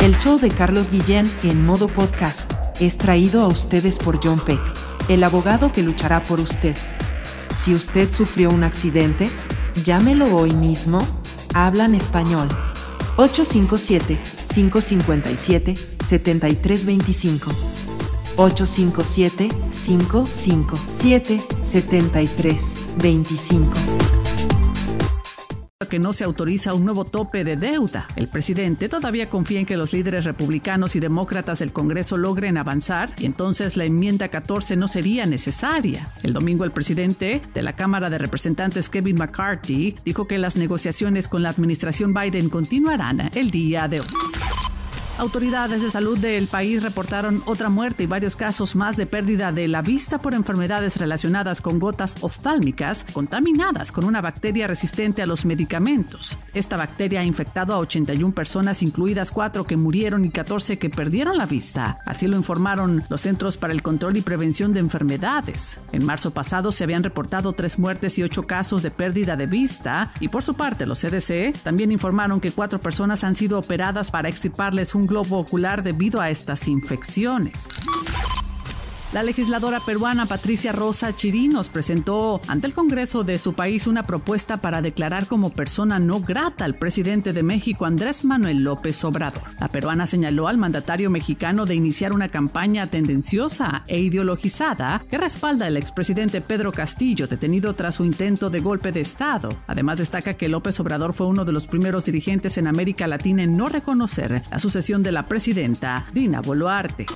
El show de Carlos Guillén en modo podcast es traído a ustedes por John Peck, el abogado que luchará por usted. Si usted sufrió un accidente, llámelo hoy mismo. Hablan español. 857-557-7325. 857-557-7325 que no se autoriza un nuevo tope de deuda. El presidente todavía confía en que los líderes republicanos y demócratas del Congreso logren avanzar y entonces la enmienda 14 no sería necesaria. El domingo el presidente de la Cámara de Representantes Kevin McCarthy dijo que las negociaciones con la administración Biden continuarán el día de hoy. Autoridades de salud del país reportaron otra muerte y varios casos más de pérdida de la vista por enfermedades relacionadas con gotas oftálmicas contaminadas con una bacteria resistente a los medicamentos. Esta bacteria ha infectado a 81 personas, incluidas 4 que murieron y 14 que perdieron la vista. Así lo informaron los Centros para el Control y Prevención de Enfermedades. En marzo pasado se habían reportado 3 muertes y 8 casos de pérdida de vista y por su parte los CDC también informaron que 4 personas han sido operadas para extirparles un globo ocular debido a estas infecciones. La legisladora peruana Patricia Rosa Chirinos presentó ante el Congreso de su país una propuesta para declarar como persona no grata al presidente de México Andrés Manuel López Obrador. La peruana señaló al mandatario mexicano de iniciar una campaña tendenciosa e ideologizada que respalda al expresidente Pedro Castillo detenido tras su intento de golpe de Estado. Además destaca que López Obrador fue uno de los primeros dirigentes en América Latina en no reconocer la sucesión de la presidenta Dina Boluarte.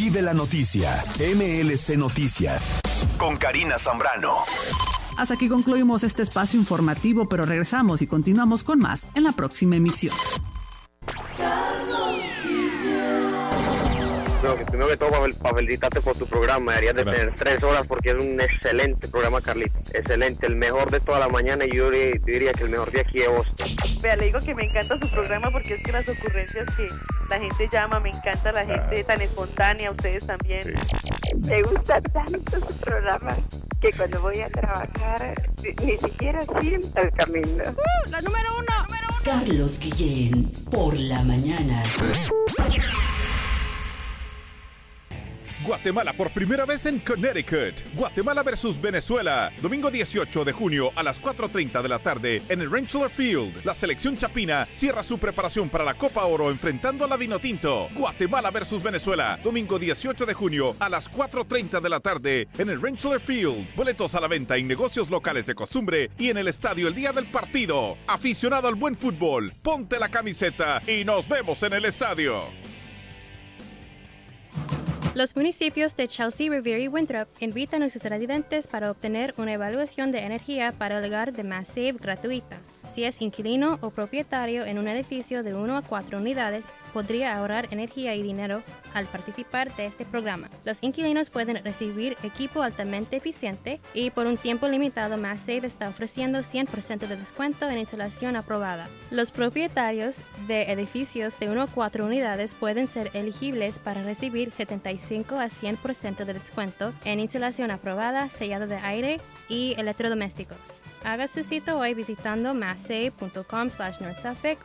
Vive la noticia. MLC Noticias. Con Karina Zambrano. Hasta aquí concluimos este espacio informativo, pero regresamos y continuamos con más en la próxima emisión. Primero que todo, para, felicitarte por tu programa. Deberías de tener tres horas porque es un excelente programa, Carlito. Excelente, el mejor de toda la mañana y yo diría que el mejor de aquí de Boston. Vea, le digo que me encanta su programa porque es que las ocurrencias que la gente llama, me encanta la gente tan espontánea, ustedes también. Me gusta tanto su programa que cuando voy a trabajar ni siquiera siento el camino. Uh, la número uno, número uno. Carlos Guillén, por la mañana. Guatemala por primera vez en Connecticut. Guatemala versus Venezuela. Domingo 18 de junio a las 4.30 de la tarde en el Rentschler Field. La selección chapina cierra su preparación para la Copa Oro enfrentando a la Vinotinto. Guatemala versus Venezuela. Domingo 18 de junio a las 4.30 de la tarde en el Rentschler Field. Boletos a la venta en negocios locales de costumbre y en el estadio el día del partido. Aficionado al buen fútbol, ponte la camiseta y nos vemos en el estadio. Los municipios de Chelsea, Revere y Winthrop invitan a sus residentes para obtener una evaluación de energía para el hogar de Massive gratuita. Si es inquilino o propietario en un edificio de 1 a 4 unidades, podría ahorrar energía y dinero al participar de este programa. Los inquilinos pueden recibir equipo altamente eficiente y por un tiempo limitado MassSave está ofreciendo 100% de descuento en instalación aprobada. Los propietarios de edificios de 1 a 4 unidades pueden ser elegibles para recibir 75 a 100% de descuento en instalación aprobada, sellado de aire y electrodomésticos. Haga su sitio hoy visitando massave.com slash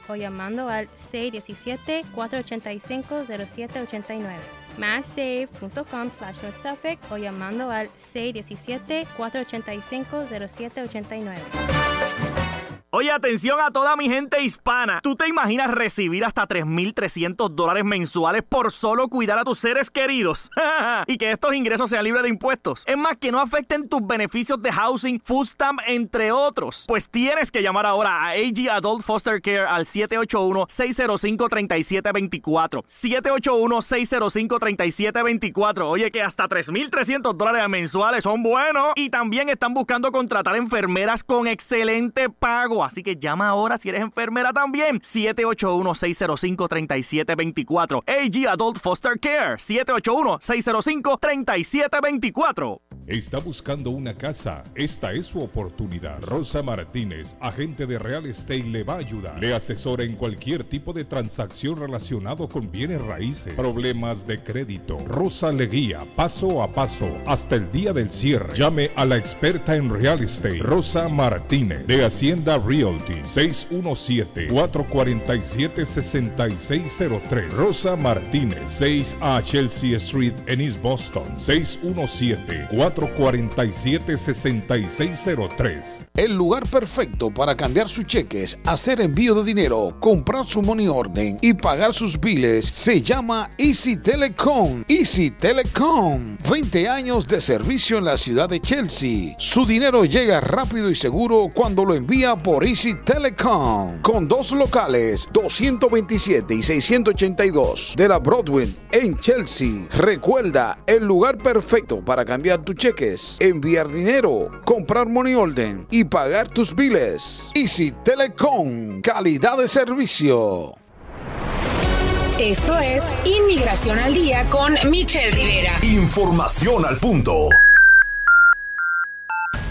o llamando al 617-485-0789. Masssave.com slash o llamando al 617-485-0789. Oye, atención a toda mi gente hispana. ¿Tú te imaginas recibir hasta 3.300 dólares mensuales por solo cuidar a tus seres queridos? y que estos ingresos sean libres de impuestos. Es más, que no afecten tus beneficios de housing, food stamp, entre otros. Pues tienes que llamar ahora a AG Adult Foster Care al 781-605-3724. 781-605-3724. Oye, que hasta 3.300 dólares mensuales son buenos. Y también están buscando contratar enfermeras con excelente pago Así que llama ahora si eres enfermera también. 781-605-3724. AG Adult Foster Care. 781-605-3724. Está buscando una casa. Esta es su oportunidad. Rosa Martínez, agente de Real Estate, le va a ayudar. Le asesora en cualquier tipo de transacción relacionado con bienes raíces, problemas de crédito. Rosa le guía paso a paso hasta el día del cierre. Llame a la experta en Real Estate, Rosa Martínez, de Hacienda Real Realty 617-447-6603. Rosa Martínez 6 a Chelsea Street en East Boston 617-447-6603. El lugar perfecto para cambiar sus cheques, hacer envío de dinero, comprar su money orden y pagar sus biles se llama Easy Telecom. Easy Telecom. 20 años de servicio en la ciudad de Chelsea. Su dinero llega rápido y seguro cuando lo envía por Easy Telecom. Con dos locales, 227 y 682 de la Broadway en Chelsea. Recuerda, el lugar perfecto para cambiar tus cheques, enviar dinero, comprar money order y pagar tus biles. Easy Telecom, calidad de servicio. Esto es Inmigración al Día con Michelle Rivera. Información al punto.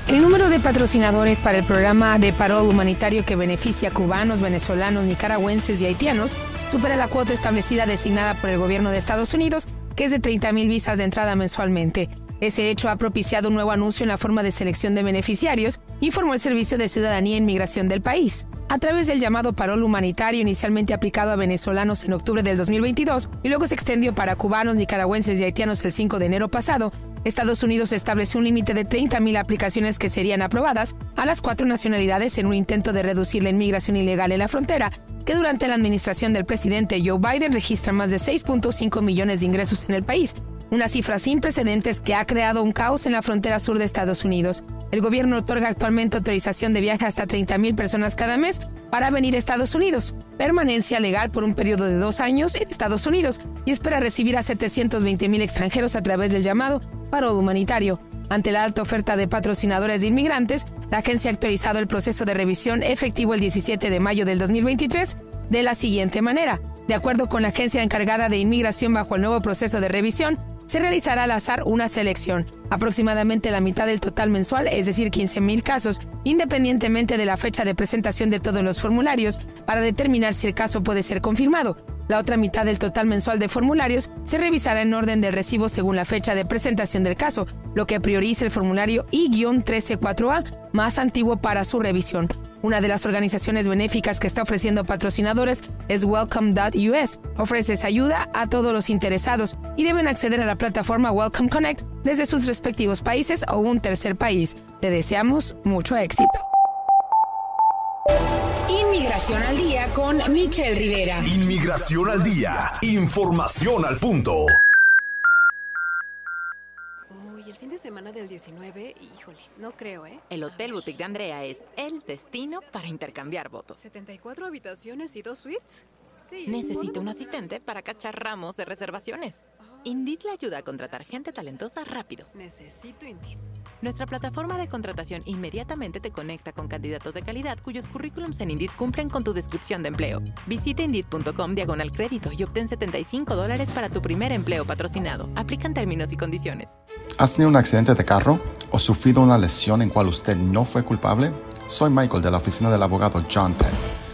El número de patrocinadores para el programa de parol humanitario que beneficia a cubanos, venezolanos, nicaragüenses y haitianos supera la cuota establecida designada por el gobierno de Estados Unidos, que es de 30.000 visas de entrada mensualmente. Ese hecho ha propiciado un nuevo anuncio en la forma de selección de beneficiarios, informó el Servicio de Ciudadanía e Inmigración del país. A través del llamado parol humanitario inicialmente aplicado a venezolanos en octubre del 2022 y luego se extendió para cubanos, nicaragüenses y haitianos el 5 de enero pasado, Estados Unidos estableció un límite de 30.000 aplicaciones que serían aprobadas a las cuatro nacionalidades en un intento de reducir la inmigración ilegal en la frontera, que durante la administración del presidente Joe Biden registra más de 6.5 millones de ingresos en el país, una cifra sin precedentes que ha creado un caos en la frontera sur de Estados Unidos. El gobierno otorga actualmente autorización de viaje hasta 30.000 personas cada mes para venir a Estados Unidos, permanencia legal por un periodo de dos años en Estados Unidos y espera recibir a 720.000 extranjeros a través del llamado paro humanitario. Ante la alta oferta de patrocinadores de inmigrantes, la agencia ha actualizado el proceso de revisión efectivo el 17 de mayo del 2023 de la siguiente manera. De acuerdo con la agencia encargada de inmigración bajo el nuevo proceso de revisión, se realizará al azar una selección, aproximadamente la mitad del total mensual, es decir, 15.000 casos, independientemente de la fecha de presentación de todos los formularios, para determinar si el caso puede ser confirmado. La otra mitad del total mensual de formularios se revisará en orden de recibo según la fecha de presentación del caso, lo que prioriza el formulario I-134A más antiguo para su revisión. Una de las organizaciones benéficas que está ofreciendo patrocinadores es Welcome.us. Ofreces ayuda a todos los interesados y deben acceder a la plataforma Welcome Connect desde sus respectivos países o un tercer país. Te deseamos mucho éxito. Inmigración al día con Michelle Rivera. Inmigración al día. Información al punto. Uy, el fin de semana del 19, híjole, no creo, ¿eh? El Hotel Boutique de Andrea es el destino para intercambiar votos. ¿74 habitaciones y dos suites? Sí. Necesito un asistente para cachar ramos de reservaciones. Indeed le ayuda a contratar gente talentosa rápido. Necesito Indeed. Nuestra plataforma de contratación inmediatamente te conecta con candidatos de calidad cuyos currículums en Indeed cumplen con tu descripción de empleo. Visita Indeed.com diagonal crédito y obtén 75 dólares para tu primer empleo patrocinado. Aplican términos y condiciones. ¿Has tenido un accidente de carro o sufrido una lesión en cual usted no fue culpable? Soy Michael de la oficina del abogado John Penn.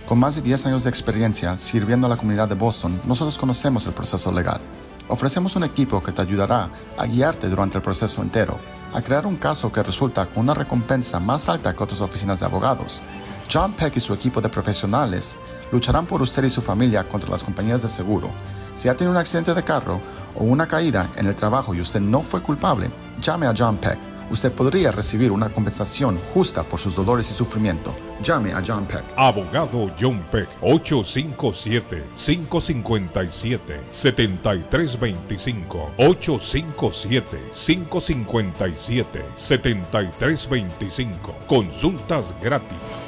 Con más de 10 años de experiencia sirviendo a la comunidad de Boston, nosotros conocemos el proceso legal. Ofrecemos un equipo que te ayudará a guiarte durante el proceso entero, a crear un caso que resulta con una recompensa más alta que otras oficinas de abogados. John Peck y su equipo de profesionales lucharán por usted y su familia contra las compañías de seguro. Si ha tenido un accidente de carro o una caída en el trabajo y usted no fue culpable, llame a John Peck. Usted podría recibir una compensación justa por sus dolores y sufrimiento. Llame a John Peck. Abogado John Peck, 857-557-7325. 857-557-7325. Consultas gratis.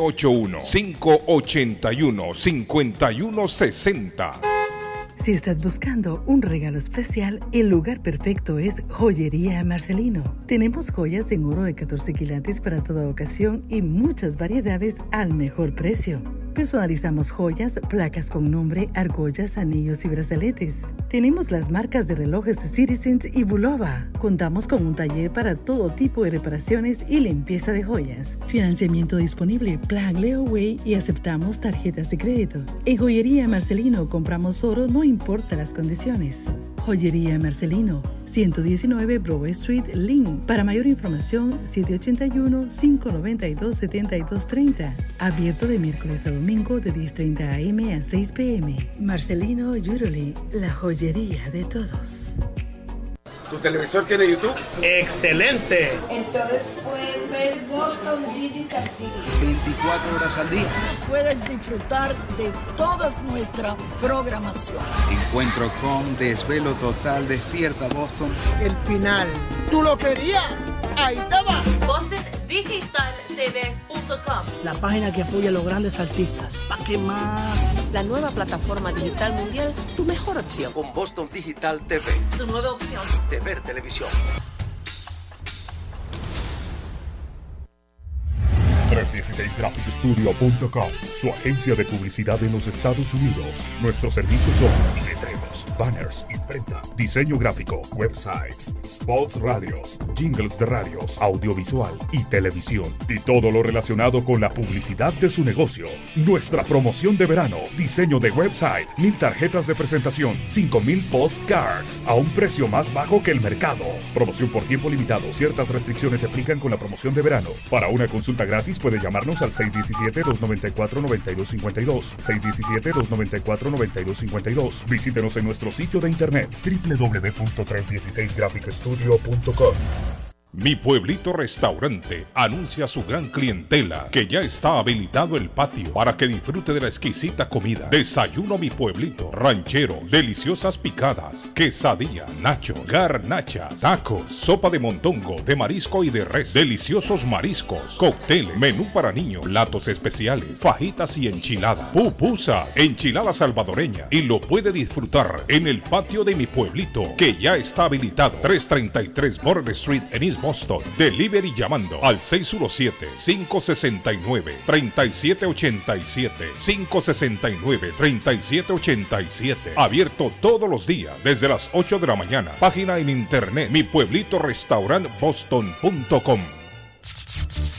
781-581-5160. Si estás buscando un regalo especial, el lugar perfecto es Joyería Marcelino. Tenemos joyas en oro de 14 quilates para toda ocasión y muchas variedades al mejor precio. Personalizamos joyas, placas con nombre, argollas, anillos y brazaletes. Tenemos las marcas de relojes de Citizens y Bulova. Contamos con un taller para todo tipo de reparaciones y limpieza de joyas. Financiamiento disponible, plan layaway y aceptamos tarjetas de crédito. En Joyería Marcelino compramos oro, no importa las condiciones. Joyería Marcelino, 119 Broadway Street, Lynn. Para mayor información, 781-592-7230. Abierto de miércoles a domingo de 10.30 am a 6 pm. Marcelino Jewelry, la joyería de todos. ¿Tu televisor tiene YouTube? ¡Excelente! Entonces puedes ver Boston Digital TV. 24 horas al día. Puedes disfrutar de toda nuestra programación. Encuentro con Desvelo Total Despierta Boston. El final. ¿Tú lo querías? Ahí te va. BostonDigitalTV.com La página que apoya a los grandes artistas. ¿Para qué más? La nueva plataforma digital mundial, tu mejor opción. Con Boston Digital TV. Tu nueva opción. De ver televisión. 316graphicstudio.com, su agencia de publicidad en los Estados Unidos. Nuestros servicios son letreros, banners, imprenta, diseño gráfico, websites, spots radios, jingles de radios, audiovisual y televisión. Y todo lo relacionado con la publicidad de su negocio. Nuestra promoción de verano, diseño de website, mil tarjetas de presentación, 5000 postcards a un precio más bajo que el mercado. Promoción por tiempo limitado. Ciertas restricciones se aplican con la promoción de verano. Para una consulta gratis puede llamarnos al 617-294-9252. 617-294-9252. Visítenos en nuestro sitio de internet www.316graphicstudio.com. Mi Pueblito Restaurante anuncia a su gran clientela que ya está habilitado el patio para que disfrute de la exquisita comida. Desayuno Mi Pueblito, ranchero, deliciosas picadas, quesadillas, nachos, garnachas, tacos, sopa de montongo, de marisco y de res, deliciosos mariscos, cócteles, menú para niños, platos especiales, fajitas y enchiladas, pupusas, enchilada salvadoreña y lo puede disfrutar en el patio de Mi Pueblito que ya está habilitado 333 Border Street en East Boston. Delivery llamando al 617-569-3787. 569-3787. Abierto todos los días desde las 8 de la mañana. Página en internet mi pueblito restaurant boston.com.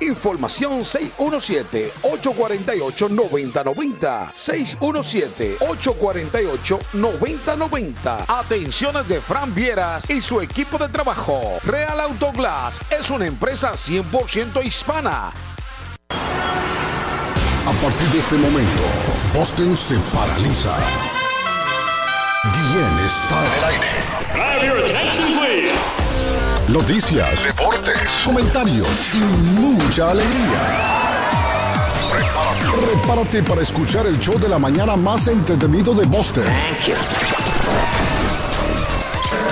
Información 617-848-9090. 617-848-9090. Atenciones de Fran Vieras y su equipo de trabajo. Real Autoglass es una empresa 100% hispana. A partir de este momento, Boston se paraliza. Guillén está en el aire. Noticias, deportes, comentarios y mucha alegría. Prepárate. Prepárate para escuchar el show de la mañana más entretenido de Boston.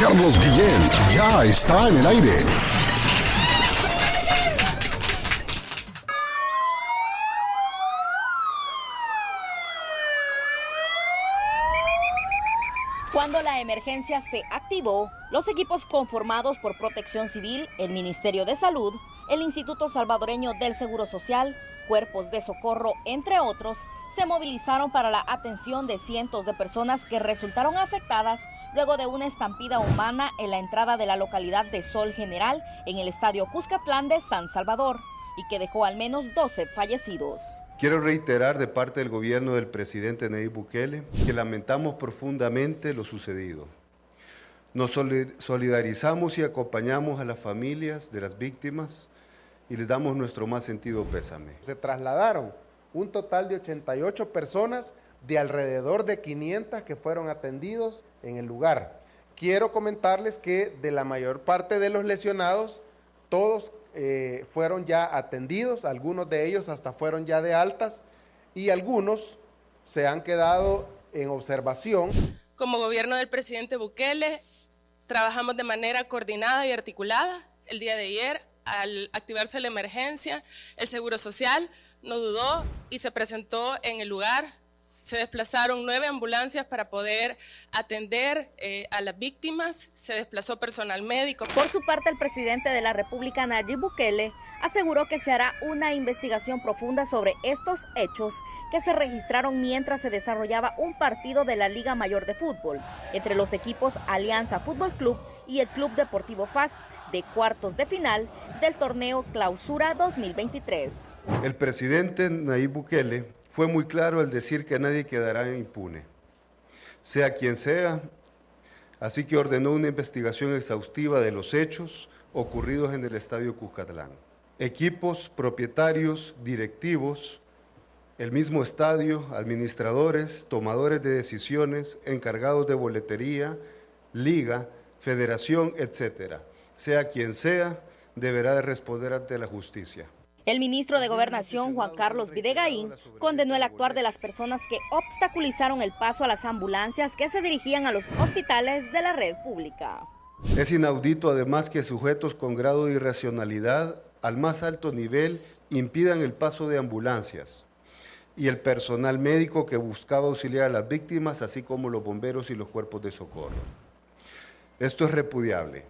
Carlos Guillén ya está en el aire. Cuando la emergencia se activó, los equipos conformados por Protección Civil, el Ministerio de Salud, el Instituto Salvadoreño del Seguro Social, cuerpos de socorro, entre otros, se movilizaron para la atención de cientos de personas que resultaron afectadas luego de una estampida humana en la entrada de la localidad de Sol General en el estadio Cuscatlán de San Salvador y que dejó al menos 12 fallecidos. Quiero reiterar de parte del gobierno del presidente Nayib Bukele que lamentamos profundamente lo sucedido. Nos solidarizamos y acompañamos a las familias de las víctimas y les damos nuestro más sentido pésame. Se trasladaron un total de 88 personas de alrededor de 500 que fueron atendidos en el lugar. Quiero comentarles que de la mayor parte de los lesionados, todos eh, fueron ya atendidos, algunos de ellos hasta fueron ya de altas y algunos se han quedado en observación. Como gobierno del presidente Bukele, trabajamos de manera coordinada y articulada. El día de ayer, al activarse la emergencia, el Seguro Social no dudó y se presentó en el lugar se desplazaron nueve ambulancias para poder atender eh, a las víctimas, se desplazó personal médico. Por su parte, el presidente de la República, Nayib Bukele, aseguró que se hará una investigación profunda sobre estos hechos que se registraron mientras se desarrollaba un partido de la Liga Mayor de Fútbol entre los equipos Alianza Fútbol Club y el Club Deportivo FAS de cuartos de final del torneo Clausura 2023. El presidente Nayib Bukele fue muy claro al decir que nadie quedará impune, sea quien sea, así que ordenó una investigación exhaustiva de los hechos ocurridos en el Estadio Cuscatlán. Equipos, propietarios, directivos, el mismo estadio, administradores, tomadores de decisiones, encargados de boletería, liga, federación, etcétera. Sea quien sea, deberá de responder ante la justicia. El ministro de Gobernación, Juan Carlos Videgaín, condenó el actuar de las personas que obstaculizaron el paso a las ambulancias que se dirigían a los hospitales de la red pública. Es inaudito además que sujetos con grado de irracionalidad al más alto nivel impidan el paso de ambulancias y el personal médico que buscaba auxiliar a las víctimas, así como los bomberos y los cuerpos de socorro. Esto es repudiable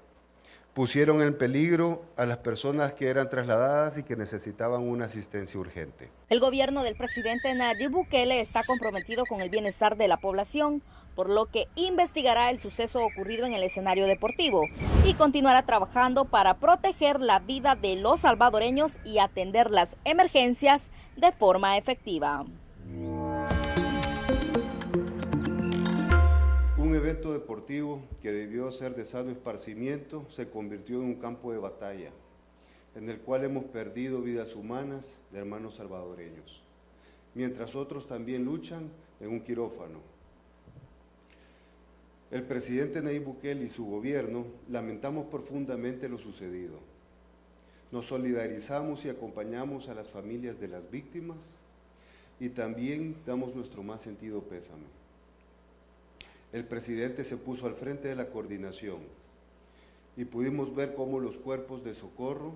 pusieron en peligro a las personas que eran trasladadas y que necesitaban una asistencia urgente. El gobierno del presidente Nayib Bukele está comprometido con el bienestar de la población, por lo que investigará el suceso ocurrido en el escenario deportivo y continuará trabajando para proteger la vida de los salvadoreños y atender las emergencias de forma efectiva. Un evento deportivo que debió ser de sano esparcimiento se convirtió en un campo de batalla, en el cual hemos perdido vidas humanas de hermanos salvadoreños, mientras otros también luchan en un quirófano. El presidente Nayib Bukele y su gobierno lamentamos profundamente lo sucedido. Nos solidarizamos y acompañamos a las familias de las víctimas y también damos nuestro más sentido pésame el presidente se puso al frente de la coordinación y pudimos ver cómo los cuerpos de socorro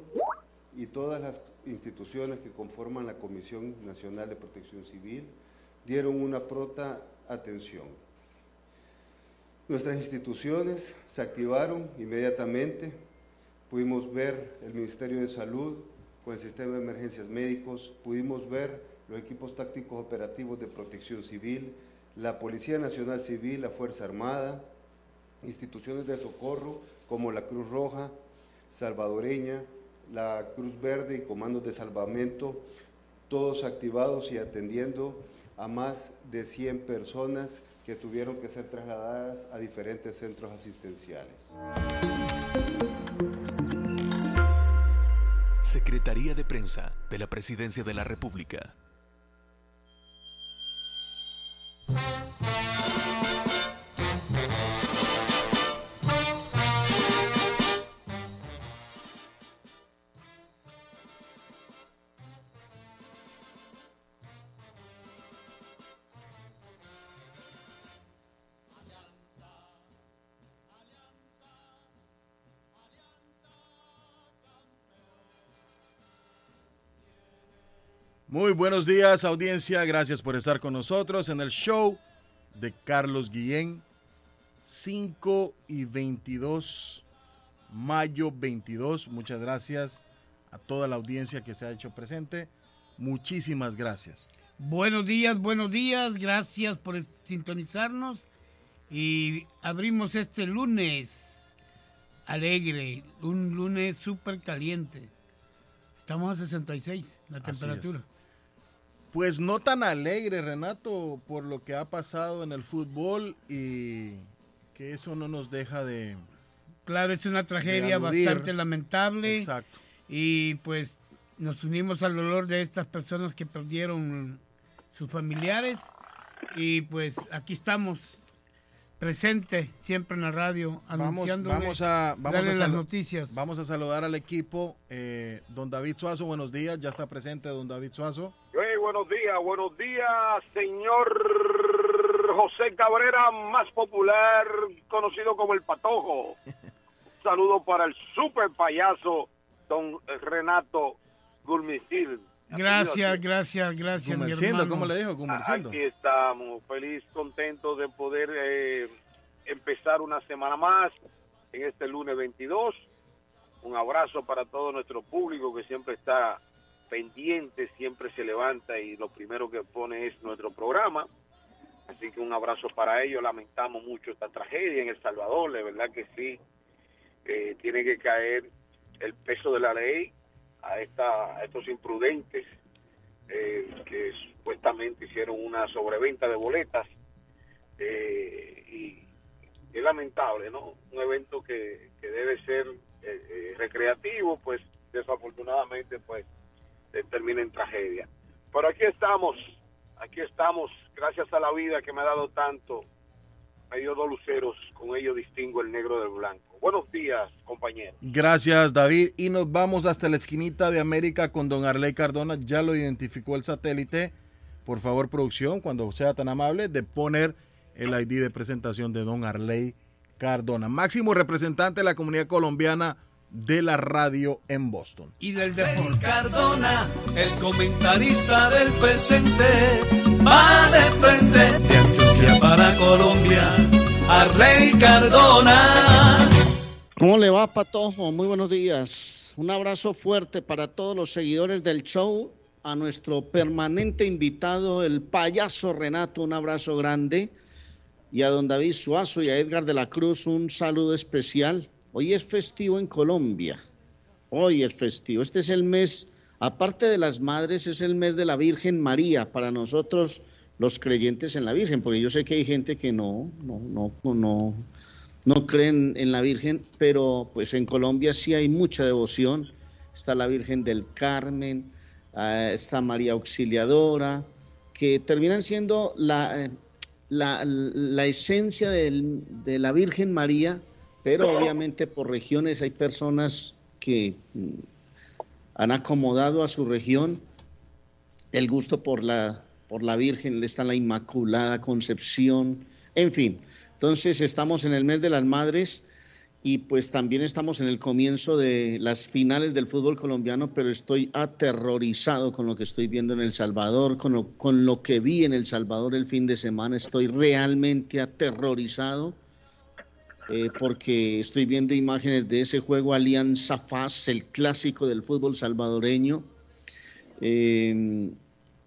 y todas las instituciones que conforman la Comisión Nacional de Protección Civil dieron una pronta atención. Nuestras instituciones se activaron inmediatamente, pudimos ver el Ministerio de Salud con el sistema de emergencias médicos, pudimos ver los equipos tácticos operativos de protección civil, la Policía Nacional Civil, la Fuerza Armada, instituciones de socorro como la Cruz Roja salvadoreña, la Cruz Verde y comandos de salvamento, todos activados y atendiendo a más de 100 personas que tuvieron que ser trasladadas a diferentes centros asistenciales. Secretaría de Prensa de la Presidencia de la República. Muy buenos días, audiencia. Gracias por estar con nosotros en el show de Carlos Guillén. 5 y 22, mayo 22. Muchas gracias a toda la audiencia que se ha hecho presente. Muchísimas gracias. Buenos días, buenos días. Gracias por sintonizarnos. Y abrimos este lunes alegre, un lunes súper caliente. Estamos a 66, la temperatura. Pues no tan alegre, Renato, por lo que ha pasado en el fútbol y que eso no nos deja de... Claro, es una tragedia bastante lamentable. Exacto. Y pues nos unimos al dolor de estas personas que perdieron sus familiares. Y pues aquí estamos presente siempre en la radio anunciando vamos, a vamos a las noticias. vamos a saludar al equipo. Eh, don David Suazo buenos días ya está presente don David Suazo. Hey, buenos días buenos días señor José Cabrera más popular conocido como el Patojo saludo para el super payaso don Renato Gulmicil Gracias, gracias, gracias, hermano. ¿Cómo le dijo? Aquí estamos, feliz, contentos de poder eh, empezar una semana más en este lunes 22. Un abrazo para todo nuestro público que siempre está pendiente, siempre se levanta y lo primero que pone es nuestro programa. Así que un abrazo para ellos. Lamentamos mucho esta tragedia en El Salvador, de verdad que sí. Eh, tiene que caer el peso de la ley a, esta, a estos imprudentes eh, que supuestamente hicieron una sobreventa de boletas eh, y es lamentable, ¿no? Un evento que, que debe ser eh, recreativo, pues desafortunadamente pues termina en tragedia. Pero aquí estamos, aquí estamos, gracias a la vida que me ha dado tanto, me dio dos luceros, con ello distingo el negro del blanco. Buenos días, compañeros. Gracias, David. Y nos vamos hasta la esquinita de América con don Arley Cardona. Ya lo identificó el satélite. Por favor, producción, cuando sea tan amable, de poner el ID de presentación de don Arley Cardona, máximo representante de la comunidad colombiana de la radio en Boston. Y del deporte. Cardona, el comentarista del presente, va de frente de Antioquia para Colombia. Arley Cardona. ¿Cómo le va, Patojo? Muy buenos días. Un abrazo fuerte para todos los seguidores del show, a nuestro permanente invitado, el payaso Renato, un abrazo grande, y a don David Suazo y a Edgar de la Cruz, un saludo especial. Hoy es festivo en Colombia, hoy es festivo. Este es el mes, aparte de las madres, es el mes de la Virgen María para nosotros los creyentes en la Virgen, porque yo sé que hay gente que no, no, no, no no creen en la Virgen, pero pues en Colombia sí hay mucha devoción. Está la Virgen del Carmen, ah, está María Auxiliadora, que terminan siendo la, la, esencia de la Virgen María, pero obviamente por regiones hay personas que mm, han acomodado a su región el gusto por la, por la Virgen, está la Inmaculada Concepción, en fin. Entonces estamos en el mes de las madres y pues también estamos en el comienzo de las finales del fútbol colombiano, pero estoy aterrorizado con lo que estoy viendo en El Salvador, con lo, con lo que vi en El Salvador el fin de semana, estoy realmente aterrorizado. Eh, porque estoy viendo imágenes de ese juego Alianza FAS, el clásico del fútbol salvadoreño, eh,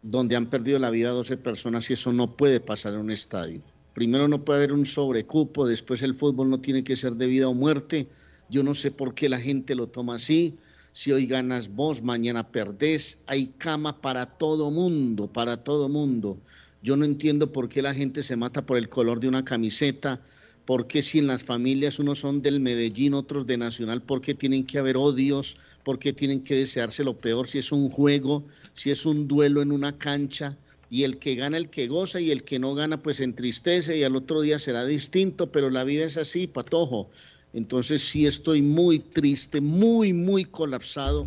donde han perdido la vida 12 personas y eso no puede pasar en un estadio. Primero no puede haber un sobrecupo, después el fútbol no tiene que ser de vida o muerte. Yo no sé por qué la gente lo toma así. Si hoy ganas vos, mañana perdés. Hay cama para todo mundo, para todo mundo. Yo no entiendo por qué la gente se mata por el color de una camiseta, por qué si en las familias unos son del Medellín, otros de Nacional, por qué tienen que haber odios, por qué tienen que desearse lo peor si es un juego, si es un duelo en una cancha y el que gana el que goza y el que no gana pues entristece y al otro día será distinto, pero la vida es así, patojo. Entonces sí estoy muy triste, muy, muy colapsado,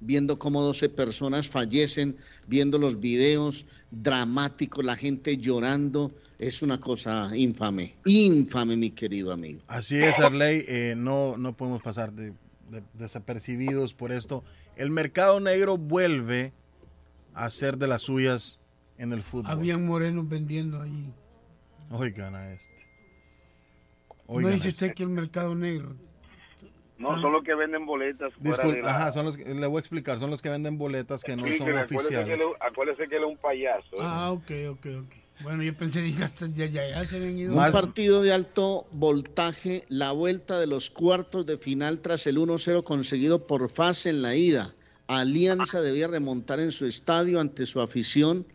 viendo cómo 12 personas fallecen, viendo los videos dramáticos, la gente llorando, es una cosa infame, infame mi querido amigo. Así es, Arley, eh, no, no podemos pasar desapercibidos por esto. El mercado negro vuelve hacer de las suyas en el fútbol. Habían morenos vendiendo ahí. Oigan a este. no dice usted que el mercado negro. No, son los que venden boletas. ajá, son los le voy a explicar, son los que venden boletas que no son oficiales. Acuérdese que él es un payaso. ¿eh? Ah, ok, ok, ok. Bueno, yo pensé que ya, ya, ya, se habían ido. Un partido de alto voltaje, la vuelta de los cuartos de final tras el 1-0 conseguido por fase en la ida. Alianza debía remontar en su estadio ante su afición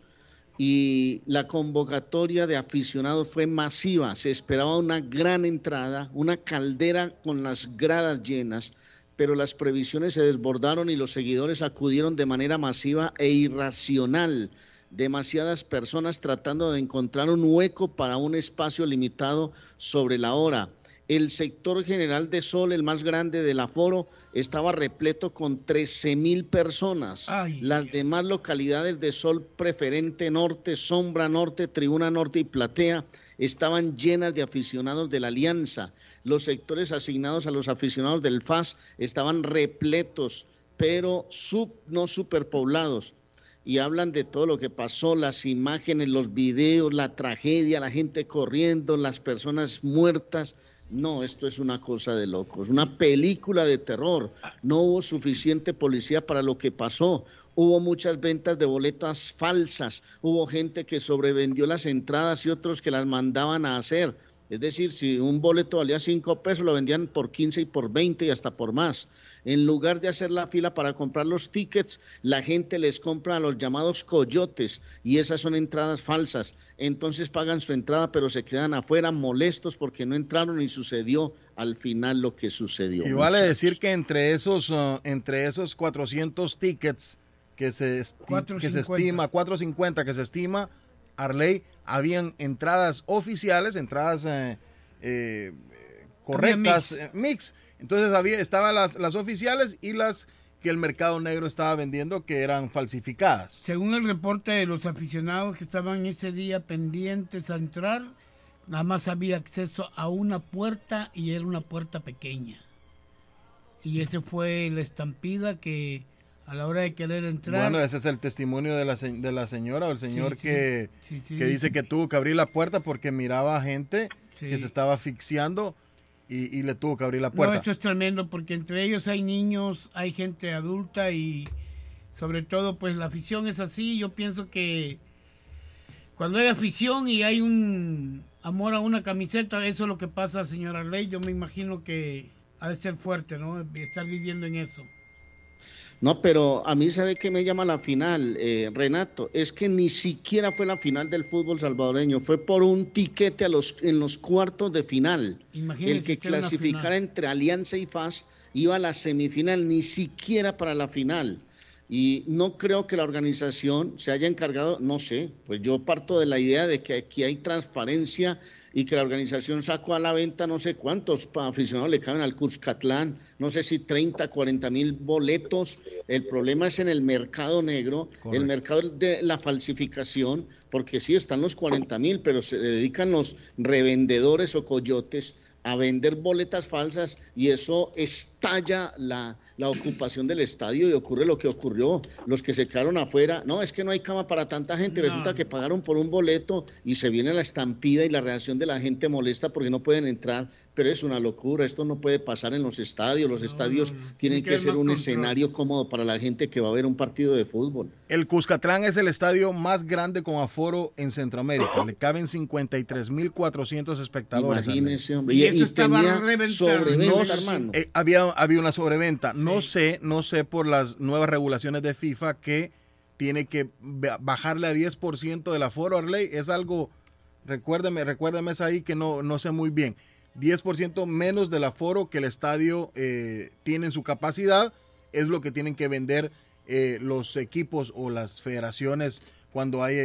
y la convocatoria de aficionados fue masiva. Se esperaba una gran entrada, una caldera con las gradas llenas, pero las previsiones se desbordaron y los seguidores acudieron de manera masiva e irracional. Demasiadas personas tratando de encontrar un hueco para un espacio limitado sobre la hora. El sector general de Sol, el más grande del aforo, estaba repleto con 13 mil personas. Las demás localidades de Sol Preferente Norte, Sombra Norte, Tribuna Norte y Platea estaban llenas de aficionados de la Alianza. Los sectores asignados a los aficionados del FAS estaban repletos, pero sub, no superpoblados. Y hablan de todo lo que pasó, las imágenes, los videos, la tragedia, la gente corriendo, las personas muertas no, esto es una cosa de locos, una película de terror. No hubo suficiente policía para lo que pasó. Hubo muchas ventas de boletas falsas. Hubo gente que sobrevendió las entradas y otros que las mandaban a hacer. Es decir, si un boleto valía 5 pesos, lo vendían por 15 y por 20 y hasta por más. En lugar de hacer la fila para comprar los tickets, la gente les compra a los llamados coyotes y esas son entradas falsas. Entonces pagan su entrada, pero se quedan afuera molestos porque no entraron y sucedió al final lo que sucedió. Y vale decir que entre esos, uh, entre esos 400 tickets que se, que se estima, 450 que se estima, Arley, habían entradas oficiales, entradas eh, eh, correctas, mix. Eh, mix. Entonces había, estaban las, las oficiales y las que el mercado negro estaba vendiendo que eran falsificadas. Según el reporte de los aficionados que estaban ese día pendientes a entrar, nada más había acceso a una puerta y era una puerta pequeña. Y ese fue la estampida que a la hora de querer entrar. Bueno, ese es el testimonio de la, de la señora o el señor que, que dice que tuvo que abrir la puerta porque miraba a gente que se estaba asfixiando y, le tuvo que abrir la puerta. No, eso es tremendo porque entre ellos hay niños, hay gente adulta y sobre todo pues la afición es así. Yo pienso que cuando hay afición y hay un amor a una camiseta, eso es lo que pasa, señora Ley. Yo me imagino que ha de ser fuerte, ¿no? Estar viviendo en eso. No, pero a mí sabe que me llama la final, eh, Renato, es que ni siquiera fue la final del fútbol salvadoreño, fue por un tiquete a los, en los cuartos de final. el que clasificara entre Alianza y FAS iba a la semifinal, ni siquiera para la final. Y no creo que la organización se haya encargado, no sé, pues yo parto de la idea de que aquí hay transparencia y que la organización sacó a la venta no sé cuántos aficionados le caben al Cuscatlán, no sé si 30, 40 mil boletos. El problema es en el mercado negro, el mercado de la falsificación, porque sí están los 40 mil, pero se dedican los revendedores o coyotes a vender boletas falsas y eso estalla la, la, ocupación del estadio y ocurre lo que ocurrió. Los que se quedaron afuera, no, es que no hay cama para tanta gente, resulta que pagaron por un boleto y se viene la estampida y la reacción de la gente molesta porque no pueden entrar, pero es una locura, esto no puede pasar en los estadios, los estadios tienen que, ser un escenario cómodo para la gente que va a ver un partido de fútbol. El Cuscatlán es el estadio más grande con aforo en Centroamérica, le caben 53.400 espectadores. Imagínese, hombre y tenía sobreventa, hermano. Eh, había, había una sobreventa. No sé, no sé por las nuevas regulaciones de FIFA que tiene que bajarle a 10% del aforo, Arley. Es algo, recuérdeme, recuérdeme es ahí que no, no sé muy bien. 10% menos del aforo que el estadio eh, tiene en su capacidad es lo que tienen que vender eh, los equipos o las federaciones cuando hay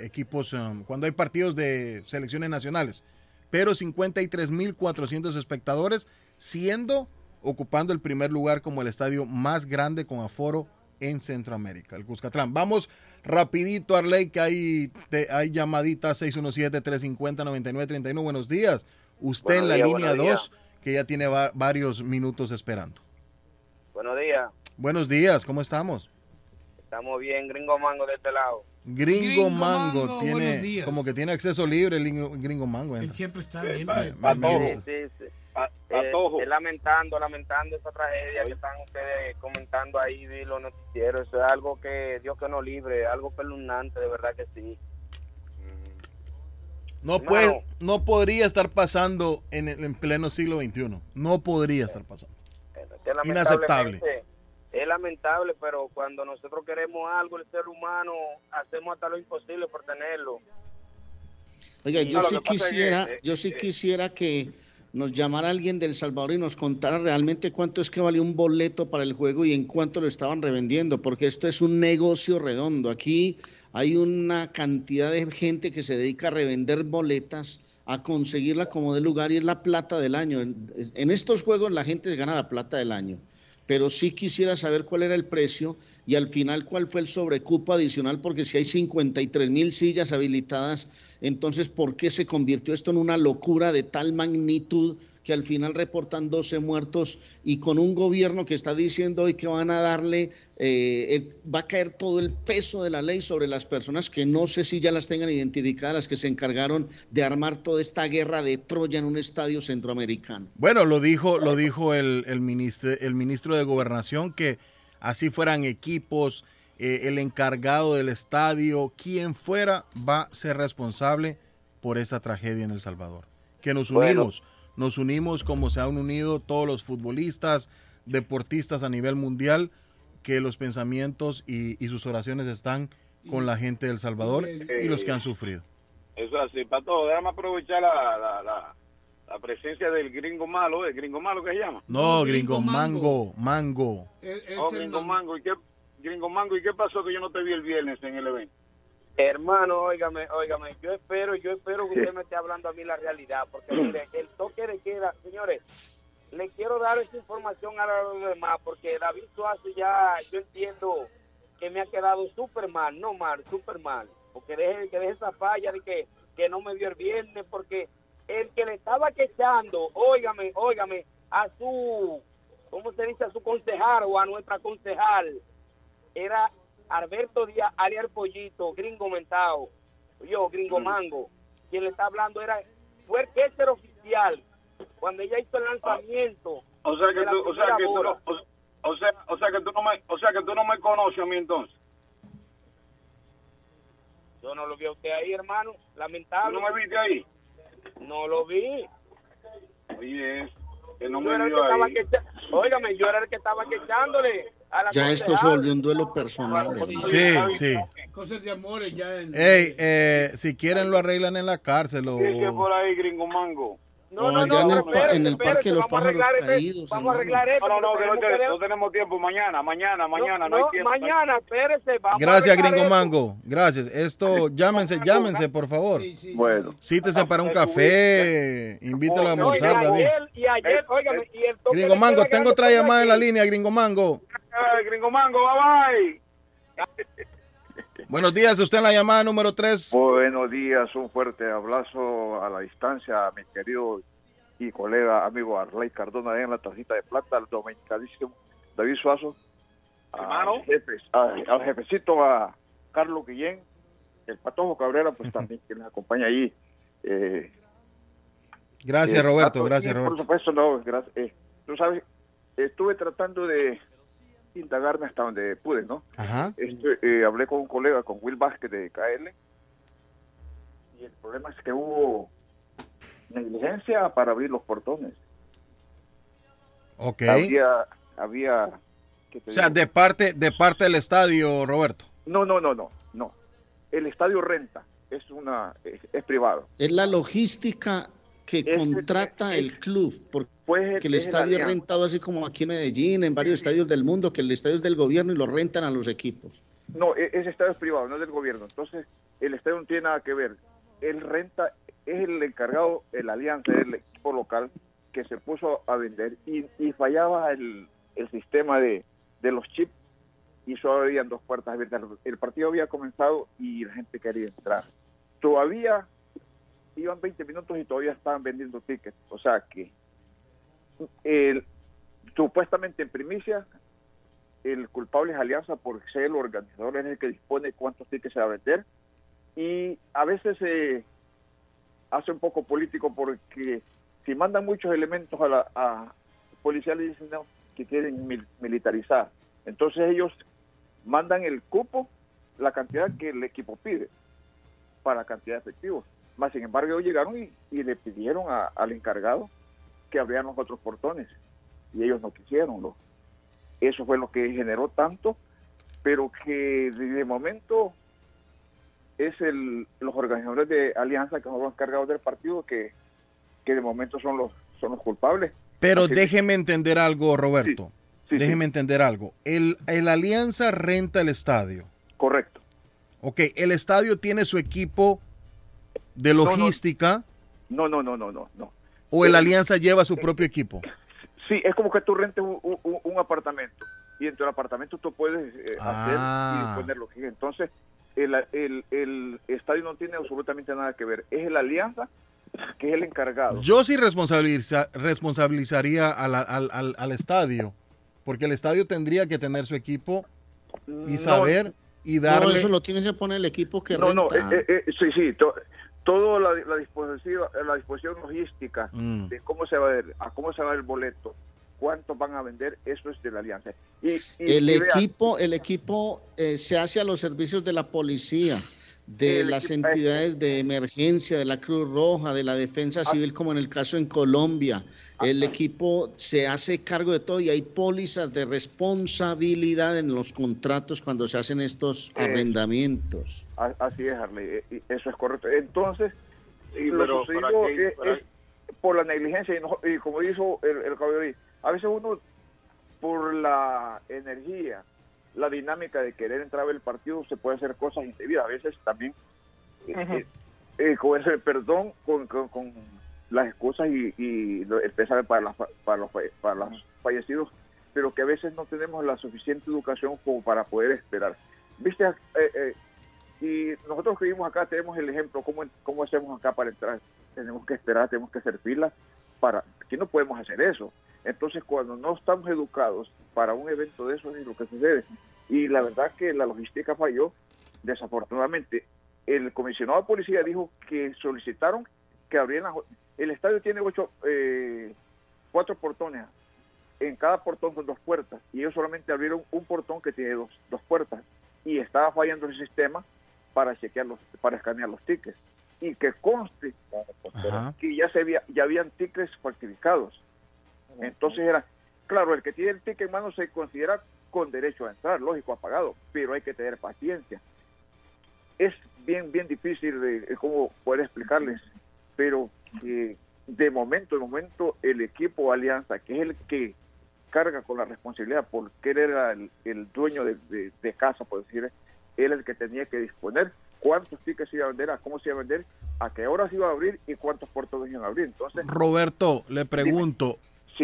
equipos, um, cuando hay partidos de selecciones nacionales pero 53.400 espectadores, siendo ocupando el primer lugar como el estadio más grande con aforo en Centroamérica, el Cuscatlán. Vamos rapidito, Arley, que hay, hay llamadita 617-350-9931. Buenos días. Usted en la línea 2, que ya tiene varios minutos esperando. Buenos días. Buenos días, ¿cómo estamos? Estamos bien, gringo mango de este lado. Gringo, Mango, tiene como que tiene acceso libre el Gringo Mango. Él siempre está bien. es lamentando, lamentando esa tragedia que están ustedes comentando ahí de los noticieros. Eso es algo que Dios que nos libre, algo pelunante, de verdad que sí. No, puede, no podría estar pasando en, en pleno siglo XXI. No podría estar pasando. Inaceptable. Es lamentable, pero cuando nosotros queremos algo, el ser humano, hacemos hasta lo imposible por tenerlo. Oiga, yo sí quisiera, eh, yo sí quisiera que nos llamara alguien del Salvador y nos contara realmente cuánto es que valió un boleto para el juego y en cuánto lo estaban revendiendo, porque esto es un negocio redondo. Aquí hay una cantidad de gente que se dedica a revender boletas, a conseguirla como de lugar y es la plata del año. En estos juegos la gente gana la plata del año, pero sí quisiera saber cuál era el precio y al final cuál fue el sobrecupo adicional, porque si hay 53 mil sillas habilitadas, entonces ¿por qué se convirtió esto en una locura de tal magnitud? Que al final reportan 12 muertos y con un gobierno que está diciendo hoy que van a darle, eh, eh, va a caer todo el peso de la ley sobre las personas que no sé si ya las tengan identificadas, las que se encargaron de armar toda esta guerra de Troya en un estadio centroamericano. Bueno, lo dijo, lo dijo el, el, ministro, el ministro de Gobernación que así fueran equipos, eh, el encargado del estadio, quien fuera, va a ser responsable por esa tragedia en El Salvador. Que nos unimos nos unimos como se han unido todos los futbolistas, deportistas a nivel mundial, que los pensamientos y, sus oraciones están con la gente de El Salvador y los que han sufrido. Eso es así, Pato, déjame aprovechar la, la, presencia del gringo malo, ¿el gringo malo que se llama? No, gringo, mango, mango. oh, gringo mango, ¿y qué, gringo mango, ¿y qué pasó que yo no te vi el viernes en el evento? Hermano, óigame, óigame, yo espero, yo espero que usted me esté hablando a mí la realidad, porque mire, el toque de queda, señores, le quiero dar esa información a los demás, porque David Suazo ya, yo entiendo que me ha quedado súper mal, no mal, súper mal, porque deje, que deje esa falla de que, que no me dio el viernes, porque el que le estaba quechando, óigame, óigame, a su, ¿cómo se dice? A su concejal o a nuestra concejal, era Alberto Díaz, alias Pollito, gringo mentao, yo, gringo mango, quien le está hablando era, fue el catcher oficial, cuando ella hizo el lanzamiento. O sea que tú, o sea que tú no, o, sea, o sea que tú no me, o sea que tú no me conoces a mí entonces. Yo no lo vi a usted ahí, hermano, lamentable. ¿Tú no me viste ahí? No lo vi. Oye, que no me vio ahí. Óigame, yo era el que estaba quechándole ya esto se volvió un duelo personal. Sí, sí. Cosas de amores ya. En... Ey, eh, si quieren lo arreglan en la cárcel. O... por ahí, gringo mango. No, no, no, en el, en el parque de los pájaros caídos. Vamos a arreglar esto. No, no, no, no, tenemos tiempo. Mañana, mañana, mañana, no, hay tiempo. Mañana, espérese. Vamos Gracias, Gringo Mango. Gracias. Esto, llámense, llámense, por favor. Sí, sí, bueno. Cítese para un café. Invítalo a almorzar, David. Y ayer, óigame, y el Gringo Mango, tengo otra llamada en la línea, Gringo Mango. Gringo Mango, bye bye. Buenos días, usted en la llamada número 3. Buenos días, un fuerte abrazo a la distancia, mi querido y colega amigo Arley Cardona en la tacita de plata, al dominicalísimo David Suazo, al, al jefecito a Carlos Guillén, el Patojo Cabrera, pues también que nos acompaña ahí. Eh, gracias, eh, Roberto, gracias, Roberto. Por supuesto, no, gracias. Eh, tú sabes, estuve tratando de indagarme hasta donde pude, ¿no? Ajá. Este, hablé con un colega, con Will Vázquez de KL, y el problema es que hubo negligencia para abrir los portones. Ok. Había, había o sea, de parte, de parte del estadio, Roberto. No, no, no, no, no. El estadio renta, es una, es, privado. Es la logística que contrata el club, porque pues el estadio es rentado así como aquí en Medellín, en varios estadios del mundo, que el estadio es del gobierno y lo rentan a los equipos. No, e, ese estadio es privado, no es del gobierno. Entonces, el estadio no tiene nada que ver. Él renta, es el encargado, el alianza, el equipo local que se puso a vender y, fallaba el, sistema de, los chips y solo habían dos puertas abiertas. El partido había comenzado y la gente quería entrar. Todavía iban 20 minutos y todavía estaban vendiendo tickets. O sea que supuestamente en primicia el culpable es Alianza por ser el organizador, es el que dispone cuántos tickets se va a vender. Y a veces se hace un poco político porque si mandan muchos elementos a la a policiales dicen que quieren militarizar. Entonces ellos mandan el cupo, la cantidad que el equipo pide para la cantidad de efectivos. Más sin embargo, ellos llegaron y, le pidieron al encargado que abrieran los otros portones y ellos no quisieron. Lo, eso fue lo que generó tanto, pero que de momento es el, los organizadores de Alianza que son los encargados del partido que, que de momento son los, son los culpables. Pero déjeme entender algo, Roberto. déjeme entender algo. El, el Alianza renta el estadio. Correcto. Ok, el estadio tiene su equipo de logística. No, no, no, no, no, no. ¿O el Alianza lleva su propio equipo? Sí, es como que tú rentes un, apartamento y en tu apartamento tú puedes eh, hacer y ah. ponerlo. Entonces, el, el, el, estadio no tiene absolutamente nada que ver. Es la alianza que es el encargado. Yo sí responsabilizaría al, al, al, estadio, porque el estadio tendría que tener su equipo y saber y darle... No, eso lo tiene que poner el equipo que no, No, eh, eh, sí, sí, toda la, la, disposición, la disposición logística mm. de cómo se va a ver, a cómo se va el boleto, cuánto van a vender, eso es de la alianza. Y, el, equipo, el equipo eh, se hace a los servicios de la policía, de las entidades de emergencia, de la Cruz Roja, de la Defensa ah. Civil, como en el caso en Colombia. El equipo se hace cargo de todo y hay pólizas de responsabilidad en los contratos cuando se hacen estos arrendamientos. Así es, Harley, e, eso es correcto. Entonces, lo sucedido es, por la negligencia y, como dijo el, el a veces uno por la energía, la dinámica de querer entrar al partido se puede hacer cosas indebidas. A veces también eh, eh, con ese perdón, con las excusas y, y el pesar para, para, los, para los fallecidos, pero que a veces no tenemos la suficiente educación como para poder esperar. Viste, eh, eh, y nosotros que vivimos acá tenemos el ejemplo, ¿cómo, cómo hacemos acá para entrar? Tenemos que esperar, tenemos que hacer filas, para, aquí no podemos hacer eso. Entonces, cuando no estamos educados para un evento de eso, es lo que sucede. Y la verdad que la logística falló, desafortunadamente. El comisionado de policía dijo que solicitaron que abrieran el estadio tiene ocho, eh, cuatro portones. En cada portón son dos puertas. Y ellos solamente abrieron un portón que tiene dos, dos puertas. Y estaba fallando el sistema para chequear los, para escanear los tickets. Y que conste que ya se había, ya habían tickets falsificados. Entonces era, claro, el que tiene el ticket en mano se considera con derecho a entrar, lógico, apagado, pero hay que tener paciencia. Es bien, bien difícil de, cómo poder explicarles, pero que de momento, de momento, el equipo Alianza, que es el que carga con la responsabilidad porque él era el, dueño de, casa, por decir, él el que tenía que disponer cuántos tickets iba a vender, a cómo se iba a vender, a qué horas iba a abrir y cuántos puertos iban a abrir. Entonces, Roberto, le pregunto,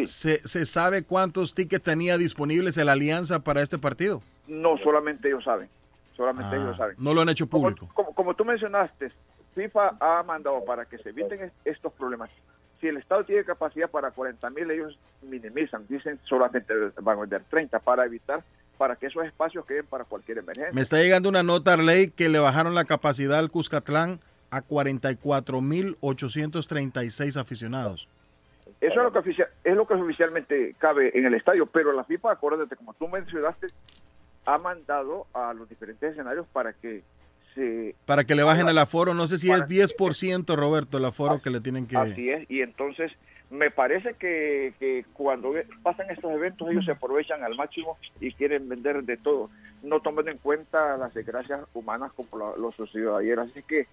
¿se, ¿se sabe cuántos tickets tenía disponibles la Alianza para este partido? No, solamente ellos saben. Solamente ellos ah, saben. No lo han hecho público. como, como tú mencionaste, FIFA ha mandado para que se eviten estos problemas. Si el Estado tiene capacidad para 40 mil, ellos minimizan, dicen solamente van a vender 30 para evitar, para que esos espacios queden para cualquier emergencia. Me está llegando una nota, ley que le bajaron la capacidad al Cuscatlán a 44 mil 836 aficionados. Eso es lo, que es lo que oficialmente cabe en el estadio, pero la FIFA, acuérdate, como tú mencionaste, ha mandado a los diferentes escenarios para que para que le bajen el aforo, no sé si es 10%, Roberto, el aforo que le tienen que... Así es, y entonces me parece que, que, cuando pasan estos eventos ellos se aprovechan al máximo y quieren vender de todo, no tomen en cuenta las desgracias humanas como lo, lo sucedió ayer. Así que,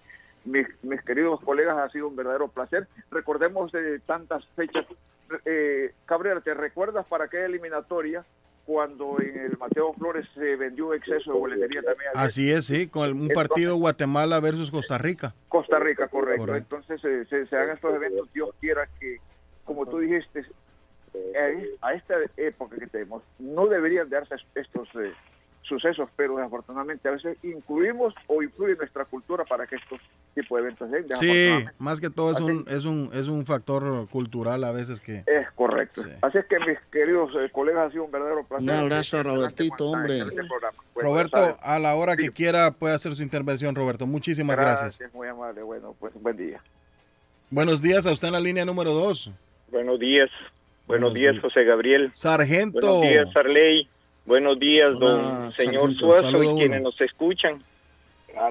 mis, mis, queridos colegas, ha sido un verdadero placer. Recordemos de tantas fechas. Eh, Cabrera, ¿te recuerdas para qué eliminatoria cuando en el Mateo Flores se vendió exceso de boletería también. Así es, sí, con un partido Guatemala versus Costa Rica. Costa Rica, correcto. Entonces se, se, hagan estos eventos, Dios quiera que, como tú dijiste, a esta época que tenemos, no deberían darse estos, eh, sucesos, pero desafortunadamente a veces incluimos o influye nuestra cultura para que estos tipos de eventos se Sí, más que todo es un, es un, es un factor cultural a veces que... Es correcto. Así es que mis queridos eh, colegas, ha sido un verdadero placer. Un abrazo a Robertito, hombre. Roberto, a la hora que quiera puede hacer su intervención, Roberto. Muchísimas gracias. Gracias, muy amable. Bueno, pues buen día. Buenos días a usted en la línea número dos. Buenos días. Buenos, días, José Gabriel. Sargento. Buenos días, Arley. Buenos días, don señor Suazo y quienes nos escuchan.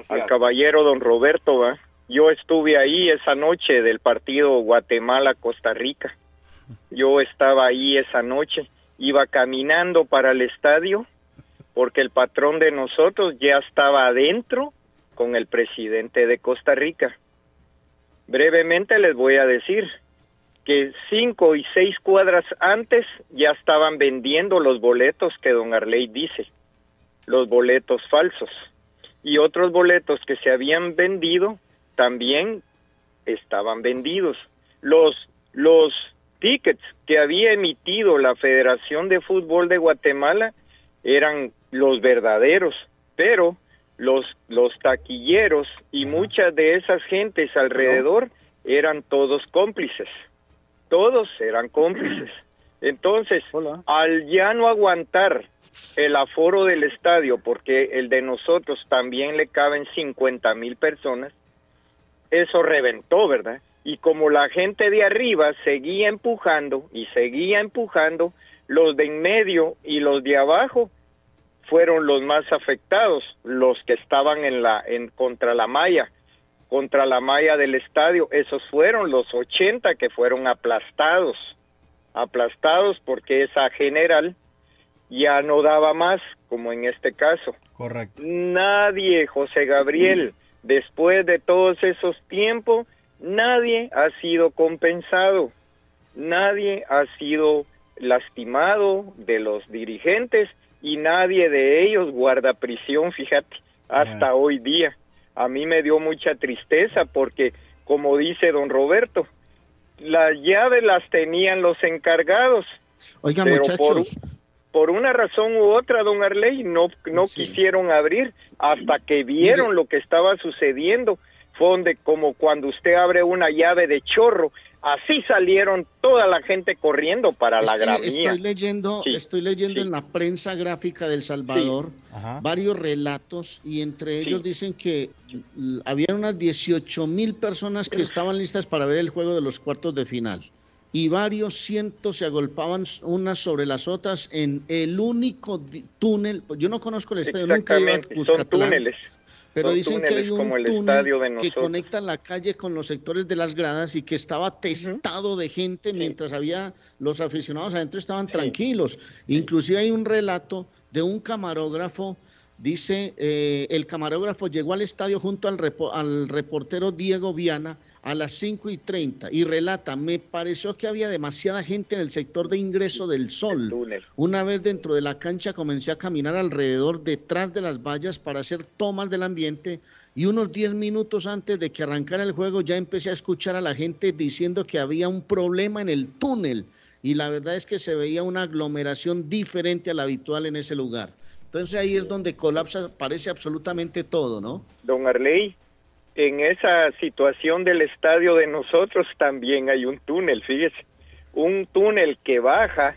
Al caballero don Roberto, ¿va? Yo estuve ahí esa noche del partido Guatemala-Costa Rica. Yo estaba ahí esa noche. Iba caminando para el estadio porque el patrón de nosotros ya estaba adentro con el presidente de Costa Rica. Brevemente les voy a decir, que cinco y seis cuadras antes ya estaban vendiendo los boletos que don Arley dice, los boletos falsos. Y otros boletos que se habían vendido también estaban vendidos. Los, los tickets que había emitido la Federación de Fútbol de Guatemala eran los verdaderos, pero los, los taquilleros y muchas de esas gentes alrededor eran todos cómplices todos eran cómplices. Entonces, al ya no aguantar el aforo del estadio, porque el de nosotros también le caben 50 mil personas, eso reventó, ¿verdad? Y como la gente de arriba seguía empujando y seguía empujando, los de en medio y los de abajo fueron los más afectados, los que estaban en la en contra la malla contra la malla del estadio. Esos fueron los 80 que fueron aplastados, aplastados porque esa general ya no daba más, como en este caso. Correcto. Nadie, José Gabriel, después de todos esos tiempos, nadie ha sido compensado, nadie ha sido lastimado de los dirigentes y nadie de ellos guarda prisión, fíjate, hasta hoy día a mí me dio mucha tristeza porque, como dice don Roberto, las llaves las tenían los encargados. Oiga, muchachos. Por, una razón u otra, don Arley, no, no quisieron abrir hasta que vieron lo que estaba sucediendo. Fue donde, como cuando usted abre una llave de chorro Así salieron toda la gente corriendo para la gramía. Estoy leyendo, estoy leyendo en la prensa gráfica del Salvador varios relatos y entre ellos dicen que había unas 18 mil personas que estaban listas para ver el juego de los cuartos de final y varios cientos se agolpaban unas sobre las otras en el único túnel. Yo no conozco el estadio, nunca he ido a túneles. Pero dicen que hay un túnel que conecta la calle con los sectores de las gradas y que estaba testado de gente mientras había los aficionados adentro estaban tranquilos. Inclusive hay un relato de un camarógrafo Dice, eh, el camarógrafo llegó al estadio junto al, al, reportero Diego Viana a las 5 y 30 y relata, me pareció que había demasiada gente en el sector de ingreso del sol. Una vez dentro de la cancha comencé a caminar alrededor detrás de las vallas para hacer tomas del ambiente y unos 10 minutos antes de que arrancara el juego ya empecé a escuchar a la gente diciendo que había un problema en el túnel y la verdad es que se veía una aglomeración diferente a la habitual en ese lugar. Entonces ahí es donde colapsa, parece absolutamente todo, ¿no? Don Arley, en esa situación del estadio de nosotros también hay un túnel, fíjese, un túnel que baja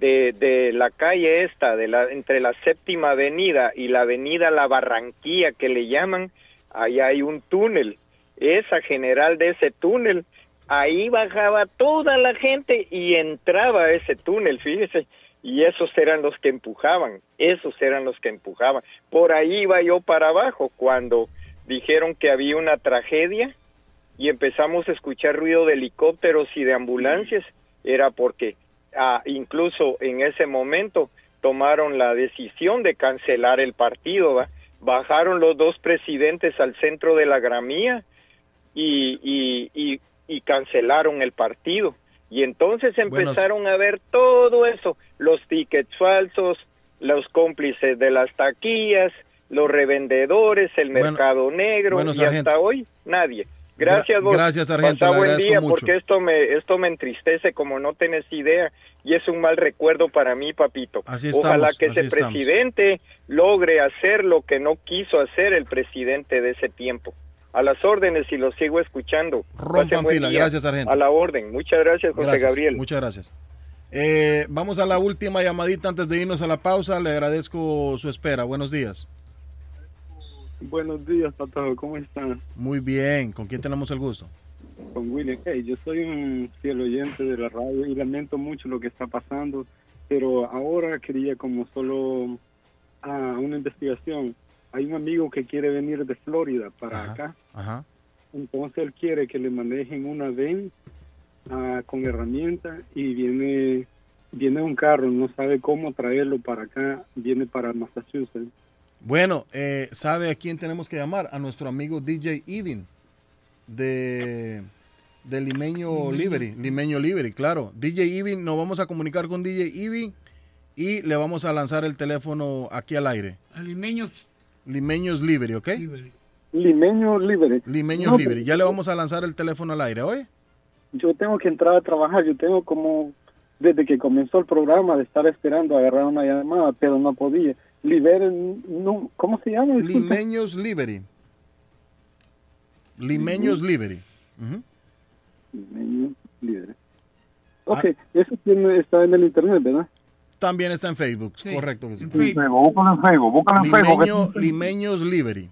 de, de la calle esta, de la, entre la séptima avenida y la avenida La Barranquilla que le llaman, ahí hay un túnel. Esa general de ese túnel, ahí bajaba toda la gente y entraba a ese túnel, fíjese y esos eran los que empujaban, esos eran los que empujaban. Por ahí iba yo para abajo cuando dijeron que había una tragedia y empezamos a escuchar ruido de helicópteros y de ambulancias, era porque ah, incluso en ese momento tomaron la decisión de cancelar el partido, bajaron los dos presidentes al centro de la gramía y, y, y cancelaron el partido y entonces empezaron a ver todo eso, los tickets falsos, los cómplices de las taquillas, los revendedores, el mercado negro y hasta hoy nadie. Gracias, vos. Gracias, Sargento. Pasa buen día porque esto me, esto me entristece como no tenés idea y es un mal recuerdo para mí, papito. Así Ojalá que ese estamos. presidente logre hacer lo que no quiso hacer el presidente de ese tiempo. A las órdenes y lo sigo escuchando. Rompan fila. día. Gracias, Sargento. A la orden. Muchas gracias, José Gracias, Gabriel. Muchas gracias. Eh, vamos a la última llamadita antes de irnos a la pausa. Le agradezco su espera. Buenos días. Buenos días, Pato. ¿Cómo están? Muy bien. ¿Con quién tenemos el gusto? Con William. Hey, yo soy un fiel oyente de la radio y lamento mucho lo que está pasando, pero ahora quería como solo ah, una investigación. Hay un amigo que quiere venir de Florida para acá, Ajá. entonces él quiere que le manejen una VEN ah, con herramienta y viene viene un carro, no sabe cómo traerlo para acá, viene para Massachusetts. Bueno, eh, ¿sabe a quién tenemos que llamar? A nuestro amigo DJ Evin de, de Limeño Limeño. Livery. Limeño Livery, claro. DJ Evin, nos vamos a comunicar con DJ Evin y le vamos a lanzar el teléfono aquí al aire. Alimeños Limeños Livery, ¿ok? Limeño Libre. Limeños No, pues, Ya le vamos a lanzar el teléfono al aire, ¿oye? yo tengo que entrar a trabajar, yo tengo como desde que comenzó el programa de estar esperando a agarrar una llamada, pero no podía. Libere, no, ¿cómo se llama? Limeños Livery. Limeños Livery. Ujú. Limeño Libre. Ok, eso tiene, está en el internet, ¿verdad? También está en Facebook, correcto. que sí. Búscalo en Facebook, búscalo en Limeño- Facebook. Limeños Livery.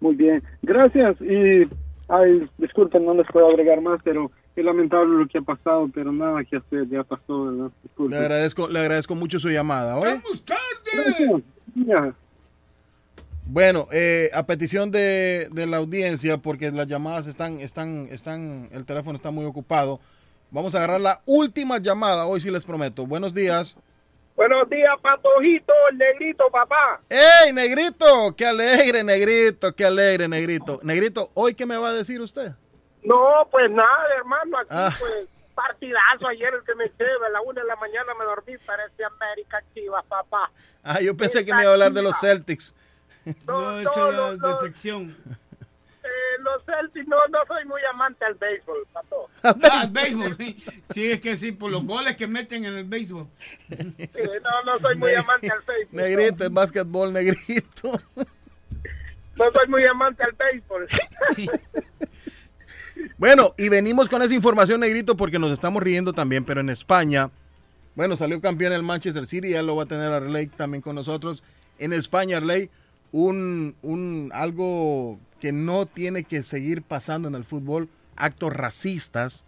Muy bien, gracias y, ay, disculpen, no les puedo agregar más, pero es lamentable lo que ha pasado, pero nada que hacer, ya pasó, ¿verdad? Le agradezco, le agradezco mucho su llamada, ¿oye? Gracias. Ya. Bueno, eh, a petición de, de la audiencia, porque las llamadas están, están, están, el teléfono está muy ocupado, vamos a agarrar la última llamada, hoy sí les prometo. Buenos días. Buenos días, Patojito, el negrito, papá. ¡Ey, negrito! ¡Qué alegre, negrito! ¡Qué alegre, negrito! Negrito, ¿hoy qué me va a decir usted? No, pues nada, hermano, aquí Ah. pues partidazo ayer el que me eché, a la una de la mañana me dormí, parece América Chivas, papá. Ah, yo pensé que me iba a hablar de los Celtics. No, no, no. de sección. Los Celtics, no, no soy muy amante al béisbol, pato. Ah, el béisbol, sí. Sí, es que sí, por los goles que meten en el béisbol. No, no soy muy amante al béisbol. Negrito, es básquetbol, negrito. No soy muy amante al béisbol. Bueno, y venimos con esa información, negrito, porque nos estamos riendo también, pero en España, bueno, salió campeón el Manchester City, ya lo va a tener Arley también con nosotros. En España, Arley, un, un algo que no tiene que seguir pasando en el fútbol, actos racistas,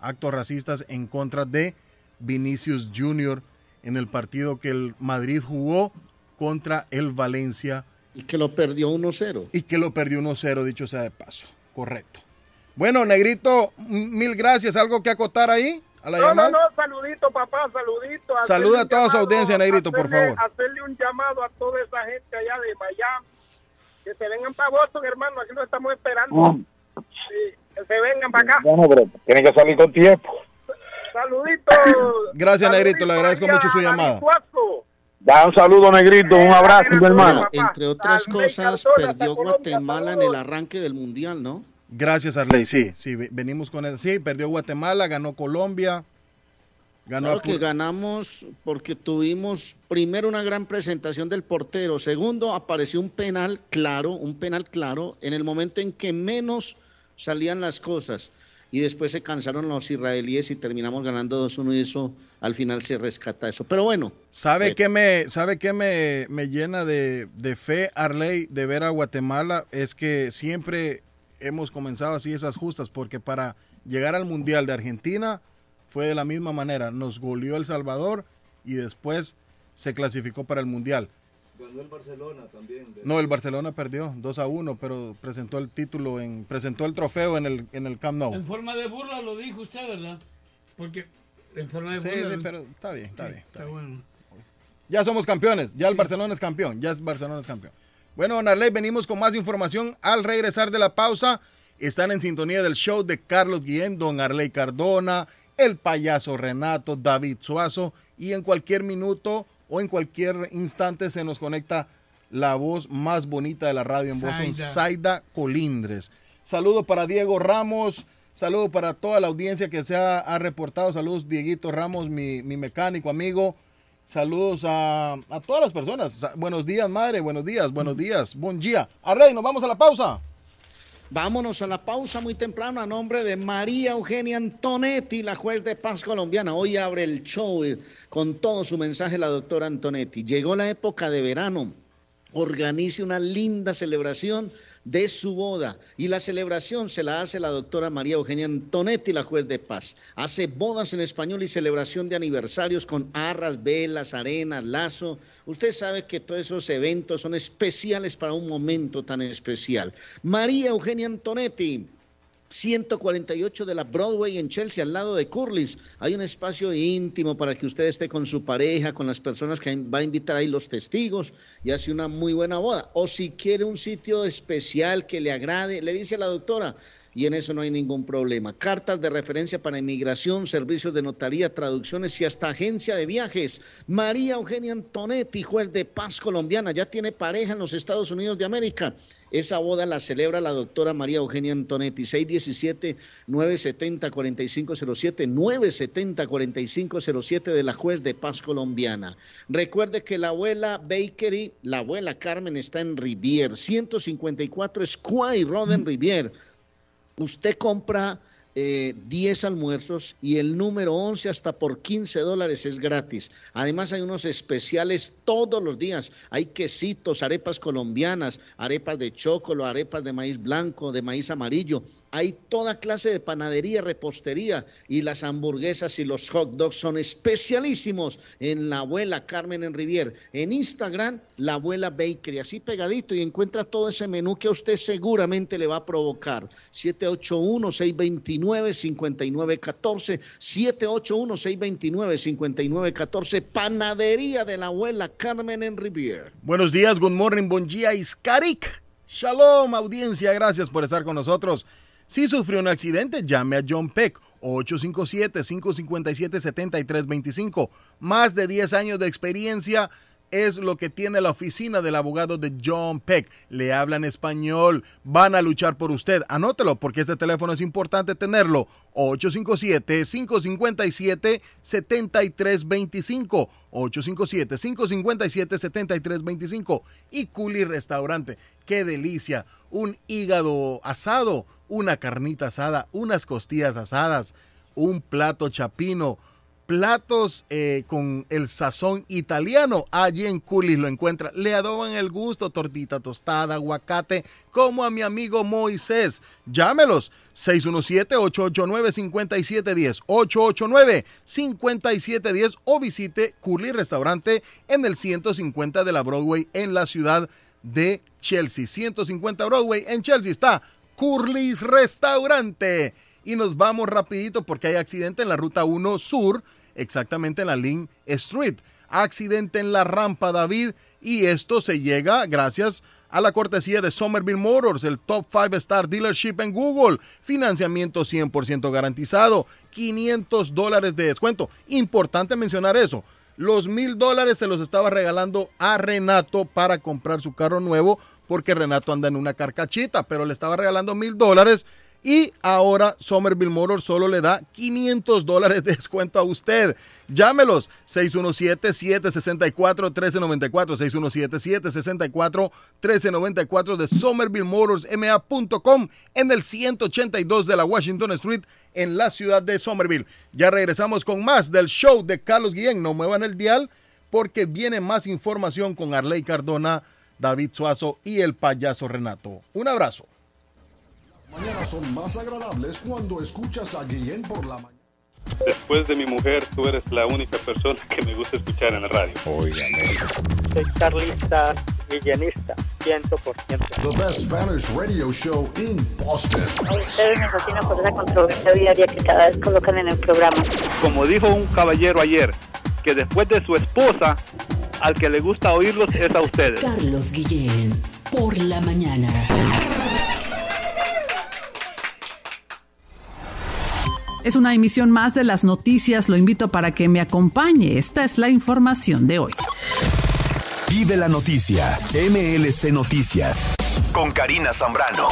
actos racistas en contra de Vinicius Junior en el partido que el Madrid jugó contra el Valencia. Y que lo perdió 1-0. Y que lo perdió 1-0, dicho sea de paso. Correcto. Bueno, Negrito, mil gracias. ¿Algo que acotar ahí a la No, no, llamada? no, saludito, papá, saludito. Saluda a toda su audiencia, Negrito, por favor. Hacerle un llamado a toda esa gente allá de Miami. Que se vengan para Boston, hermano, aquí lo estamos esperando. Mm. Sí, que se vengan para acá. Bueno, pero tienen que salir con tiempo. Saludito. Gracias, Negrito. Le agradezco mucho su llamada. Da un saludo, negrito, un abrazo, mi hermano. Entre otras cosas, perdió Guatemala en el arranque del Mundial, ¿no? Gracias, Arley. Sí, sí, ve- venimos con él. Sí, perdió Guatemala, ganó Colombia, ganó Claro que ganamos porque tuvimos primero una gran presentación del portero, segundo apareció un penal claro, un penal claro en el momento en que menos salían las cosas y después se cansaron los israelíes y terminamos ganando 2-1 y eso al final se rescata eso. Pero bueno, ¿Sabe qué me, sabe qué me, me llena de, de fe, Arley, de ver a Guatemala? Es que siempre hemos comenzado así esas justas, porque para llegar al Mundial de Argentina fue de la misma manera. Nos goleó El Salvador y después se clasificó para el Mundial. Ganó el Barcelona también. de- No, el Barcelona perdió 2 a 1, pero presentó el título, en, presentó el trofeo en el, en el Camp Nou. En forma de burla lo dijo usted, ¿verdad? Porque en forma de Sí, burla. sí, pero está bien, está Sí, bien. Está bueno. Ya somos campeones, ya el Barcelona es campeón, ya es Barcelona es campeón. Bueno, don Arley, venimos con más información al regresar de la pausa. Están en sintonía del show de Carlos Guillén, don Arley Cardona, el payaso Renato, David Suazo, y en cualquier minuto o en cualquier instante se nos conecta la voz más bonita de la radio en Boston, Zaida. Colindres. Saludo para Diego Ramos. Saludo para toda la audiencia que se ha, reportado. Saludos, Dieguito Ramos, mi, mecánico, amigo. Saludos a, todas las personas. Buenos días, madre. Buenos días, buenos días. Buen día. Arrey, nos vamos a la pausa. Vámonos a la pausa muy temprano a nombre de María Eugenia Antonetti, la juez de paz colombiana. Hoy abre el show eh, con todo su mensaje la doctora Antonetti. Llegó la época de verano. Organice una linda celebración de su boda. Y la celebración se la hace la doctora María Eugenia Antonetti, la juez de paz. Hace bodas en español y celebración de aniversarios con arras, velas, arenas, lazo. Usted sabe que todos esos eventos son especiales para un momento tan especial. María Eugenia Antonetti, 148 de la Broadway en Chelsea, al lado de Curly's. Hay un espacio íntimo para que usted esté con su pareja, con las personas que va a invitar ahí los testigos y hace una muy buena boda. O si quiere un sitio especial que le agrade, le dice a la doctora, y en eso no hay ningún problema. Cartas de referencia para inmigración, servicios de notaría, traducciones y hasta agencia de viajes. María Eugenia Antonetti, juez de paz colombiana, ya tiene pareja en los Estados Unidos de América. Esa boda la celebra la doctora María Eugenia Antonetti, 617-970-4507, 970-4507 de la juez de paz colombiana. Recuerde que la abuela Bakery, la abuela Carmen está en Rivier, 154 Squire Road en Rivier usted compra 10 eh, almuerzos y el número 11 hasta por 15 dólares es gratis. Además hay unos especiales todos los días. Hay quesitos, arepas colombianas, arepas de chocolo, arepas de maíz blanco, de maíz amarillo hay toda clase de panadería, repostería y las hamburguesas y los hot dogs son especialísimos en la abuela Carmen en Rivier. En Instagram, la abuela Bakery, así pegadito y encuentra todo ese menú que a usted seguramente le va a provocar. 781-629-5914, 781-629-5914, panadería de la abuela Carmen en Rivier. Buenos días, good morning, bon día, Iscarik. Shalom, audiencia, gracias por estar con nosotros. Si sufrió un accidente, llame a John Peck. 857-557-7325. Más de 10 años de experiencia es lo que tiene la oficina del abogado de John Peck. Le hablan español, van a luchar por usted. Anótelo porque este teléfono es importante tenerlo. 857-557-7325. 857-557-7325. Y Culi Restaurante. ¡Qué delicia! Un hígado asado una carnita asada, unas costillas asadas, un plato chapino, platos eh, con el sazón italiano. Allí en Culis lo encuentra. Le adoban el gusto, tortita tostada, aguacate, como a mi amigo Moisés. Llámelos 617-889-5710, 889-5710 o visite Curly Restaurante en el 150 de la Broadway en la ciudad de Chelsea. 150 Broadway en Chelsea está Curly's Restaurante. Y nos vamos rapidito porque hay accidente en la ruta 1 sur, exactamente en la Lynn Street. Accidente en la rampa David y esto se llega gracias a la cortesía de Somerville Motors, el top 5 star dealership en Google. Financiamiento 100% garantizado, 500 dólares de descuento. Importante mencionar eso. Los mil dólares se los estaba regalando a Renato para comprar su carro nuevo porque Renato anda en una carcachita, pero le estaba regalando mil dólares y ahora Somerville Motors solo le da 500 dólares de descuento a usted. Llámelos 617-764-1394, 617-764-1394 de Somerville Motors MA.com en el 182 de la Washington Street en la ciudad de Somerville. Ya regresamos con más del show de Carlos Guillén. No muevan el dial porque viene más información con Arley Cardona David Suazo y el payaso Renato. Un abrazo. Mañanas son más agradables cuando escuchas a Guillén por la mañana. Después de mi mujer, tú eres la única persona que me gusta escuchar en la radio. Óigame. Soy carlista guillenista, 100%. The best Spanish radio show in Boston. ustedes me fascinan por esa controversia diaria que cada vez colocan en el programa. Como dijo un caballero ayer, que después de su esposa, al que le gusta oírlos es a ustedes. Carlos Guillén, por la mañana. Es una emisión más de las noticias. Lo invito para que me acompañe. Esta es la información de hoy. Vive la noticia. MLC Noticias. Con Karina Zambrano.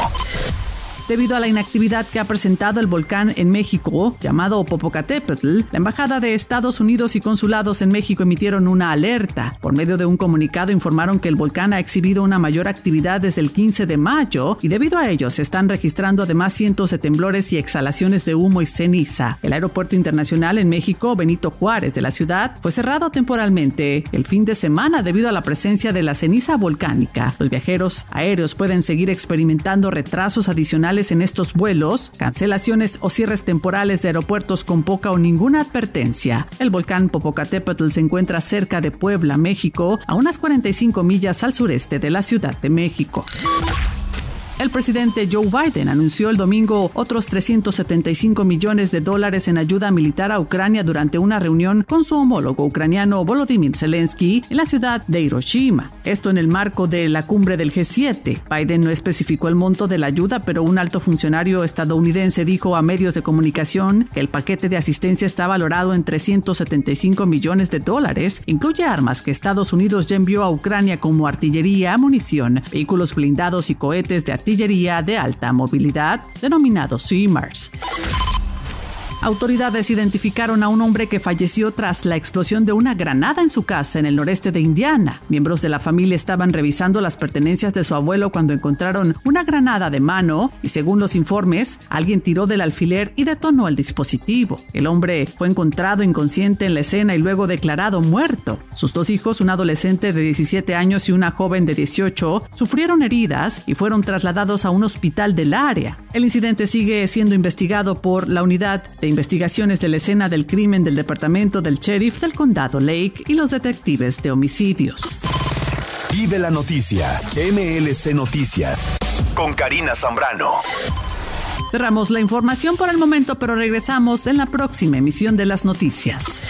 Debido a la inactividad que ha presentado el volcán en México, llamado Popocatépetl. La Embajada de Estados Unidos y consulados en México emitieron una alerta. Por medio de un comunicado informaron que el volcán ha exhibido una mayor actividad desde el 15 de mayo y debido a ello se están registrando además cientos de temblores y exhalaciones de humo y ceniza. El aeropuerto internacional en México, Benito Juárez de la ciudad, fue cerrado temporalmente el fin de semana debido a la presencia de la ceniza volcánica. Los viajeros aéreos pueden seguir experimentando retrasos adicionales en estos vuelos, cancelaciones o cierres temporales de aeropuertos con poca o ninguna advertencia. El volcán Popocatépetl se encuentra cerca de Puebla, México, a unas 45 millas al sureste de la Ciudad de México. El presidente Joe Biden anunció el domingo otros 375 millones de dólares en ayuda militar a Ucrania durante una reunión con su homólogo ucraniano Volodymyr Zelensky en la ciudad de Hiroshima. Esto en el marco de la cumbre del G7. Biden no especificó el monto de la ayuda, pero un alto funcionario estadounidense dijo a medios de comunicación que el paquete de asistencia está valorado en 375 millones de dólares. Incluye armas que Estados Unidos ya envió a Ucrania como artillería, munición, vehículos blindados y cohetes de artillería de alta movilidad, denominados CIMARS. Autoridades identificaron a un hombre que falleció tras la explosión de una granada en su casa en el noreste de Indiana. Miembros de la familia estaban revisando las pertenencias de su abuelo cuando encontraron una granada de mano y según los informes, alguien tiró del alfiler y detonó el dispositivo. El hombre fue encontrado inconsciente en la escena y luego declarado muerto. Sus dos hijos, un adolescente de 17 años y una joven de 18, sufrieron heridas y fueron trasladados a un hospital del área. El incidente sigue siendo investigado por la unidad de investigaciones de la escena del crimen del departamento del sheriff del condado Lake y los detectives de homicidios. Y de la noticia, MLC Noticias, con Karina Zambrano. Cerramos la información por el momento, pero regresamos en la próxima emisión de las noticias.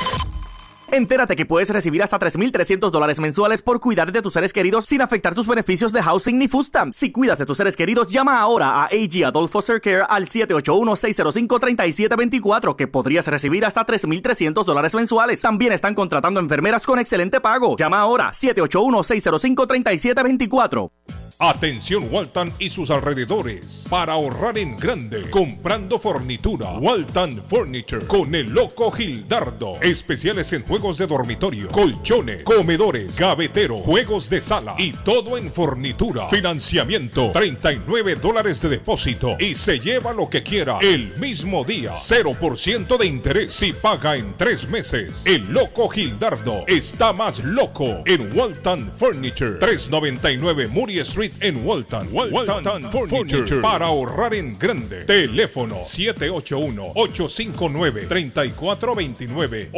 Entérate que puedes recibir hasta 3.300 dólares mensuales por cuidar de tus seres queridos sin afectar tus beneficios de housing ni food. Si cuidas de tus seres queridos, llama ahora a AG Adult Foster Care al 781-605-3724 que podrías recibir hasta 3.300 dólares mensuales. También están contratando enfermeras con excelente pago. Llama ahora 781-605-3724. Atención Walton y sus alrededores. Para ahorrar en grande, comprando fornitura. Walton Furniture con el loco Gildardo. Especiales en juegos de dormitorio, colchones, comedores, gavetero, juegos de sala y todo en fornitura. Financiamiento 39 dólares de depósito y se lleva lo que quiera el mismo día. 0% de interés si paga en tres meses. El loco Gildardo está más loco en Walton Furniture. 399 Murray Street en Walton. Walton, Furniture. Para ahorrar en grande. Teléfono 781-859-3429.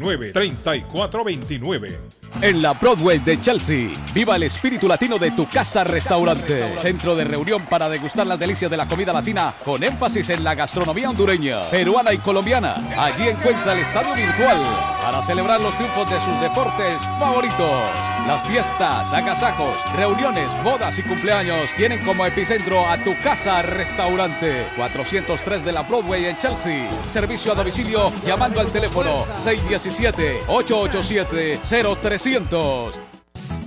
859-3429. En la Broadway de Chelsea, viva el espíritu latino de tu casa restaurante. Centro de reunión para degustar las delicias de la comida latina con énfasis en la gastronomía hondureña, peruana y colombiana. Allí encuentra el estadio virtual para celebrar los triunfos de sus deportes favoritos. Las fiestas, agasajos, reuniones, bodas y cumpleaños tienen como epicentro a tu casa restaurante 403 de la Broadway en Chelsea. Servicio a domicilio llamando al teléfono 617-887-0300.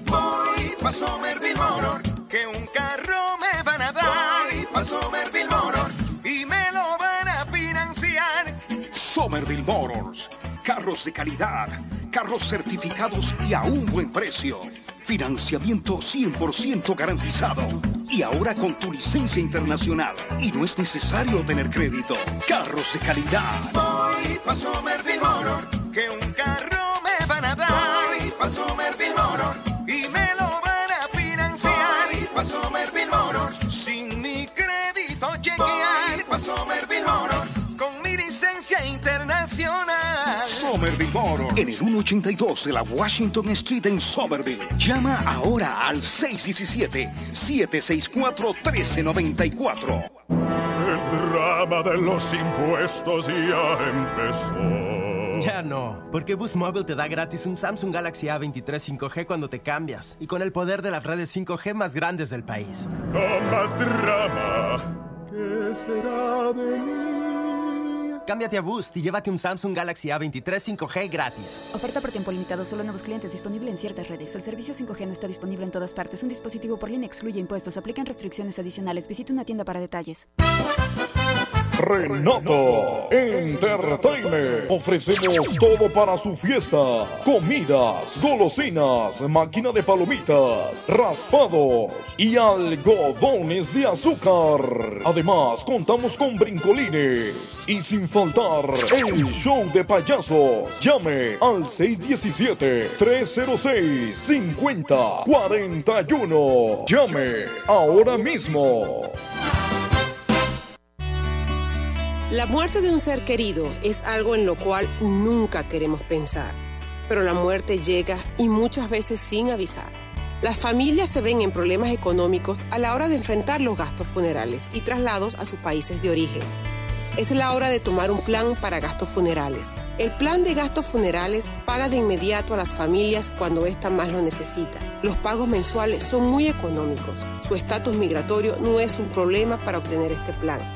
Voy pa' Somerville Motor, que un carro me van a dar. Voy pa' Somerville Motor y me lo van a financiar. Somerville Motors. Carros de calidad, carros certificados y a un buen precio. Financiamiento 100% garantizado. Y ahora con tu licencia internacional. Y no es necesario tener crédito. Carros de calidad. Voy pa' Somerville Motor, que un carro me van a dar. Voy pa' Somerville Motor y me lo van a financiar. Voy pa' Somerville Motor sin mi crédito chequear. Voy pa' Somerville Motor con mi licencia internacional. Somerville. En el 182 de la Washington Street en Somerville. Llama ahora al 617-764-1394. El drama de los impuestos ya empezó. Ya no, porque Boost Mobile te da gratis un Samsung Galaxy A23 5G cuando te cambias y con el poder de las redes 5G más grandes del país. No más drama. ¿Qué será de mí? Cámbiate a Boost y llévate un Samsung Galaxy A23 5G gratis. Oferta por tiempo limitado, solo nuevos clientes disponible en ciertas redes. El servicio 5G no está disponible en todas partes. Un dispositivo por línea excluye impuestos. Aplican restricciones adicionales. Visite una tienda para detalles. Renato Entertainment. Ofrecemos todo para su fiesta. Comidas, golosinas, máquina de palomitas, raspados y algodones de azúcar. Además, contamos con brincolines. Y sin faltar, el show de payasos. Llame al 617-306-5041. Llame ahora mismo. La muerte de un ser querido es algo en lo cual nunca queremos pensar, pero la muerte llega y muchas veces sin avisar. Las familias se ven en problemas económicos a la hora de enfrentar los gastos funerales y traslados a sus países de origen. Es la hora de tomar un plan para gastos funerales. El plan de gastos funerales paga de inmediato a las familias cuando ésta más lo necesita. Los pagos mensuales son muy económicos. Su estatus migratorio no es un problema para obtener este plan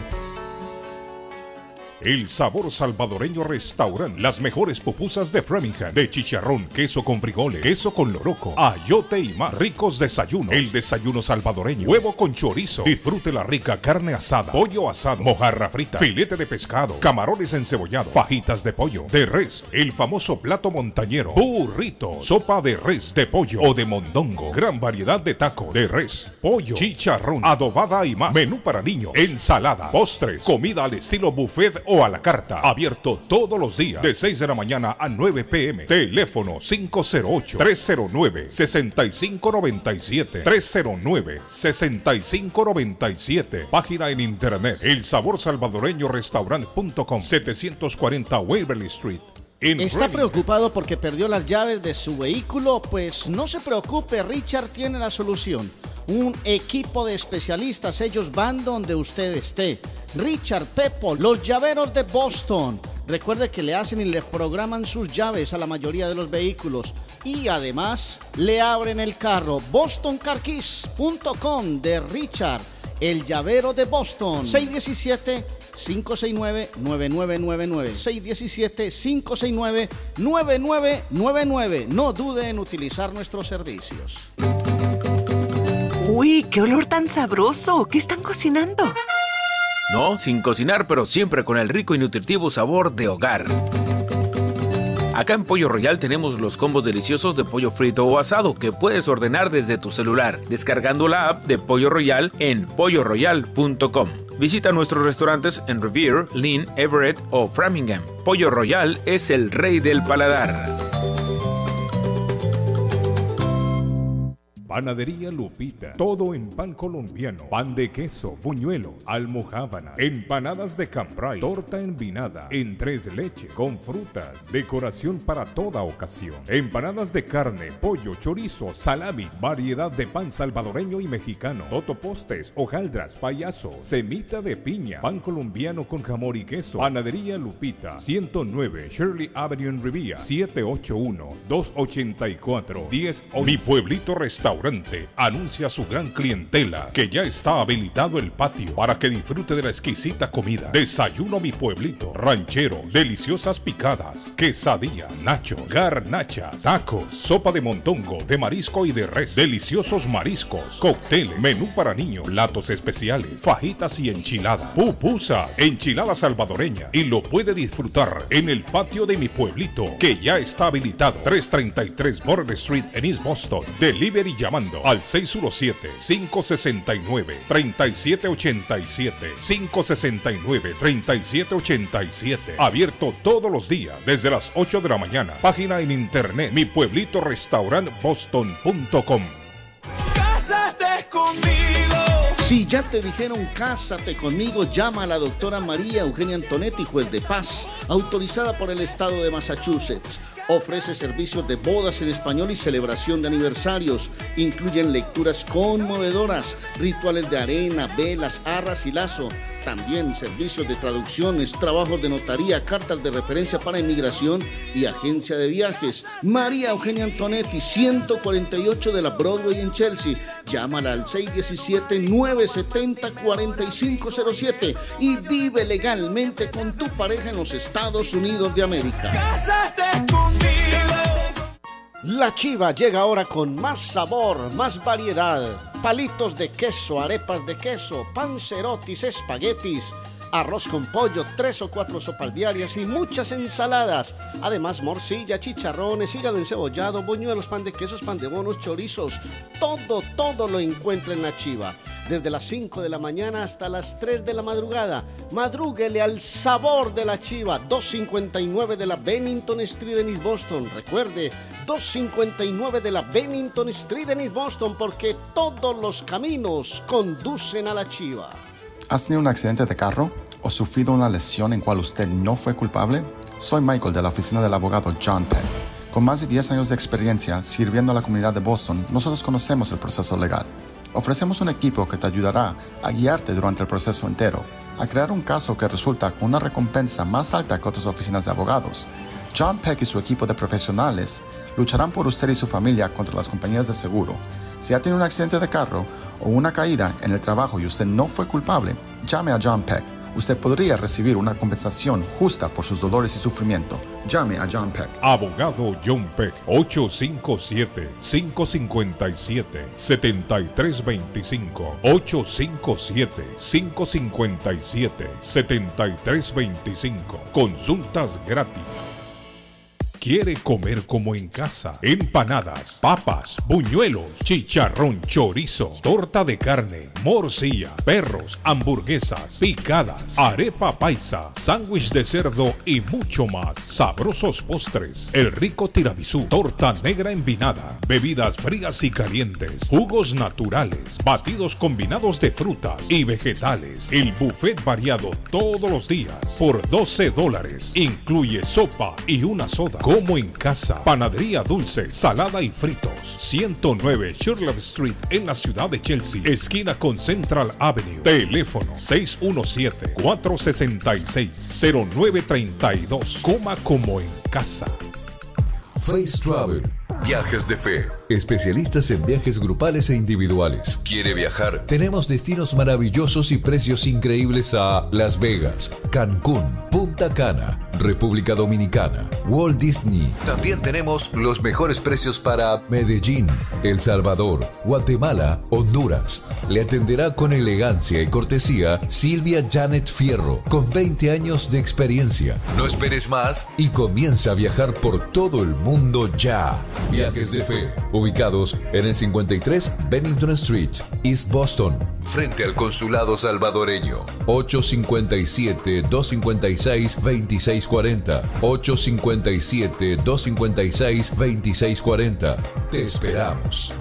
El sabor salvadoreño restaurante. Las mejores pupusas de Framingham. De chicharrón, queso con frijoles, queso con loroco, ayote y más. Ricos desayunos. El desayuno salvadoreño. Huevo con chorizo. Disfrute la rica carne asada. Pollo asado. Mojarra frita. Filete de pescado. Camarones encebollados. Fajitas de pollo. De res. El famoso plato montañero. Burrito. Sopa de res, de pollo o de mondongo. Gran variedad de taco. De res. Pollo. Chicharrón. Adobada y más. Menú para niños. Ensalada. Postres. Comida al estilo buffet o a la carta. Abierto todos los días de 6 de la mañana a 9 pm. Teléfono 508-309-6597. 309-6597. Página en internet. El sabor salvadoreño restaurant.com 740 Waverly Street. ¿Está preocupado porque perdió las llaves de su vehículo? Pues no se preocupe, Richard tiene la solución. Un equipo de especialistas, ellos van donde usted esté Richard Pepo, los llaveros de Boston. Recuerde que le hacen y le programan sus llaves a la mayoría de los vehículos y además le abren el carro. BostonCarKeys.com de Richard, el llavero de Boston. 617 569-9999. 617-569-9999. No dude en utilizar nuestros servicios. Uy, qué olor tan sabroso. ¿Qué están cocinando? No, sin cocinar, pero siempre con el rico y nutritivo sabor de hogar. Acá en Pollo Royal tenemos los combos deliciosos de pollo frito o asado que puedes ordenar desde tu celular, descargando la app de Pollo Royal en polloroyal.com. Visita nuestros restaurantes en Revere, Lynn, Everett o Framingham. Pollo Royal es el rey del paladar. Panadería Lupita. Todo en pan colombiano. Pan de queso, buñuelo, almohábana, empanadas de cambray, torta envinada, en tres leches, con frutas, decoración para toda ocasión. Empanadas de carne, pollo, chorizo, salamis, variedad de pan salvadoreño y mexicano, totopostes, hojaldras, payaso, semita de piña, pan colombiano con jamón y queso. Panadería Lupita, 109 Shirley Avenue en Rivia, 781 284 10 Mi pueblito restaurante anuncia a su gran clientela que ya está habilitado el patio para que disfrute de la exquisita comida. Desayuno mi pueblito, ranchero, deliciosas picadas, quesadillas, nachos, garnachas, tacos, sopa de montongo, de marisco y de res, deliciosos mariscos, cócteles, menú para niños, platos especiales, fajitas y enchiladas, pupusas, enchilada salvadoreña y lo puede disfrutar en el patio de mi pueblito que ya está habilitado 333 Border Street en East Boston. Delivery ya llamando al 617-569-3787. 569-3787. Abierto todos los días desde las 8 de la mañana. Página en internet mi pueblito restaurant boston.com. Cásate conmigo. Si ya te dijeron cásate conmigo, llama a la doctora María Eugenia Antonetti, juez de paz, autorizada por el estado de Massachusetts Ofrece servicios de bodas en español y celebración de aniversarios. Incluyen lecturas conmovedoras, rituales de arena, velas, arras y lazo. También servicios de traducciones, trabajos de notaría, cartas de referencia para inmigración y agencia de viajes. María Eugenia Antonetti, 148 de la Broadway en Chelsea. Llámala al 617-970-4507 y vive legalmente con tu pareja en los Estados Unidos de América. La chiva llega ahora con más sabor, más variedad. Palitos de queso, arepas de queso, pancerotis, espaguetis arroz con pollo, tres o cuatro sopas diarias y muchas ensaladas. Además, morcilla, chicharrones, hígado encebollado, buñuelos, pan de quesos, pan de bonos, chorizos. Todo, todo lo encuentra en la chiva. Desde las 5 de la mañana hasta las 3 de la madrugada. Madrúguele al sabor de la chiva. 259 de la Bennington Street en East Boston. Recuerde, 259 de la Bennington Street en East Boston porque todos los caminos conducen a la chiva. ¿Has tenido un accidente de carro o sufrido una lesión en cual usted no fue culpable? Soy Michael de la oficina del abogado John Penn. Con más de 10 años de experiencia sirviendo a la comunidad de Boston, nosotros conocemos el proceso legal. Ofrecemos un equipo que te ayudará a guiarte durante el proceso entero, a crear un caso que resulta con una recompensa más alta que otras oficinas de abogados. John Peck y su equipo de profesionales lucharán por usted y su familia contra las compañías de seguro si ha tenido un accidente de carro o una caída en el trabajo y usted no fue culpable, llame a John Peck. Usted podría recibir una compensación justa por sus dolores y sufrimiento. Llame a John Peck. Abogado John Peck, 857-557-7325. 857-557-7325. Consultas gratis. Quiere comer como en casa. Empanadas, papas, buñuelos, chicharrón, chorizo, torta de carne, morcilla, perros, hamburguesas, picadas, arepa paisa, sándwich de cerdo y mucho más. Sabrosos postres, el rico tiramisú, torta negra envinada, bebidas frías y calientes, jugos naturales, batidos combinados de frutas y vegetales. El buffet variado todos los días por 12 dólares. Incluye sopa y una soda como en casa. Panadería dulce, salada y fritos. 109 Sherlock Street en la ciudad de Chelsea, esquina con Central Avenue. Teléfono 617-466-0932. Coma como en casa. Face Travel Viajes de Fe. Especialistas en viajes grupales e individuales. ¿Quiere viajar? Tenemos destinos maravillosos y precios increíbles a Las Vegas, Cancún, Punta Cana, República Dominicana, Walt Disney. También tenemos los mejores precios para Medellín, El Salvador, Guatemala, Honduras. Le atenderá con elegancia y cortesía Silvia Janet Fierro, con 20 años de experiencia. No esperes más y comienza a viajar por todo el mundo ya. Viajes de Fe, ubicados en el 53 Bennington Street, East Boston, frente al consulado salvadoreño. 857-256-2640. 857-256-2640. Te esperamos.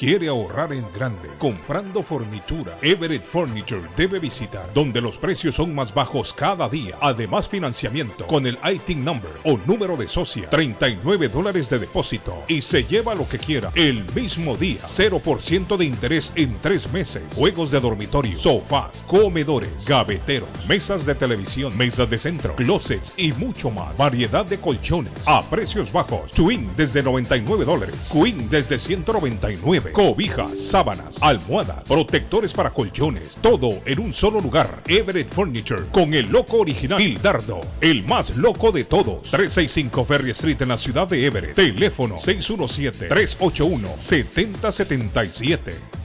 ¿Quiere ahorrar en grande comprando fornitura? Everett Furniture debe visitar, donde los precios son más bajos cada día. Además, financiamiento con el IT number o número de socia. 39 dólares de depósito y se lleva lo que quiera el mismo día. 0% de interés en tres meses. Juegos de dormitorio, sofás, comedores, gaveteros, mesas de televisión, mesas de centro, closets y mucho más. Variedad de colchones a precios bajos. Twin desde 99 dólares. Queen desde 199 cobijas, sábanas, almohadas, protectores para colchones, todo en un solo lugar. Everett Furniture con el loco original Hildardo, el más loco de todos. 365 Ferry Street en la ciudad de Everett. Teléfono 617-381-7077.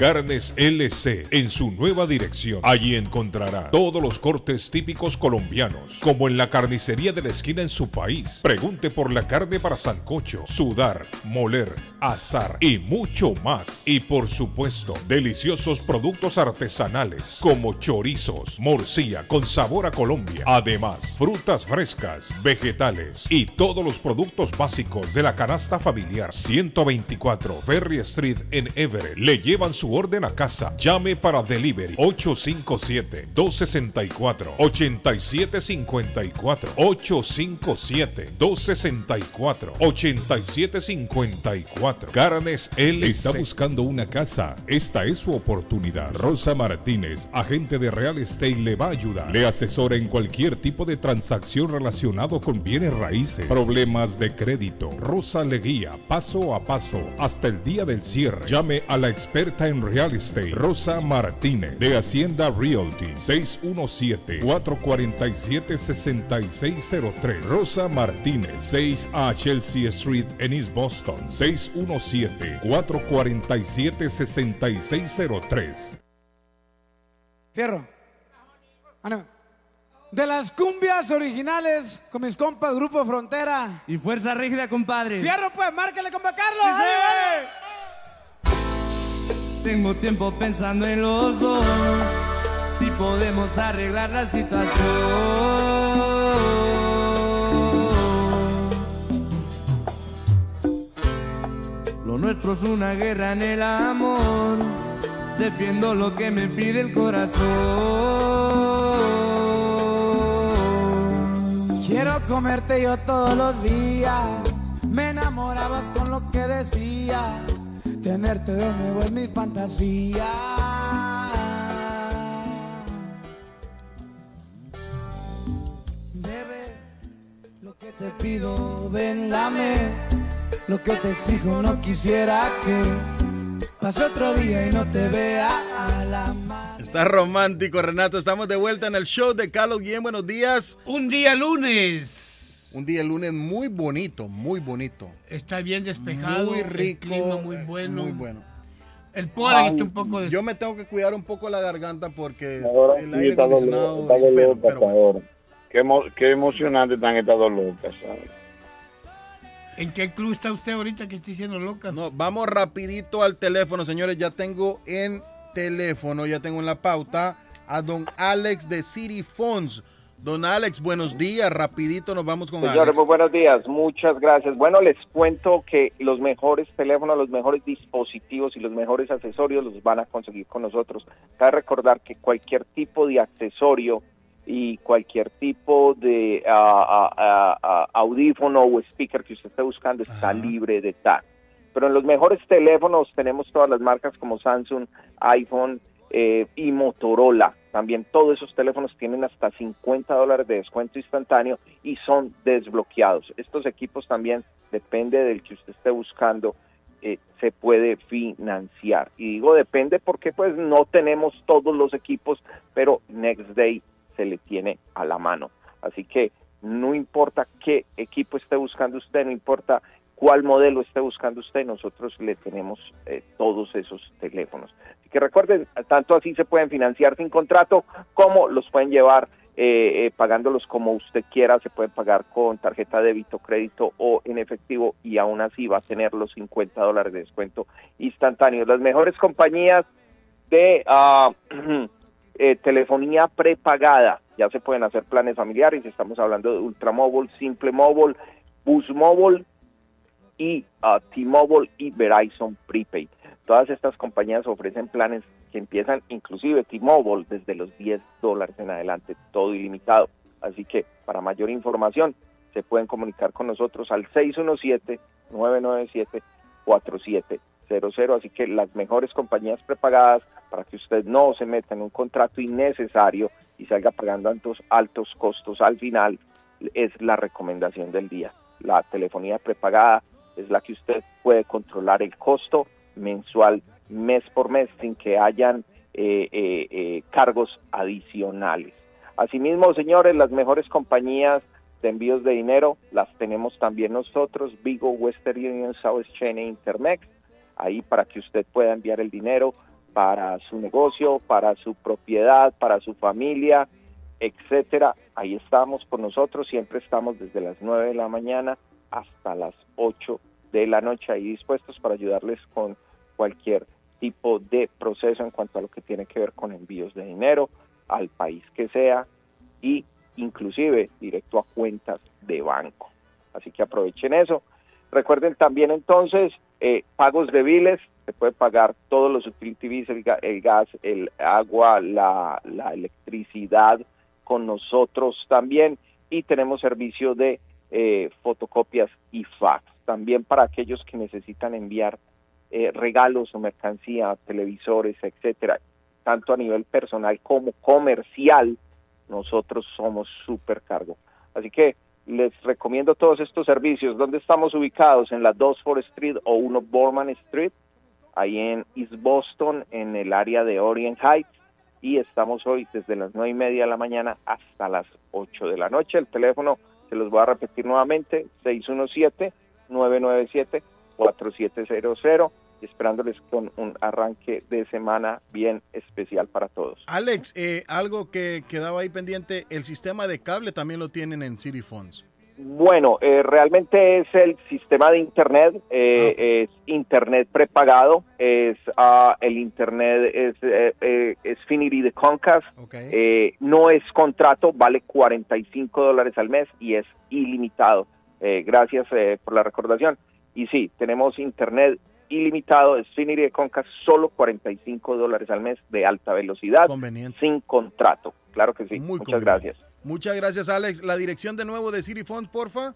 Carnes LC en su nueva dirección. Allí encontrará todos los cortes típicos colombianos, como en la carnicería de la esquina en su país. Pregunte por la carne para sancocho, sudar, moler, azar y mucho más. Y por supuesto, deliciosos productos artesanales como chorizos, morcilla con sabor a Colombia. Además, frutas frescas, vegetales y todos los productos básicos de la canasta familiar. 124 Ferry Street en Everett le llevan su orden a casa. Llame para delivery 857-264-8754. 857-264-8754. Carnes L. Está buscando una casa. Esta es su oportunidad. Rosa Martínez, agente de Real Estate, le va a ayudar. Le asesora en cualquier tipo de transacción relacionado con bienes raíces, problemas de crédito. Rosa le guía paso a paso hasta el día del cierre. Llame a la experta en Real Estate, Rosa Martínez, de Hacienda Realty, 617-447-6603. Rosa Martínez, 6 a Chelsea Street en East Boston, 617-447-6603. Fierro. Ah. De las cumbias originales con mis compas Grupo Frontera. Y Fuerza Rígida, compadre. Fierro, pues, márquele, compa Carlos. Tengo tiempo pensando en los dos. Si podemos arreglar la situación. Lo nuestro es una guerra en el amor. Defiendo lo que me pide el corazón. Quiero comerte yo todos los días. Me enamorabas con lo que decías. Tenerte de nuevo en mis fantasías. Bebé, lo que te pido, ven, dame. Lo que te exijo, no quisiera que pase otro día y no te vea a la mar. Está romántico, Renato. Estamos de vuelta en el show de Carlos Guillén. Buenos días. Un día lunes. Un día lunes muy bonito, muy bonito. Está bien despejado. Muy rico. El clima muy eh, bueno. Muy bueno. El polen está un poco de... Yo me tengo que cuidar un poco la garganta porque Ahora el aire está acondicionado... dolido, está dolido, pero- pero bueno. ahora. Qué, qué emocionante están estas dos locas, ¿sabes? ¿En qué club está usted ahorita que estoy diciendo locas? No, vamos rapidito al teléfono, señores. Ya tengo en teléfono, ya tengo en la pauta a don Alex de City Phones. Don Alex, buenos días. Rapidito nos vamos con Señores, Alex. muy buenos días, muchas gracias. Bueno, les cuento que los mejores teléfonos, los mejores dispositivos y los mejores accesorios los van a conseguir con nosotros. Cabe recordar que cualquier tipo de accesorio y cualquier tipo de ah, ah, ah, audífono o speaker que usted esté buscando está libre de tag. Pero en los mejores teléfonos tenemos todas las marcas como Samsung, iPhone eh, y Motorola. También todos esos teléfonos tienen hasta 50 dólares de descuento instantáneo y son desbloqueados. Estos equipos también, depende del que usted esté buscando, eh, se puede financiar. Y digo depende porque pues no tenemos todos los equipos, pero Next Day se le tiene a la mano. Así que no importa qué equipo esté buscando usted, no importa cuál modelo esté buscando usted, nosotros le tenemos eh, todos esos teléfonos. Así que recuerden, tanto así se pueden financiar sin contrato, como los pueden llevar eh, eh, pagándolos como usted quiera, se pueden pagar con tarjeta débito, crédito o en efectivo y aún así va a tener los 50 dólares de descuento instantáneos. Las mejores compañías de eh, telefonía prepagada, ya se pueden hacer planes familiares, estamos hablando de Ultramóvil, Simple Mobile, Bus y ah, T-Mobile y Verizon Prepaid. Todas estas compañías ofrecen planes que empiezan inclusive T-Mobile desde los 10 dólares en adelante, todo ilimitado. Así que para mayor información se pueden comunicar con nosotros al 617-997-4700. Así que las mejores compañías prepagadas para que usted no se meta en un contrato innecesario y salga pagando altos, altos costos al final es la recomendación del día. La telefonía prepagada es la que usted puede controlar el costo mensual, mes por mes, sin que hayan eh, eh, eh, cargos adicionales. Asimismo, señores, las mejores compañías de envíos de dinero las tenemos también nosotros, Vigo, Western Union, South Chain e Intermex, ahí para que usted pueda enviar el dinero para su negocio, para su propiedad, para su familia, etcétera. Ahí estamos con nosotros, siempre estamos desde las 9 de la mañana hasta las 8 de la noche ahí dispuestos para ayudarles con cualquier tipo de proceso en cuanto a lo que tiene que ver con envíos de dinero al país que sea y inclusive directo a cuentas de banco. Así que aprovechen eso. Recuerden también entonces eh, pagos de biles se puede pagar todos los utilities, el, el gas, el agua, la, la electricidad con nosotros también y tenemos servicio de eh, fotocopias y fax. También para aquellos que necesitan enviar eh, regalos o mercancía, televisores, etcétera, tanto a nivel personal como comercial, nosotros somos super cargo. Así que les recomiendo todos estos servicios. ¿Dónde estamos ubicados? En la 2 Forest Street o 1 Borman Street, ahí en East Boston, en el área de Orient Heights. Y estamos hoy desde las nueve y media de la mañana hasta las 8 de la noche. El teléfono se los voy a repetir nuevamente, 617-997-4700 esperándoles con un arranque de semana bien especial para todos. Alex, eh, algo que quedaba ahí pendiente, el sistema de cable también lo tienen en City Phones. Bueno, eh, realmente es el sistema de internet, eh, ah. es internet prepagado, es uh, el internet es, eh, es Finity de Comcast, no es contrato, vale 45 dólares al mes y es ilimitado. Gracias por la recordación. Y sí, tenemos internet ilimitado de Xfinity de Concas, solo 45 dólares al mes de alta velocidad, sin contrato. Claro que sí. Muchas gracias. Muchas gracias, Alex. La dirección de nuevo de City Fund, porfa.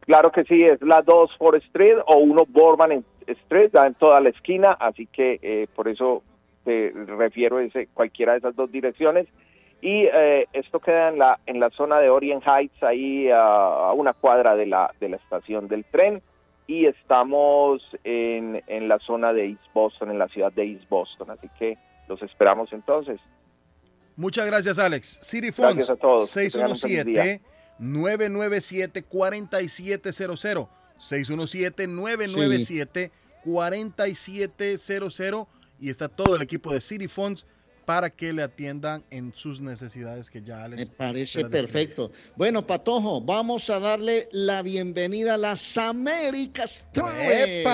Claro que sí, es la 2 Forest Street o 1 Borman Street, da en toda la esquina, así que eh, por eso te refiero a ese, cualquiera de esas dos direcciones. Y eh, esto queda en la, en la zona de Orient Heights, ahí a, una cuadra de la, de la estación del tren y estamos en, en la zona de East Boston, en la ciudad de East Boston. Así que los esperamos entonces. Muchas gracias, Alex. City Phones, 617-997-4700. 617-997-4700. Y está todo el equipo de City Phones para que le atiendan en sus necesidades que ya les... Me parece perfecto. Bueno, Patojo, vamos a darle la bienvenida a las Américas ¡Epa!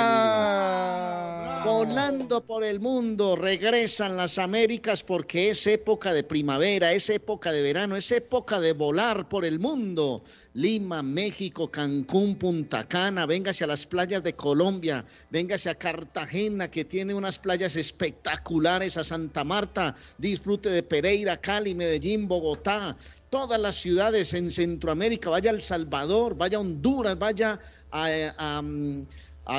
Volando por el mundo, regresan las Américas porque es época de primavera, es época de verano, es época de volar por el mundo. Lima, México, Cancún, Punta Cana, véngase a las playas de Colombia, véngase a Cartagena, que tiene unas playas espectaculares, a Santa Marta, disfrute de Pereira, Cali, Medellín, Bogotá, todas las ciudades en Centroamérica, vaya a El Salvador, vaya a Honduras, vaya a, a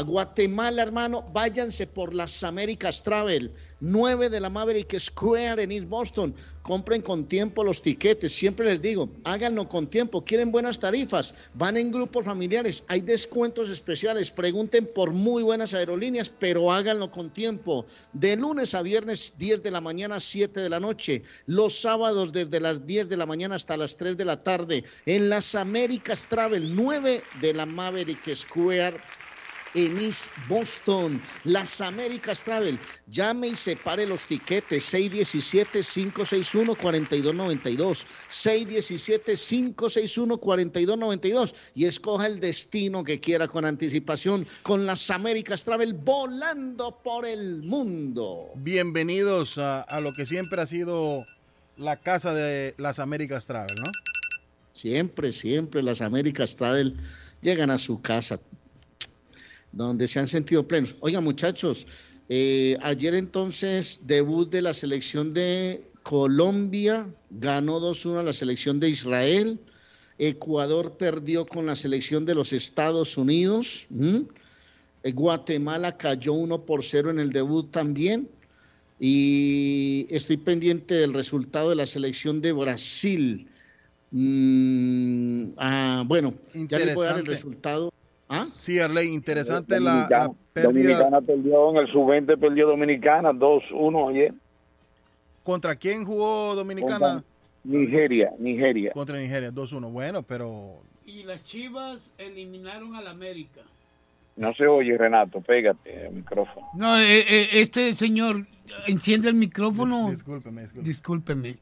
Guatemala, hermano, váyanse por las Américas Travel. 9 de la Maverick Square en East Boston. Compren con tiempo los tiquetes. Siempre les digo, háganlo con tiempo. Quieren buenas tarifas. Van en grupos familiares. Hay descuentos especiales. Pregunten por muy buenas aerolíneas, pero háganlo con tiempo. De lunes a viernes, 10 de la mañana, 7 de la noche. Los sábados, desde las 10 de la mañana hasta las 3 de la tarde. En las Américas Travel, 9 de la Maverick Square en East Boston. Las Américas Travel. Llame y separe los tiquetes. 617-561-4292. 617-561-4292. Y escoja el destino que quiera con anticipación con las Américas Travel volando por el mundo. Bienvenidos a, a lo que siempre ha sido la casa de las Américas Travel, ¿no? Siempre, siempre las Américas Travel llegan a su casa donde se han sentido plenos. Oiga, muchachos, eh, ayer entonces debut de la selección de Colombia, ganó 2-1 la selección de Israel, Ecuador perdió con la selección de los Estados Unidos, eh, Guatemala cayó 1 por 0 en el debut también, y estoy pendiente del resultado de la selección de Brasil. Mm, ah, bueno, ya le voy a dar el resultado. ¿Ah? Sí, Arley, interesante la, pérdida. Dominicana perdió en el sub-20, perdió Dominicana 2-1 ayer. ¿Contra quién jugó Dominicana? Nigeria, Nigeria. Contra Nigeria, 2-1. Bueno, pero... Y las Chivas eliminaron al América. No se oye, Renato, pégate el micrófono. No, eh, eh, este señor enciende el micrófono. Discúlpeme, discúlpeme. Discúlpeme.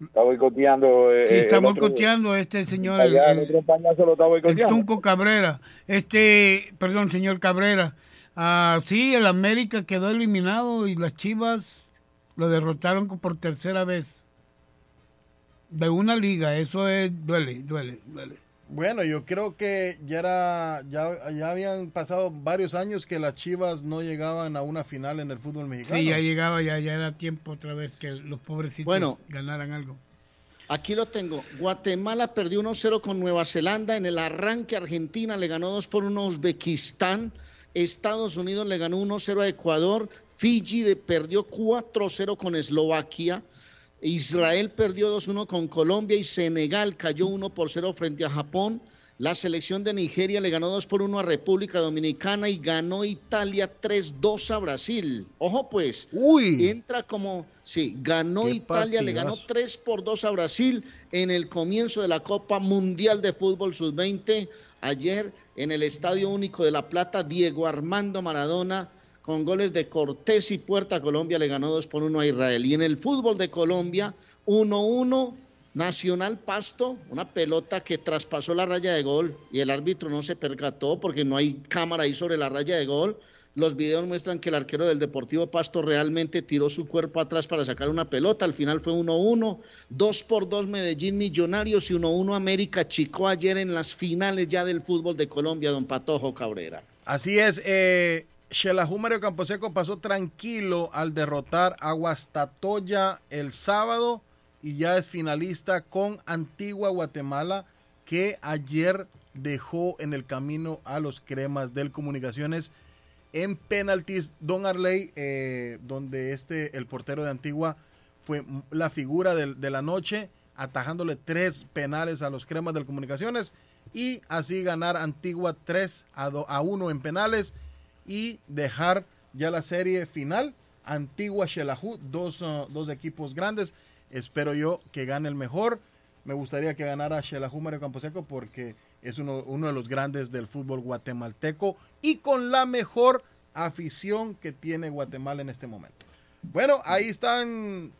Está boicoteando. Eh, sí, está boicoteando este señor. el, el, Tunco Cabrera. Este, perdón, señor Cabrera. Ah, sí, el América quedó eliminado y las Chivas lo derrotaron por tercera vez. De una liga, eso es, duele, duele, duele. Bueno, yo creo que ya era, ya, ya habían pasado varios años que las Chivas no llegaban a una final en el fútbol mexicano. Sí, ya llegaba, ya, ya era tiempo otra vez que los pobrecitos ganaran algo. Aquí lo tengo. Guatemala perdió 1-0 con Nueva Zelanda. En el arranque Argentina le ganó 2 por 1 a Uzbekistán. Estados Unidos le ganó 1-0 a Ecuador. Fiji perdió 4-0 con Eslovaquia. Israel perdió 2-1 con Colombia y Senegal cayó 1 por 0 frente a Japón. La selección de Nigeria le ganó 2 por 1 a República Dominicana y ganó Italia 3-2 a Brasil. Ojo pues, Uy. entra como, sí, ganó Italia, le ganó 3 por 2 a Brasil en el comienzo de la Copa Mundial de Fútbol Sub-20. Ayer en el Estadio Único de La Plata, Diego Armando Maradona con goles de Cortés y Puerta Colombia le ganó 2 por 1 a Israel. Y en el fútbol de Colombia, 1-1 Nacional Pasto, una pelota que traspasó la raya de gol y el árbitro no se percató porque no hay cámara ahí sobre la raya de gol. Los videos muestran que el arquero del Deportivo Pasto realmente tiró su cuerpo atrás para sacar una pelota. Al final fue 1-1, 2 por 2 Medellín Millonarios y 1-1 América Chico ayer en las finales ya del fútbol de Colombia, don Patojo Cabrera. Así es, eh, Xelajú Mario Camposeco pasó tranquilo al derrotar a Guastatoya el sábado y ya es finalista con Antigua Guatemala que ayer dejó en el camino a los cremas del Comunicaciones en penaltis. Don Arley, eh, donde este, el portero de Antigua, fue la figura de, la noche, atajándole tres penales a los cremas del Comunicaciones y así ganar Antigua 3 a, a 1 en penales y dejar ya la serie final. Antigua Xelajú, dos, uh, dos equipos grandes Espero yo que gane el mejor. Me gustaría que ganara Xelajú Mario Camposeco porque es uno, de los grandes del fútbol guatemalteco y con la mejor afición que tiene Guatemala en este momento. Bueno, ahí están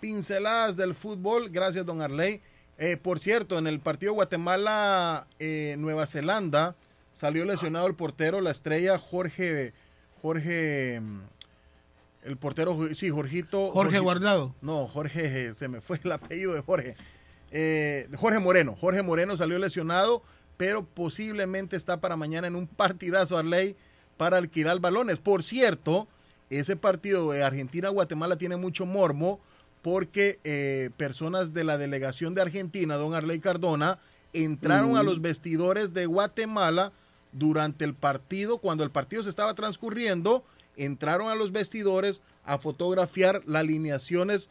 pinceladas del fútbol. Gracias, don Arley. Eh, por cierto, en el partido Guatemala-Nueva Zelanda salió lesionado el portero, la estrella Jorge, Jorge el portero, sí, Jorgito. Jorge Guardado. No, Jorge, se me fue el apellido de Jorge. Eh, Jorge Moreno. Jorge Moreno salió lesionado, pero posiblemente está para mañana en un partidazo a ley para alquilar balones. Por cierto, ese partido de Argentina-Guatemala tiene mucho mormo porque eh, personas de la delegación de Argentina, don Arley Cardona, entraron a los vestidores de Guatemala durante el partido, cuando el partido se estaba transcurriendo entraron a los vestidores a fotografiar las alineaciones,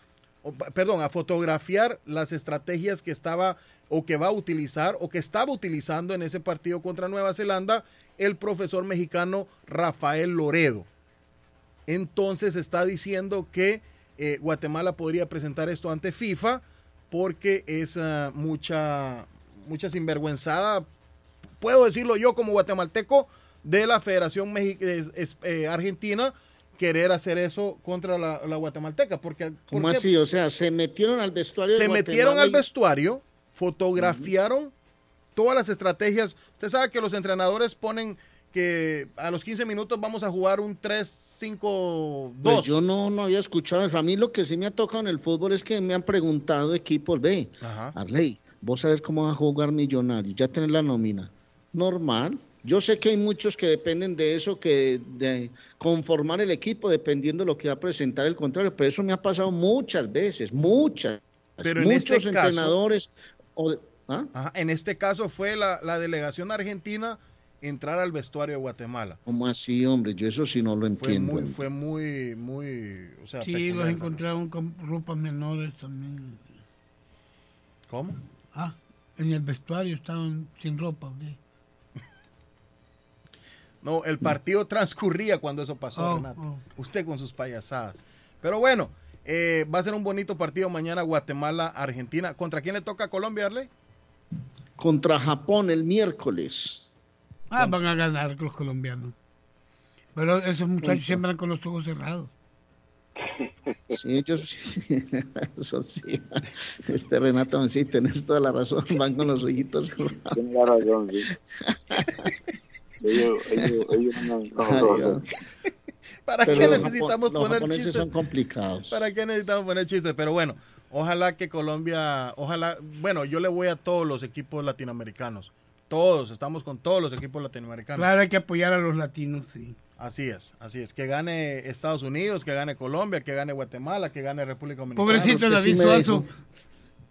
perdón, a fotografiar las estrategias que estaba o que va a utilizar o que estaba utilizando en ese partido contra Nueva Zelanda el profesor mexicano Rafael Loredo. Entonces está diciendo que eh, Guatemala podría presentar esto ante FIFA porque es ah, mucha, mucha sinvergüenzada, puedo decirlo yo como guatemalteco, de la Federación eh, Argentina querer hacer eso contra la, guatemalteca. Porque, ¿Cómo así? O sea, se metieron al vestuario. Se metieron al vestuario, fotografiaron todas las estrategias. Usted sabe que los entrenadores ponen que a los 15 minutos vamos a jugar un 3-5-2. Pues yo no, no había escuchado eso. A mí lo que sí me ha tocado en el fútbol es que me han preguntado equipos, ve, Arley, vos sabes cómo va a jugar Millonarios, ya tenés la nómina. Normal, yo sé que hay muchos que dependen de eso, que de conformar el equipo dependiendo de lo que va a presentar el contrario, pero eso me ha pasado muchas veces, muchas. Pero muchos este entrenadores. ¿ah? en este caso fue la, delegación argentina entrar al vestuario de Guatemala. ¿Cómo así, hombre? Yo eso sí no lo entiendo. Fue muy, muy, sí, los encontraron con ropas menores también. ¿Cómo? Ah, en el vestuario estaban sin ropa. No, el partido transcurría cuando eso pasó, oh, Renato. Oh. Usted con sus payasadas. Pero bueno, eh, va a ser un bonito partido mañana Guatemala-Argentina. ¿Contra quién le toca a Colombia, Arley? Contra Japón el miércoles. Ah, van a ganar los colombianos. Pero esos muchachos siempre van con los ojos cerrados. Sí, ellos sí. Eso sí. Este Renato, sí, tenés toda la razón. Van con los ojitos cerrados. Tienes la razón, sí. ¿Para qué necesitamos poner chistes? son complicados. ¿Para qué necesitamos poner chistes? Pero bueno, ojalá que Colombia, ojalá, bueno, yo le voy a todos los equipos latinoamericanos. Todos, estamos con todos los equipos latinoamericanos. Claro, hay que apoyar a los latinos, sí. Así es, así es. Que gane Estados Unidos, que gane Colombia, que gane Guatemala, que gane República Dominicana. Pobrecito David Suazo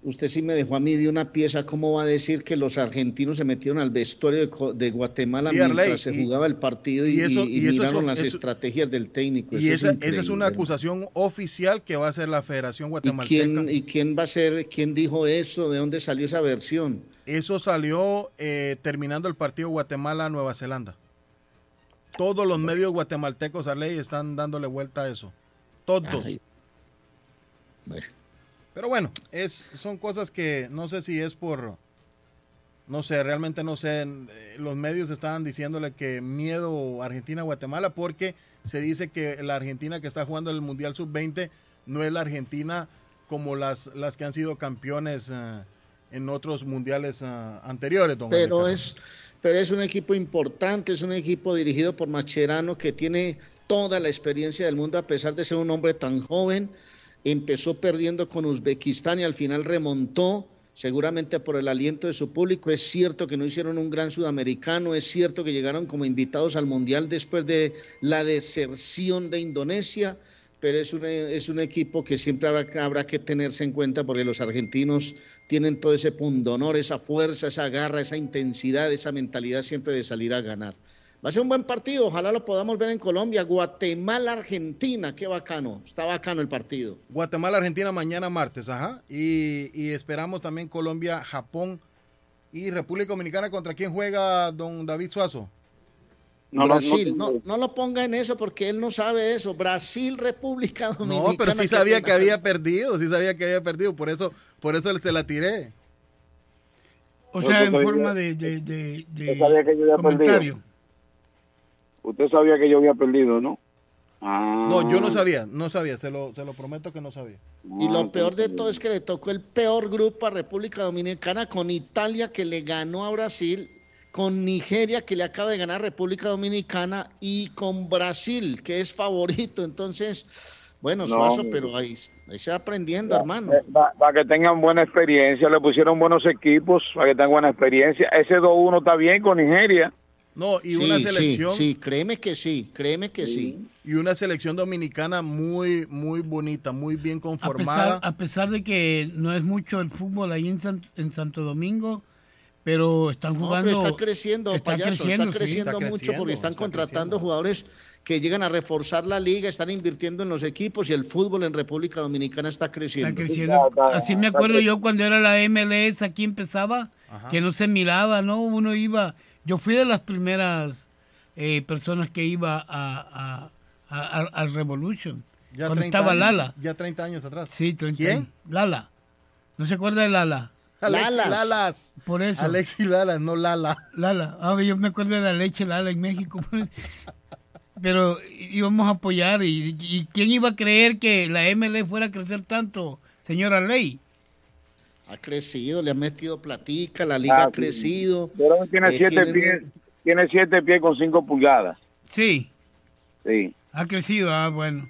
usted sí me dejó a mí de una pieza, ¿cómo va a decir que los argentinos se metieron al vestuario de, Guatemala mientras se jugaba el partido y, miraron las estrategias del técnico? y esa, es una acusación oficial que va a hacer la Federación Guatemalteca. ¿Y quién, ¿Y quién va a ser, quién dijo eso? ¿De dónde salió esa versión? Eso salió eh, terminando el partido Guatemala-Nueva Zelanda. Todos los medios guatemaltecos, ley están dándole vuelta a eso. Todos. Pero bueno, es, son cosas que no sé si es por, no sé, realmente no sé, eh, los medios estaban diciéndole que miedo Argentina-Guatemala porque se dice que la Argentina que está jugando el Mundial Sub-20 no es la Argentina como las, las que han sido campeones eh, en otros mundiales eh, anteriores. Don pero es, pero es un equipo importante, es un equipo dirigido por Macherano que tiene toda la experiencia del mundo a pesar de ser un hombre tan joven empezó perdiendo con Uzbekistán y al final remontó, seguramente por el aliento de su público. Es cierto que no hicieron un gran sudamericano, es cierto que llegaron como invitados al Mundial después de la deserción de Indonesia, pero es un, es un equipo que siempre habrá, habrá que tenerse en cuenta porque los argentinos tienen todo ese pundonor, esa fuerza, esa garra, esa intensidad, esa mentalidad siempre de salir a ganar. Va a ser un buen partido, ojalá lo podamos ver en Colombia. Guatemala, Argentina, qué bacano, está bacano el partido. Guatemala, Argentina mañana martes, ajá. Y, esperamos también Colombia, Japón y República Dominicana. ¿Contra quién juega don David Suazo? Brasil, no, no, lo ponga en eso porque él no sabe eso. Brasil, República Dominicana. No, pero sí sabía que había perdido, sí sabía que había perdido, por eso, por eso se la tiré. O sea, en forma de, de, de comentario. Usted sabía que yo había perdido, ¿no? Ah. No, yo no sabía, no sabía, se lo, se lo prometo que no sabía. Y lo peor de todo es que le tocó el peor grupo a República Dominicana con Italia que le ganó a Brasil, con Nigeria que le acaba de ganar a República Dominicana y con Brasil que es favorito. Entonces, bueno, Suazo, pero ahí, ahí, se va aprendiendo, hermano. Eh, para que tengan buena experiencia, le pusieron buenos equipos, para que tengan buena experiencia. Ese 2-1 está bien con Nigeria. No, y una selección. Sí, créeme que sí, créeme que sí. Y una selección dominicana muy, muy bonita, muy bien conformada. A pesar, de que no es mucho el fútbol ahí en, en Santo Domingo, pero están jugando. está creciendo, está creciendo, está creciendo mucho porque están contratando jugadores que llegan a reforzar la liga, están invirtiendo en los equipos y el fútbol en República Dominicana está creciendo. Así me acuerdo yo cuando era la MLS, aquí empezaba, que no se miraba, ¿no? Uno iba yo fui de las primeras eh, personas que iba a, al Revolution. cuando estaba Lala. Ya 30 años atrás. Sí, 30 ¿Quién? Lala. ¿No se acuerda de Lala? Lalas. Lalas. Por eso. Alexi Lala, no Lala. Lala. Ah, yo me acuerdo de la leche Lala en México. Pero íbamos a apoyar. Y, ¿Y quién iba a creer que la ML fuera a crecer tanto, señora Ley? Ha crecido, le ha metido platica, la liga ha crecido. Pero tiene eh, siete pies, tiene siete pies con cinco pulgadas. Sí. Sí. Ha crecido, ah, bueno.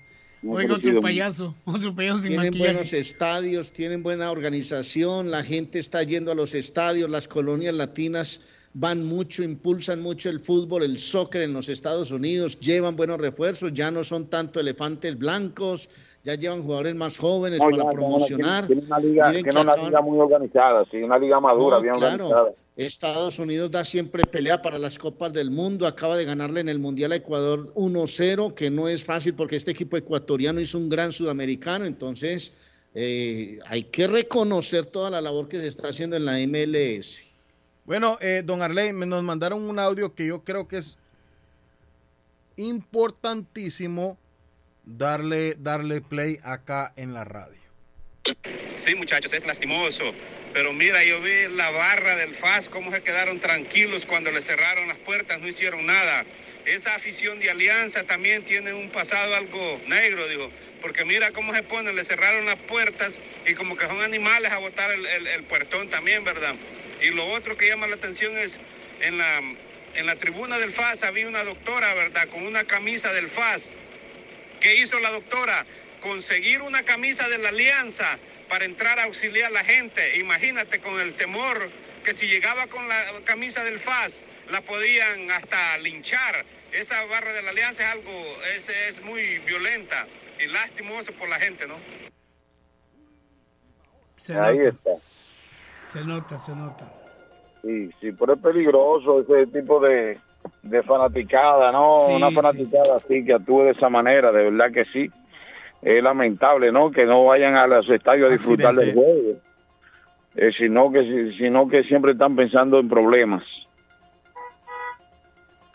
Oiga, otro payaso, otro payaso sin Tienen buenos estadios, tienen buena organización, la gente está yendo a los estadios, las colonias latinas van mucho, impulsan mucho el fútbol, el soccer en los Estados Unidos, llevan buenos refuerzos, ya no son tanto elefantes blancos, ya llevan jugadores más jóvenes para promocionar. Tiene una liga, una liga muy organizada, sí, una liga madura, bien organizada. Estados Unidos da siempre pelea para las Copas del Mundo, acaba de ganarle en el Mundial a Ecuador 1-0, que no es fácil porque este equipo ecuatoriano hizo un gran sudamericano, entonces eh, hay que reconocer toda la labor que se está haciendo en la MLS. Bueno, eh, don Arley, nos mandaron un audio que yo creo que es importantísimo darle, darle play acá en la radio. Sí, muchachos, es lastimoso. Pero mira, yo vi la barra del FAS, cómo se quedaron tranquilos cuando le cerraron las puertas, no hicieron nada. Esa afición de Alianza también tiene un pasado algo negro, digo, porque mira cómo se ponen, le cerraron las puertas y como que son animales a botar el, el, puertón también, ¿verdad? Y lo otro que llama la atención es en la, en la tribuna del FAS había una doctora, ¿verdad? Con una camisa del FAS ¿Qué hizo la doctora? Conseguir una camisa de la alianza para entrar a auxiliar a la gente. Imagínate con el temor que si llegaba con la camisa del FAS, la podían hasta linchar. Esa barra de la alianza es algo, es, es muy violenta y lastimoso por la gente, ¿no? Se Ahí está. Se nota, se nota. Sí, sí, pero es peligroso ese tipo de, de fanaticada, ¿no? Sí, Una sí. fanaticada así que actúe de esa manera, de verdad que sí. Es lamentable, ¿no? Que no vayan a los estadios a disfrutar del juego. Eh, sino, que, si- sino que siempre están pensando en problemas.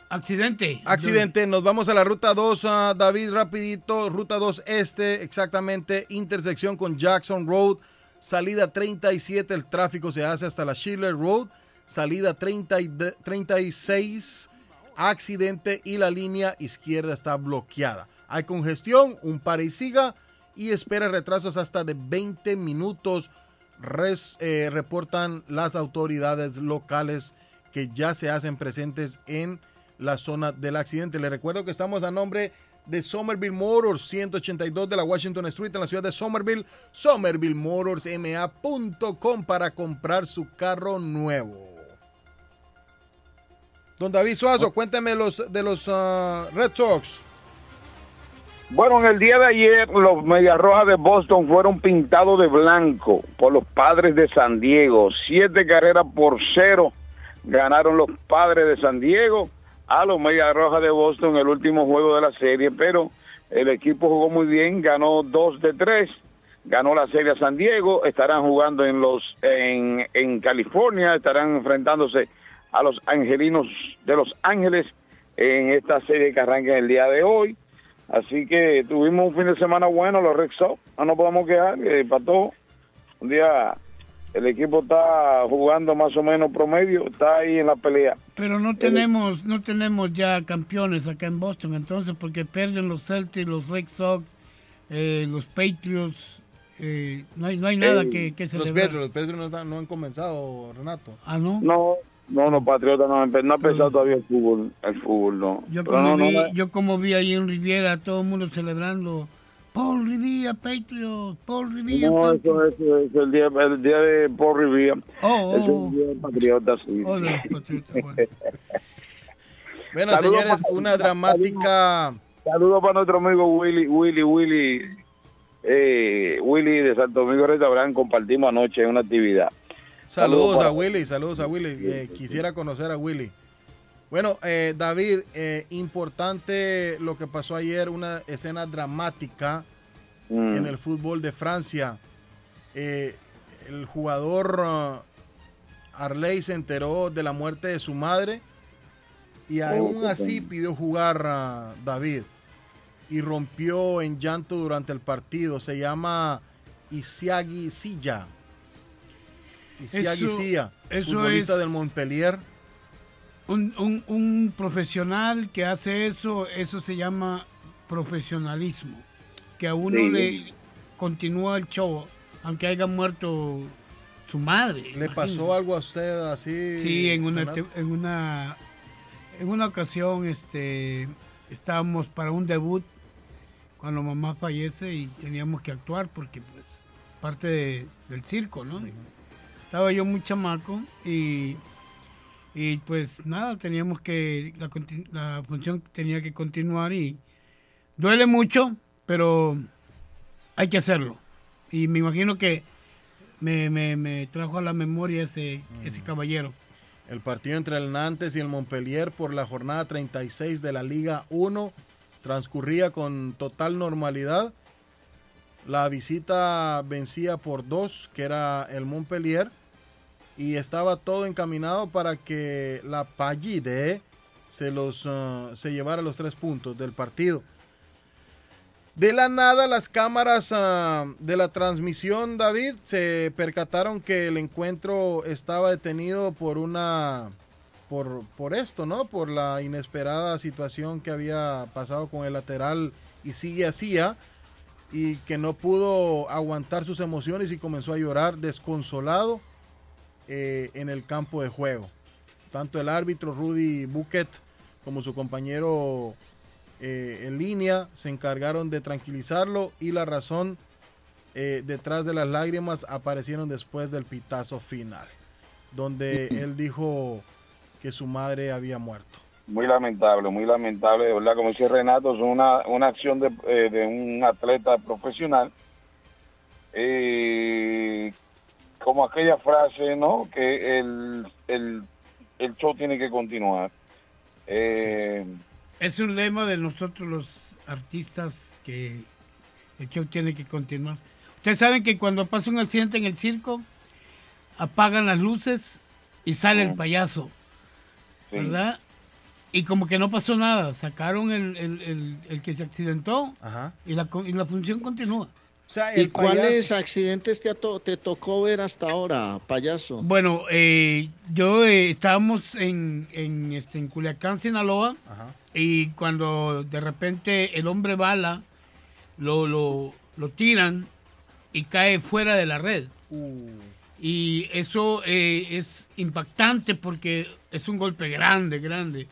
Accidente. Accidente, nos vamos a la ruta 2, ah, David, rapidito, ruta 2 este, exactamente, intersección con Jackson Road, salida 37, el tráfico se hace hasta la Schiller Road, salida 30 y de- 36, accidente y la línea izquierda está bloqueada. Hay congestión, un para y siga y espera retrasos hasta de 20 minutos, eh, reportan las autoridades locales que ya se hacen presentes en la zona del accidente. Le recuerdo que estamos a nombre de Somerville Motors, 182 de la Washington Street en la ciudad de Somerville, somervillemotorsma.com para comprar su carro nuevo. Don David Suazo, cuéntame los de los ah, Red Sox. Bueno, en el día de ayer los Medias Rojas de Boston fueron pintados de blanco por los padres de San Diego. Siete carreras por cero ganaron los padres de San Diego a los Medias Rojas de Boston el último juego de la serie, pero el equipo jugó muy bien, ganó dos de tres, ganó la serie a San Diego, estarán jugando en los en, en California, estarán enfrentándose a los Angelinos de Los Ángeles en esta serie que arranca el día de hoy. Así que tuvimos un fin de semana bueno, los Red Sox, no nos podemos quejar, eh, para todo. Un día el equipo está jugando más o menos promedio, está ahí en la pelea. Pero no tenemos, no tenemos ya campeones acá en Boston, entonces, porque pierden los Celtics, los Red Sox, eh, los Patriots, eh, no hay, no hay nada que, que Los celebrar. Los Pedro no, han- no han comenzado, Renato. Ah, ¿no? No, no, los Patriotas no, no ha empezado todavía el fútbol, el fútbol no. Yo como, no, no, vi, no, yo como vi ahí en Riviera, todo el mundo celebrando, Paul Rivera, Patriots, Paul Rivera, no, eso, es el día, el día de Paul Rivera. Oh, Es oh. el día de Patriotas, sí. Oh, de bueno. Señores, para- una dramática... Saludos para nuestro amigo Willy, Willy, Willy, eh, Willy de Santo Domingo Restaurant. Compartimos anoche en una actividad. Saludos para- a Willy, saludos a Willy. Eh, quisiera conocer a Willy. Bueno, eh, David, eh, importante lo que pasó ayer, una escena dramática Mm. en el fútbol de Francia. Eh, el jugador uh, Arley se enteró de la muerte de su madre y aún qué así pidió jugar a David y rompió en llanto durante el partido. Se llama Isiagi Silla. Isiagi Silla, futbolista es- del Montpellier. Un, un, un profesional que hace eso, eso se llama profesionalismo. Que a uno Sí. le continúa el show, aunque haya muerto su madre. ¿Le imagínate. pasó algo a usted así? Sí, en una, en una, en una ocasión este, estábamos para un debut cuando mamá fallece y teníamos que actuar porque pues parte de- del circo, ¿no? Estaba yo muy chamaco y, y pues nada, teníamos que, la, la función tenía que continuar y duele mucho, pero hay que hacerlo. Y me imagino que me, me, me trajo a la memoria ese, ese caballero. El partido entre el Nantes y el Montpellier por la jornada 36 de la Liga 1 transcurría con total normalidad. La visita vencía por dos, que era el Montpellier, y estaba todo encaminado para que la Pallide se, los, ah, se llevara los tres puntos del partido. De la nada, las cámaras ah, de la transmisión, David, se percataron que el encuentro estaba detenido por una. Por, por esto, ¿no? Por la inesperada situación que había pasado con el lateral y sigue así, y que no pudo aguantar sus emociones y comenzó a llorar desconsolado eh, en el campo de juego. Tanto el árbitro Rudy Buquet como su compañero eh, en línea se encargaron de tranquilizarlo y la razón eh, detrás de las lágrimas aparecieron después del pitazo final. donde él dijo que su madre había muerto. Muy lamentable, muy lamentable, de verdad, como dice Renato, es una, una acción de, de un atleta profesional. Eh, como aquella frase, ¿no? Que el, el, el show tiene que continuar. Eh, Es un lema de nosotros los artistas que el show tiene que continuar. Ustedes saben que cuando pasa un accidente en el circo, apagan las luces y sale el payaso, ¿verdad? Y como que no pasó nada, sacaron el, el- el- el que se accidentó y la, y la función continúa. ¿Y cuáles accidentes te, ato- te tocó ver hasta ahora, payaso? Bueno, eh, yo eh, estábamos en, en, este, en Culiacán, Sinaloa, y cuando de repente el hombre bala lo, lo, lo tiran y cae fuera de la red. Y eso eh, es impactante porque es un golpe grande, grande.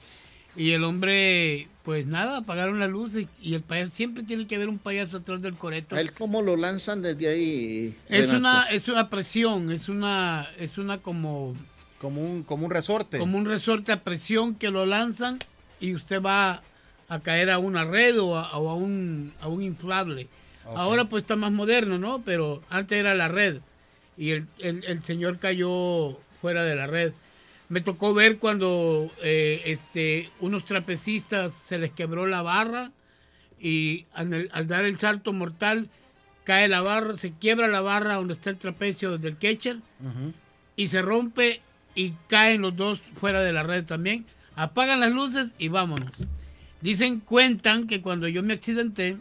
Y el hombre, pues nada, apagaron la luz y, y el payaso, siempre tiene que haber un payaso atrás del coreto. ¿A él cómo lo lanzan desde ahí? Es una, es una presión, es una, es una como... Como un, como un resorte. Como un resorte a presión que lo lanzan y usted va a caer a una red o a, o a un, a un inflable. Ahora pues está más moderno, ¿no? Pero antes era la red y el, el- el señor cayó fuera de la red. Me tocó ver cuando eh, este, unos trapecistas se les quebró la barra y al, dar el salto mortal cae la barra, se quiebra la barra donde está el trapecio del catcher y se rompe y caen los dos fuera de la red también. Apagan las luces y vámonos. Dicen, cuentan que cuando yo me accidenté,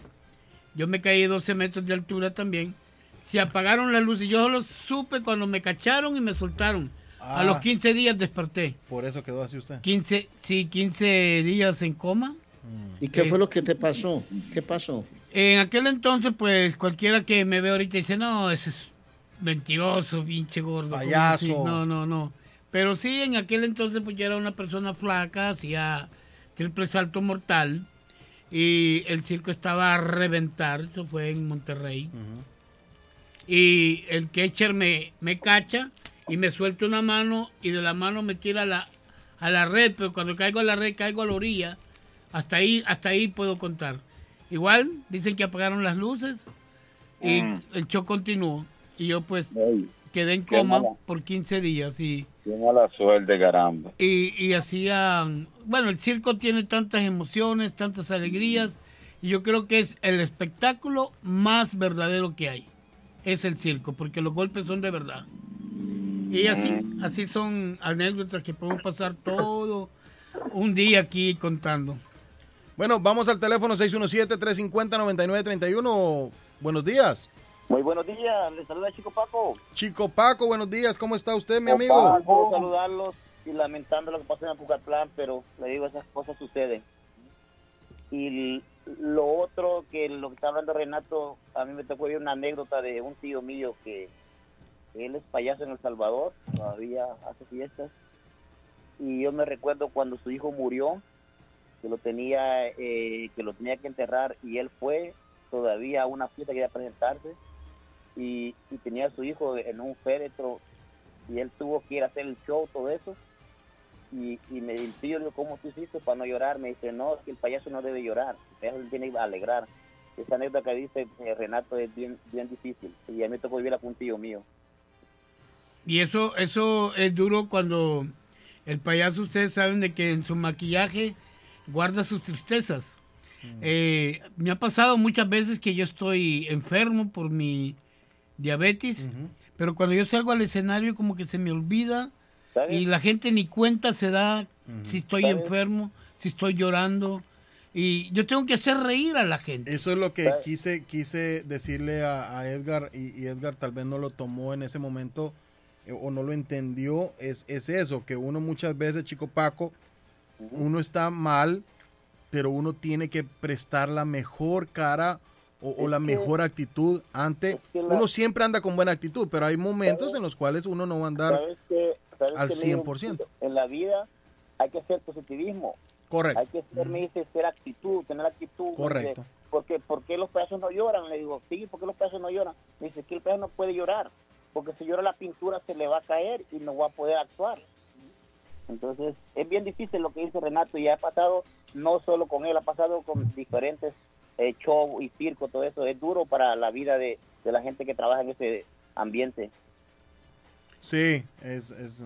yo me caí 12 metros de altura también. Se apagaron las luces. Yo solo supe cuando me cacharon y me soltaron. Ah. A los 15 días desperté. Por eso quedó así usted. 15, sí, 15 días en coma. ¿Y qué fue lo que te pasó? ¿Qué pasó? En aquel entonces, pues cualquiera que me ve ahorita dice, no, ese es mentiroso, pinche gordo. ¿cómo Payaso. así? No, no, no. Pero sí, en aquel entonces, pues yo era una persona flaca, hacía triple salto mortal y el circo estaba a reventar, eso fue en Monterrey. Y el catcher me, me cacha y me suelta una mano y de la mano me tira a la, a la red, pero cuando caigo a la red caigo a la orilla. Hasta ahí, hasta ahí puedo contar. Igual, dicen que apagaron las luces y Mm. el show continuó. Y yo pues quedé en coma mala. por 15 días y, qué mala suerte, caramba. y, y hacían... Bueno, el circo tiene tantas emociones, tantas alegrías y yo creo que es el espectáculo más verdadero que hay. Es el circo, porque los golpes son de verdad. Y así, así son anécdotas que podemos pasar todo un día aquí contando. Bueno, vamos al teléfono 617-350-9931. Buenos días. Muy buenos días, les saluda Chico Paco. Chico Paco, buenos días. ¿Cómo está usted, mi amigo? Paco, saludarlos y lamentando lo que pasó en Apucatlán, pero le digo, esas cosas suceden. Y lo otro que lo que está hablando Renato, a mí me tocó ver una anécdota de un tío mío que él es payaso en El Salvador, todavía hace fiestas. Y yo me recuerdo cuando su hijo murió, que lo tenía eh, que lo tenía que enterrar y él fue todavía a una fiesta que iba a presentarse y, tenía a su hijo en un féretro y él tuvo que ir a hacer el show, todo eso. Y, y me dijo, yo ¿cómo tú hiciste para no llorar? Me dice, no, es que el payaso no debe llorar, el payaso tiene que alegrar. Esa anécdota que dice eh, Renato es bien, bien difícil y a mí me tocó vivir a puntillo mío. Y eso, eso es duro cuando el payaso, ustedes saben de que en su maquillaje guarda sus tristezas. Eh, me ha pasado muchas veces que yo estoy enfermo por mi diabetes, pero cuando yo salgo al escenario como que se me olvida y la gente ni cuenta se da si estoy enfermo, si estoy llorando. Y yo tengo que hacer reír a la gente. Eso es lo que quise, quise decirle a, a Edgar y, y Edgar tal vez no lo tomó en ese momento o no lo entendió. Es, es eso, que uno muchas veces, chico Paco, uno está mal, pero uno tiene que prestar la mejor cara o, la que- mejor actitud ante... que la- Uno siempre anda con buena actitud, pero hay momentos en los cuales uno no va a andar ¿Sabes qué? ¿Sabes al qué, mijo? 100%. En la vida hay que hacer positivismo. Correcto. Hay que ser, me dice, ser actitud, tener actitud. Correcto. Porque, porque, ¿por qué los payasos no lloran? Le digo, sí, ¿por qué los payasos no lloran? Me dice, que el payaso no puede llorar. Porque si llora la pintura se le va a caer y no va a poder actuar. Entonces, es bien difícil lo que dice Renato y ha pasado no solo con él, ha pasado con diferentes eh, shows y circo, todo eso. Es duro para la vida de, de la gente que trabaja en ese ambiente. Sí, es, es...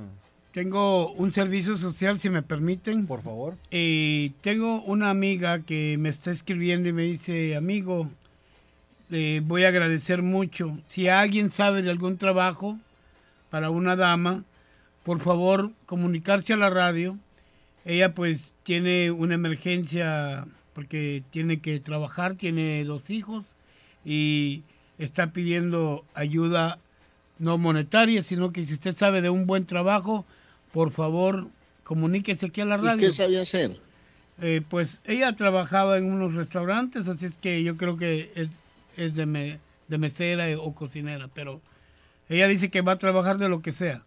Tengo un servicio social, si me permiten. Por favor. Y tengo una amiga que me está escribiendo y me dice, amigo, le voy a agradecer mucho. Si alguien sabe de algún trabajo para una dama, por favor, comunicarse a la radio. Ella pues tiene una emergencia porque tiene que trabajar, tiene dos hijos y está pidiendo ayuda no monetaria, sino que si usted sabe de un buen trabajo, por favor, comuníquese aquí a la radio. ¿Y qué sabía hacer? Eh, pues ella trabajaba en unos restaurantes, así es que yo creo que es, de, me, de mesera o cocinera, pero ella dice que va a trabajar de lo que sea.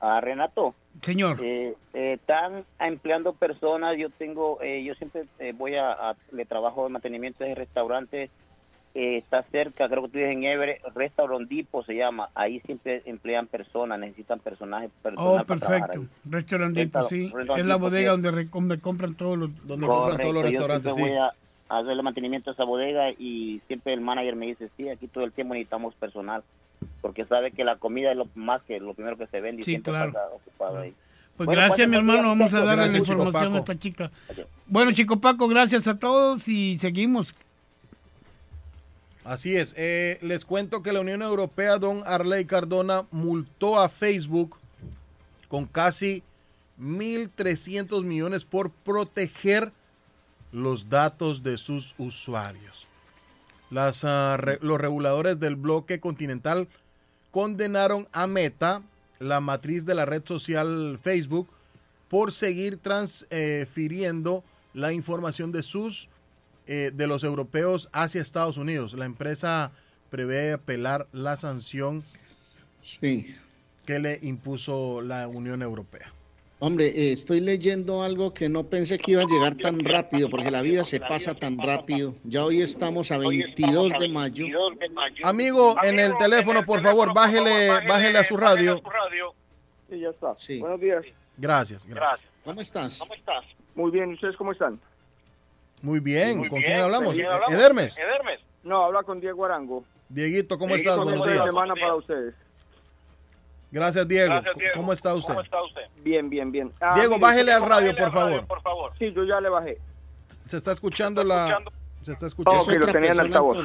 A Renato. Señor. Eh, eh, están empleando personas. Yo tengo, eh, yo siempre voy a, a, le trabajo de mantenimiento de restaurantes. está cerca, creo que tú dices en Everett, Restaurant Depot se llama. Ahí siempre emplean personas, necesitan personas. Oh, perfecto. Restaurant Depot, sí. es la bodega donde, donde, compran todos los, donde compran todos los restaurantes. sí. voy a hacer el mantenimiento de esa bodega y siempre el manager me dice, sí, aquí todo el tiempo necesitamos personal porque sabe que la comida es lo más que lo primero que se vende y sí, siempre claro. está ocupado ahí. Pues bueno, gracias, mi hermano. Vamos a darle la información a esta chica. Bueno, Chico Paco, gracias a todos y seguimos. Así es. Eh, les cuento que la Unión Europea, don Arley Cardona, multó a Facebook con casi 1.300 millones por proteger los datos de sus usuarios. Las, uh, re, los reguladores del bloque continental condenaron a Meta, la matriz de la red social Facebook, por seguir transfiriendo la información de sus eh, de los europeos hacia Estados Unidos. La empresa prevé apelar la sanción sí. que le impuso la Unión Europea. Hombre, eh, estoy leyendo algo que no pensé que iba a llegar tan rápido, porque la vida se pasa tan rápido. Ya hoy estamos a 22 de mayo. Amigo, en el teléfono, por favor, bájele, bájele a su radio. Sí, ya está. Sí. Buenos días. Gracias, gracias. ¿Cómo estás? ¿Cómo estás? Muy bien, ¿ustedes cómo están? Muy bien, Muy ¿con bien, quién quién hablamos? Edermes. Edermes. No, habla con Diego Arango. Dieguito, ¿cómo Dieguito, estás? Buenos buena días. semana para ustedes. Gracias, Diego. Gracias, Diego. ¿Cómo está usted? ¿Cómo está usted? Bien, bien, bien. Ah, Diego, mire, bájele al radio, por favor. por favor. Sí, yo ya le bajé. Se está escuchando la... Se está escuchando. Ok, lo tenía en altavoz.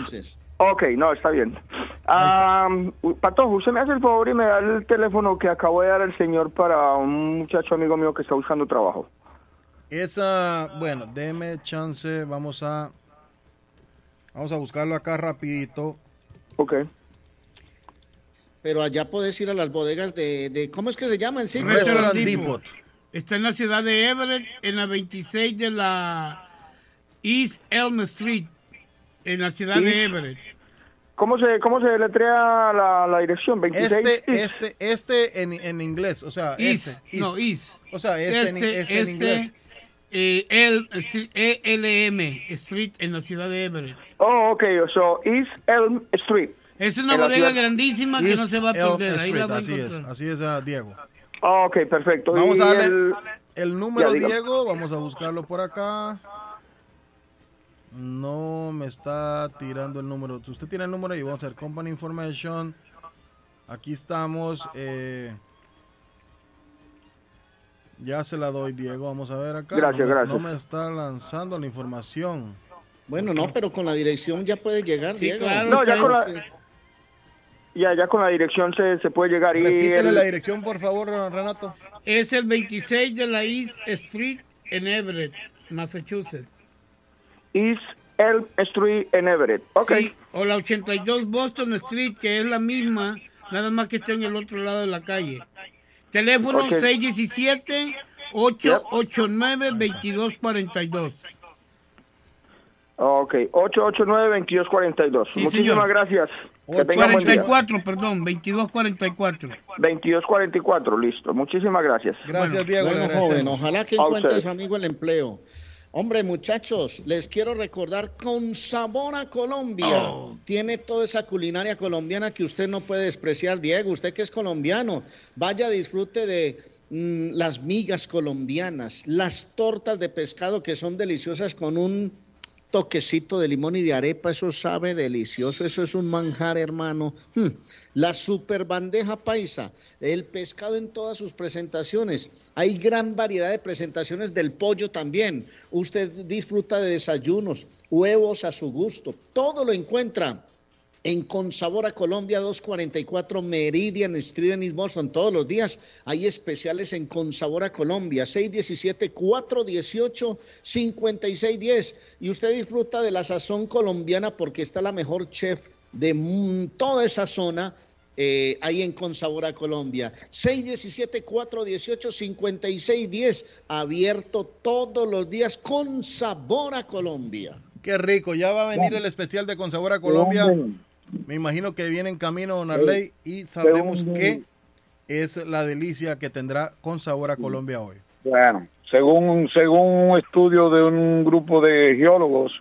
Ok, no, está bien. Ah, Patojo, usted me hace el favor y me da el teléfono que acabo de dar al señor para un muchacho amigo mío que está buscando trabajo. Esa, bueno, deme chance, vamos a... Vamos a buscarlo acá rapidito. Ok. Pero allá puedes ir a las bodegas de, de ¿cómo es que se llama el sitio? Restaurant Depot. Está en la ciudad de Everett, en la 26 de la East Elm Street, en la ciudad ¿Sí? de Everett. ¿Cómo se, cómo se letrea la, la dirección? 26 Este, East. este, este en, en inglés, o sea, East, este, no, East. O sea, este, en, Este, este en inglés. este, eh, el, Street- ELM Street en la ciudad de Everett. Oh, ok, so East Elm Street. Es una bodega ciudad- grandísima que no se va a perder. Ahí la Street, va a así es, así es, ah, Diego. Oh, ok, perfecto. Vamos a darle el- el, número. Diego, vamos a buscarlo por acá. No me está tirando el número. Usted tiene el número y vamos a hacer Company Information. Aquí estamos. eh, ya se la doy, Diego. Vamos a ver acá. Gracias, no gracias. No me está lanzando la información. Bueno, no, pero con la dirección ya puede llegar, Sí, Diego. claro, No, ya con Ok. la, ya, ya con la dirección se, se puede llegar. Y Repítele el- la dirección, por favor, Renato. Es el 26 de la East Street en Everett, Massachusetts. East Elm Street en Everett. Ok. Sí, o la 82 Boston Street, que es la misma, nada más que está en el otro lado de la calle. Teléfono Ok. 617-889-2242. Ok, 889-2242. Sí, Muchísimas señor. gracias. Que tenga buen día. 44, perdón, 2244. 2244, listo. Muchísimas gracias. Gracias, Bueno, Diego. Bueno, joven, ojalá que encuentre su amigo el empleo. Hombre, muchachos, les quiero recordar con sabor a Colombia. Oh. Tiene toda esa culinaria colombiana que usted no puede despreciar, Diego. Usted que es colombiano, vaya, disfrute de mm, las migas colombianas, las tortas de pescado que son deliciosas con un toquecito de limón y de arepa, eso sabe delicioso, eso es un manjar, hermano. Hmm. La super bandeja paisa, el pescado en todas sus presentaciones. Hay gran variedad de presentaciones del pollo también. Usted disfruta de desayunos, huevos a su gusto, todo lo encuentra en Consabor a Colombia 244 Meridian Street en East Boston. Todos los días hay especiales en Consabor a Colombia 617-418-5610. Y usted disfruta de la sazón colombiana porque está la mejor chef de toda esa zona. Eh, ahí en Consabor a Colombia. 617-418-5610, abierto todos los días con sabor a Colombia. Qué rico, ya va a venir el especial de Consabor a Colombia. Me imagino que viene en camino Don Arley y sabremos qué es la delicia que tendrá con sabor a Colombia hoy. Bueno, según, según un estudio de un grupo de geólogos,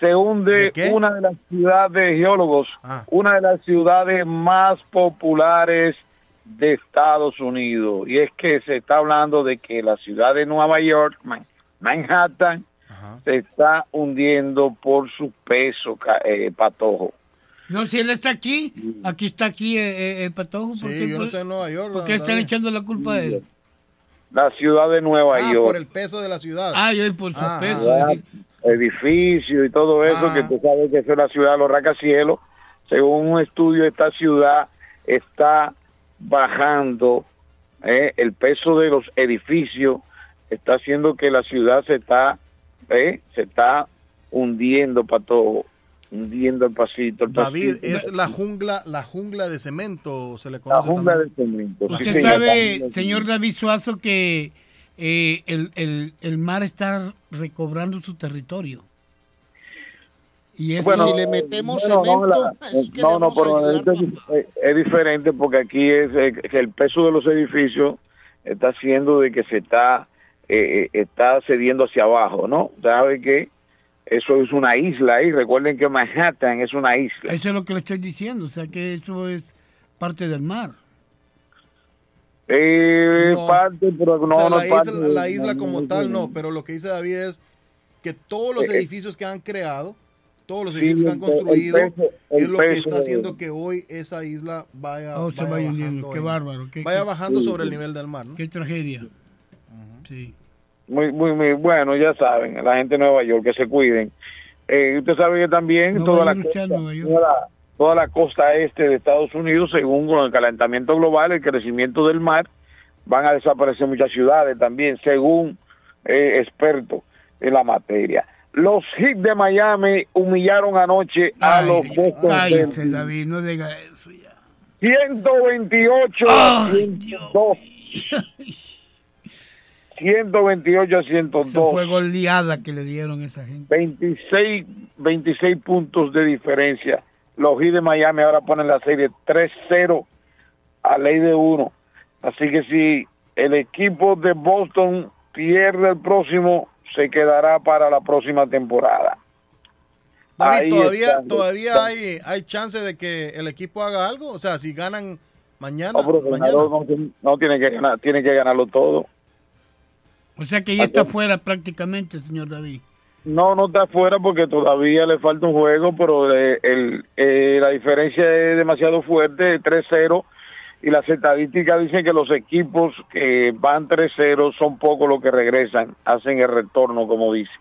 se hunde una de las ciudades geólogos, ah. una de las ciudades más populares de Estados Unidos. Y es que se está hablando de que la ciudad de Nueva York, Manhattan, se está hundiendo por su peso, eh, patojo. No, si él está aquí, aquí está aquí eh, eh, el Patojo. ¿Por qué, yo en Nueva York. ¿Por qué están echando la culpa de él? La ciudad de Nueva ah, York. por el peso de la ciudad. Ah, yo por su ah, peso. Ah, edificio y todo eso, que tú sabes que es la ciudad de los racacielos. Según un estudio, esta ciudad está bajando eh, el peso de los edificios, está haciendo que la ciudad se está, eh, se está hundiendo, para todo hundiendo el pasito. David, es la jungla, la jungla de cemento, se le conoce. La jungla de cemento. Usted sabe, señor David Suazo, que eh, el, mar está recobrando su territorio. Y bueno, si le metemos cemento, no, no, pero es, diferente porque aquí es eh, que el peso de los edificios está haciendo de que se está eh, está cediendo hacia abajo, ¿no? ¿Sabe qué? Eso es una isla y recuerden que Manhattan es una isla. Eso es lo que le estoy diciendo, o sea que eso es parte del mar. Eh, parte, pero no, no la, parte isla, la isla como tal no, pero lo que dice David es que todos los eh, eh. edificios que han creado, todos los edificios que han construido, es lo que está haciendo que hoy esa isla vaya, oh, vaya, bajando, qué bárbaro, vaya bajando sobre el nivel del mar. ¿no? Qué tragedia. Sí muy, muy, muy bueno, ya saben, la gente de Nueva York, que se cuiden. Eh, usted sabe que también toda, la costa, toda, la, costa este de Estados Unidos, según con el calentamiento global, el crecimiento del mar, van a desaparecer muchas ciudades también, según eh, expertos en la materia. Los hits de Miami humillaron anoche a los Boston cállese, David, no diga eso ya. 128 a 102. 128 a 102. Eso fue goleada que le dieron a esa gente. 26, 26 puntos de diferencia. Los Heat de Miami ahora ponen la serie 3-0 a ley de 1. Así que si el equipo de Boston pierde el próximo, se quedará para la próxima temporada. David, todavía, todavía hay, hay chance de que el equipo haga algo. O sea, si ganan mañana, no, no, tiene que ganar, tiene que ganarlo todo. O sea que ya está fuera prácticamente, señor David. No, no está fuera porque todavía le falta un juego, pero eh, el, eh, la diferencia es demasiado fuerte, 3-0, y las estadísticas dicen que los equipos que van 3-0 son pocos los que regresan, hacen el retorno, como dice.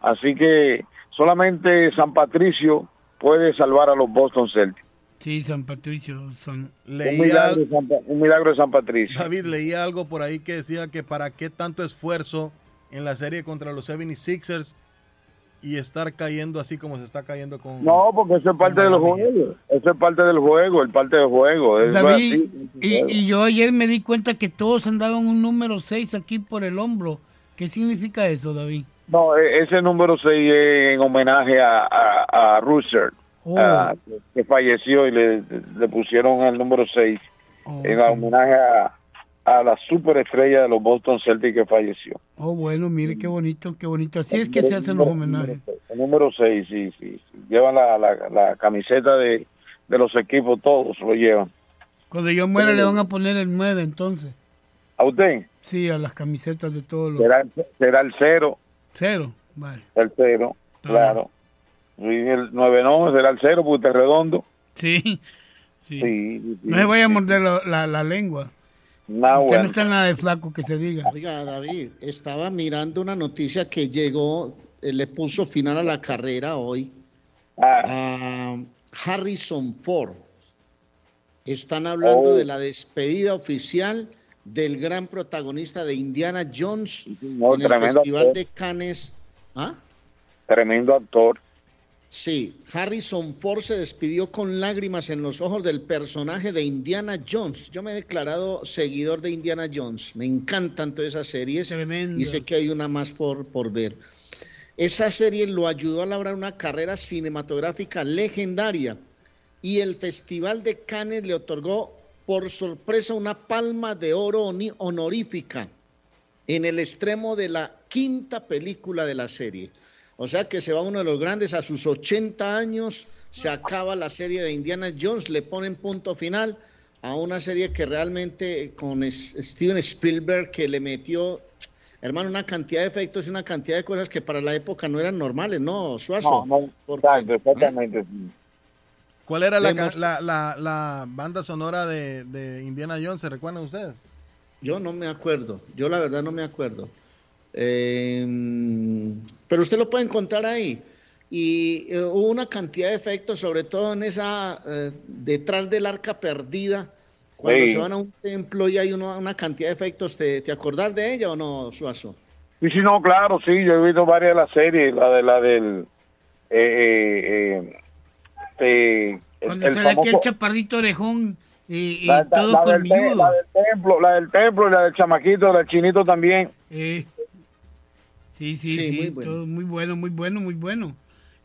Así que solamente San Patricio puede salvar a los Boston Celtics. Sí, San Patricio. Un, milagro de San, Patricio. David, leía algo por ahí que decía que para qué tanto esfuerzo en la serie contra los 76ers y estar cayendo así como se está cayendo con... No, porque eso es parte del juego. Eso es parte del juego, el parte del juego. David, y, yo ayer me di cuenta que todos andaban un número 6 aquí por el hombro. ¿Qué significa eso, David? No, e, ese número 6 es en homenaje a, a, a Oh. Ah, que falleció y le, le, pusieron el número 6 en homenaje a la superestrella de los Boston Celtics que falleció. Oh, bueno, mire qué bonito, qué bonito. Así es que se hacen los homenajes. El número 6, sí, sí, Llevan la, la, camiseta de, los equipos, todos lo llevan. Cuando yo muera le van a poner el 9 entonces. ¿A usted? Sí, a las camisetas de todos los... Será, será el 0. ¿Cero? Vale. El 0, claro. El 9 no, será el 0 porque es redondo. Sí. sí. no se vaya a morder la, la lengua. No, no está nada de flaco que se diga. Oiga, David, estaba mirando una noticia que llegó, eh, le puso final a la carrera hoy ah. a Harrison Ford. Están hablando oh. de la despedida oficial del gran protagonista de Indiana Jones en el Festival de Cannes. ¿Ah? Tremendo actor. Sí, Harrison Ford se despidió con lágrimas en los ojos del personaje de Indiana Jones. Yo me he declarado seguidor de Indiana Jones. Me encantan todas esas series y sé que hay una más por, por ver. Esa serie lo ayudó a lograr una carrera cinematográfica legendaria y el Festival de Cannes le otorgó por sorpresa una palma de oro honorífica en el extremo de la quinta película de la serie. O sea que se va uno de los grandes a sus 80 años, se acaba la serie de Indiana Jones, le ponen punto final a una serie que realmente con Steven Spielberg que le metió, hermano, una cantidad de efectos y una cantidad de cosas que para la época no eran normales, ¿no, Suazo? No, no, exactamente. ¿Cuál era la, la, la, banda sonora de, de Indiana Jones? ¿Se recuerdan ustedes? Yo no me acuerdo, yo la verdad no me acuerdo. Eh, pero usted lo puede encontrar ahí. Y eh, hubo una cantidad de efectos, sobre todo en esa, eh, detrás del arca perdida, cuando se van a un templo y hay una cantidad de efectos, ¿te, ¿te acordás de ella o no, Suazo? Sí, sí, no, claro, sí, yo he visto varias de las series, la de la del... Eh, eh, cuando el, sale el chaparrito orejón y, todo la, del, la del templo, la del templo y la del chamaquito, la del chinito también. Eh. Sí, sí, sí, muy, bueno. muy bueno, muy bueno, muy bueno.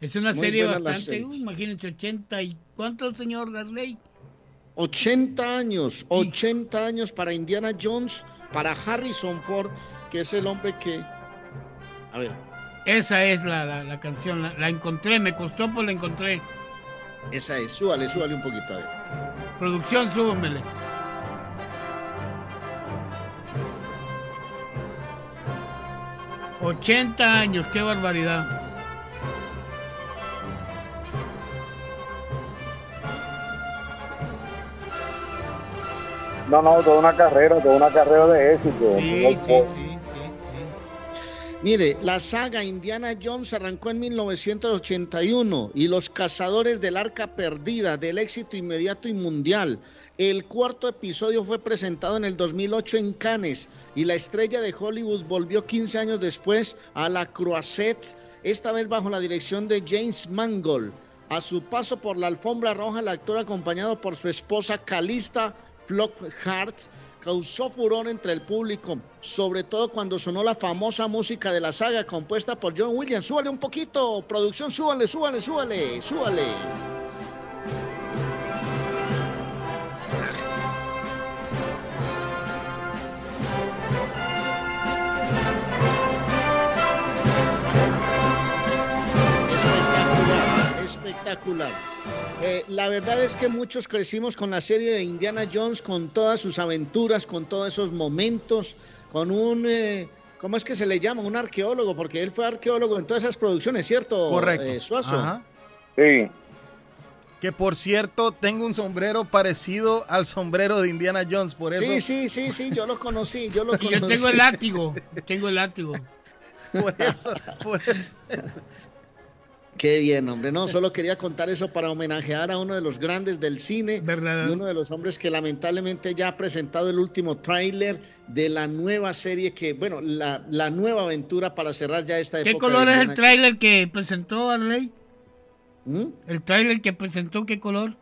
Es una serie bastante, imagínense, 80 y ¿cuántos, señor Gasley? 80 años, 80 años para Indiana Jones, para Harrison Ford, que es el hombre que... A ver. Esa es la, la, canción, la, encontré, me costó, pero la encontré. Esa es, súbale, súbale un poquito, a ver. Producción, súbamele. 80 años, qué barbaridad. No, no, toda una carrera, toda una carrera de éxito. Sí, sí, sí, Mire, la saga Indiana Jones arrancó en 1981 y Los Cazadores del Arca Perdida, del éxito inmediato y mundial, el cuarto episodio fue presentado en el 2008 en Cannes y la estrella de Hollywood volvió 15 años después a la Croisette, esta vez bajo la dirección de James Mangold. A su paso por la alfombra roja, el actor acompañado por su esposa Calista Flockhart causó furor entre el público, sobre todo cuando sonó la famosa música de la saga compuesta por John Williams. Súbale un poquito, producción, súbale, súbale, súbale, súbale. Espectacular. Eh, la verdad es que muchos crecimos con la serie de Indiana Jones, con todas sus aventuras, con todos esos momentos, con un, eh, ¿cómo es que se le llama? Un arqueólogo, porque él fue arqueólogo en todas esas producciones, ¿cierto? Correcto. Eh, Suazo. Sí. Que por cierto, tengo un sombrero parecido al sombrero de Indiana Jones, por eso. Sí, sí, sí, sí, yo lo conocí, yo lo conocí. yo tengo el látigo, tengo el látigo. Por eso, por eso. Qué bien, hombre. No, solo quería contar eso para homenajear a uno de los grandes del cine y uno de los hombres que lamentablemente ya ha presentado el último tráiler de la nueva serie que, bueno, la, nueva aventura para cerrar ya esta época. ¿Qué color es el tráiler que presentó Arley? ¿Mm? ¿El tráiler que presentó qué color?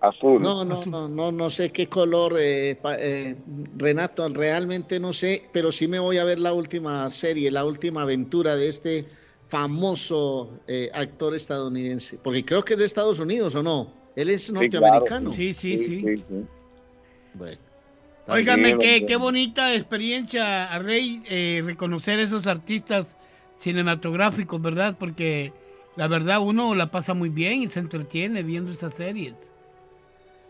Azul. No, no, no, no, no sé qué color, eh, eh, Renato, realmente no sé, pero sí me voy a ver la última serie, la última aventura de este famoso eh, actor estadounidense, porque creo que es de Estados Unidos o no, él es norteamericano. Sí, sí, sí. Bueno. Óigame, qué, qué bonita experiencia, Rey, eh, reconocer esos artistas cinematográficos, ¿verdad? Porque la verdad uno la pasa muy bien y se entretiene viendo esas series.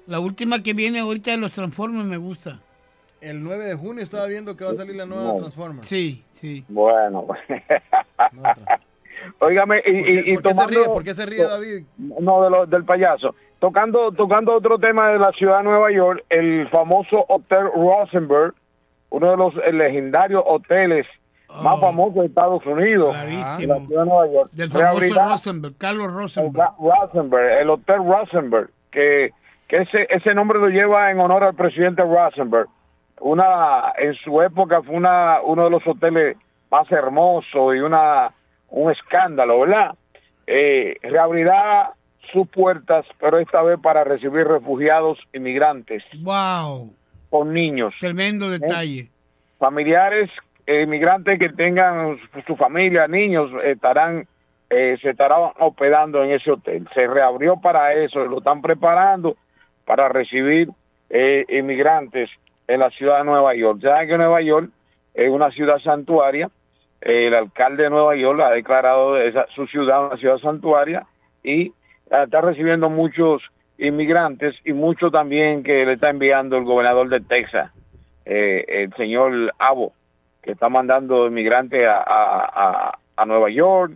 La última que viene ahorita de los Transformers me gusta. El 9 de junio estaba viendo que va a salir la nueva Transformers. Sí, sí. Bueno. Óigame, y, ¿Por, qué, se ríe? ¿Por qué se ríe David? No, de lo, del payaso. Tocando, tocando otro tema de la ciudad de Nueva York, el famoso Hotel Rosenberg, uno de los legendarios hoteles más oh. famosos de Estados Unidos, la ciudad de Nueva York. Del famoso Rosenberg, Carlos Rosenberg. Rosenberg, el Hotel Rosenberg, que, que ese, ese nombre lo lleva en honor al presidente Rosenberg. Una, en su época fue una, uno de los hoteles más hermosos y una, un escándalo, ¿verdad? Eh, reabrirá sus puertas, pero esta vez para recibir refugiados inmigrantes. ¡Wow! Con niños. Tremendo ¿Eh? detalle. Familiares inmigrantes que tengan su, familia, niños, estarán eh, se estarán hospedando en ese hotel. Se reabrió para eso, lo están preparando para recibir eh, inmigrantes en la ciudad de Nueva York. Ya que Nueva York es una ciudad santuaria, el alcalde de Nueva York ha declarado esa, su ciudad una ciudad santuaria y está recibiendo muchos inmigrantes y muchos también que le está enviando el gobernador de Texas, eh, el señor Abo, que está mandando inmigrantes a, a, Nueva York,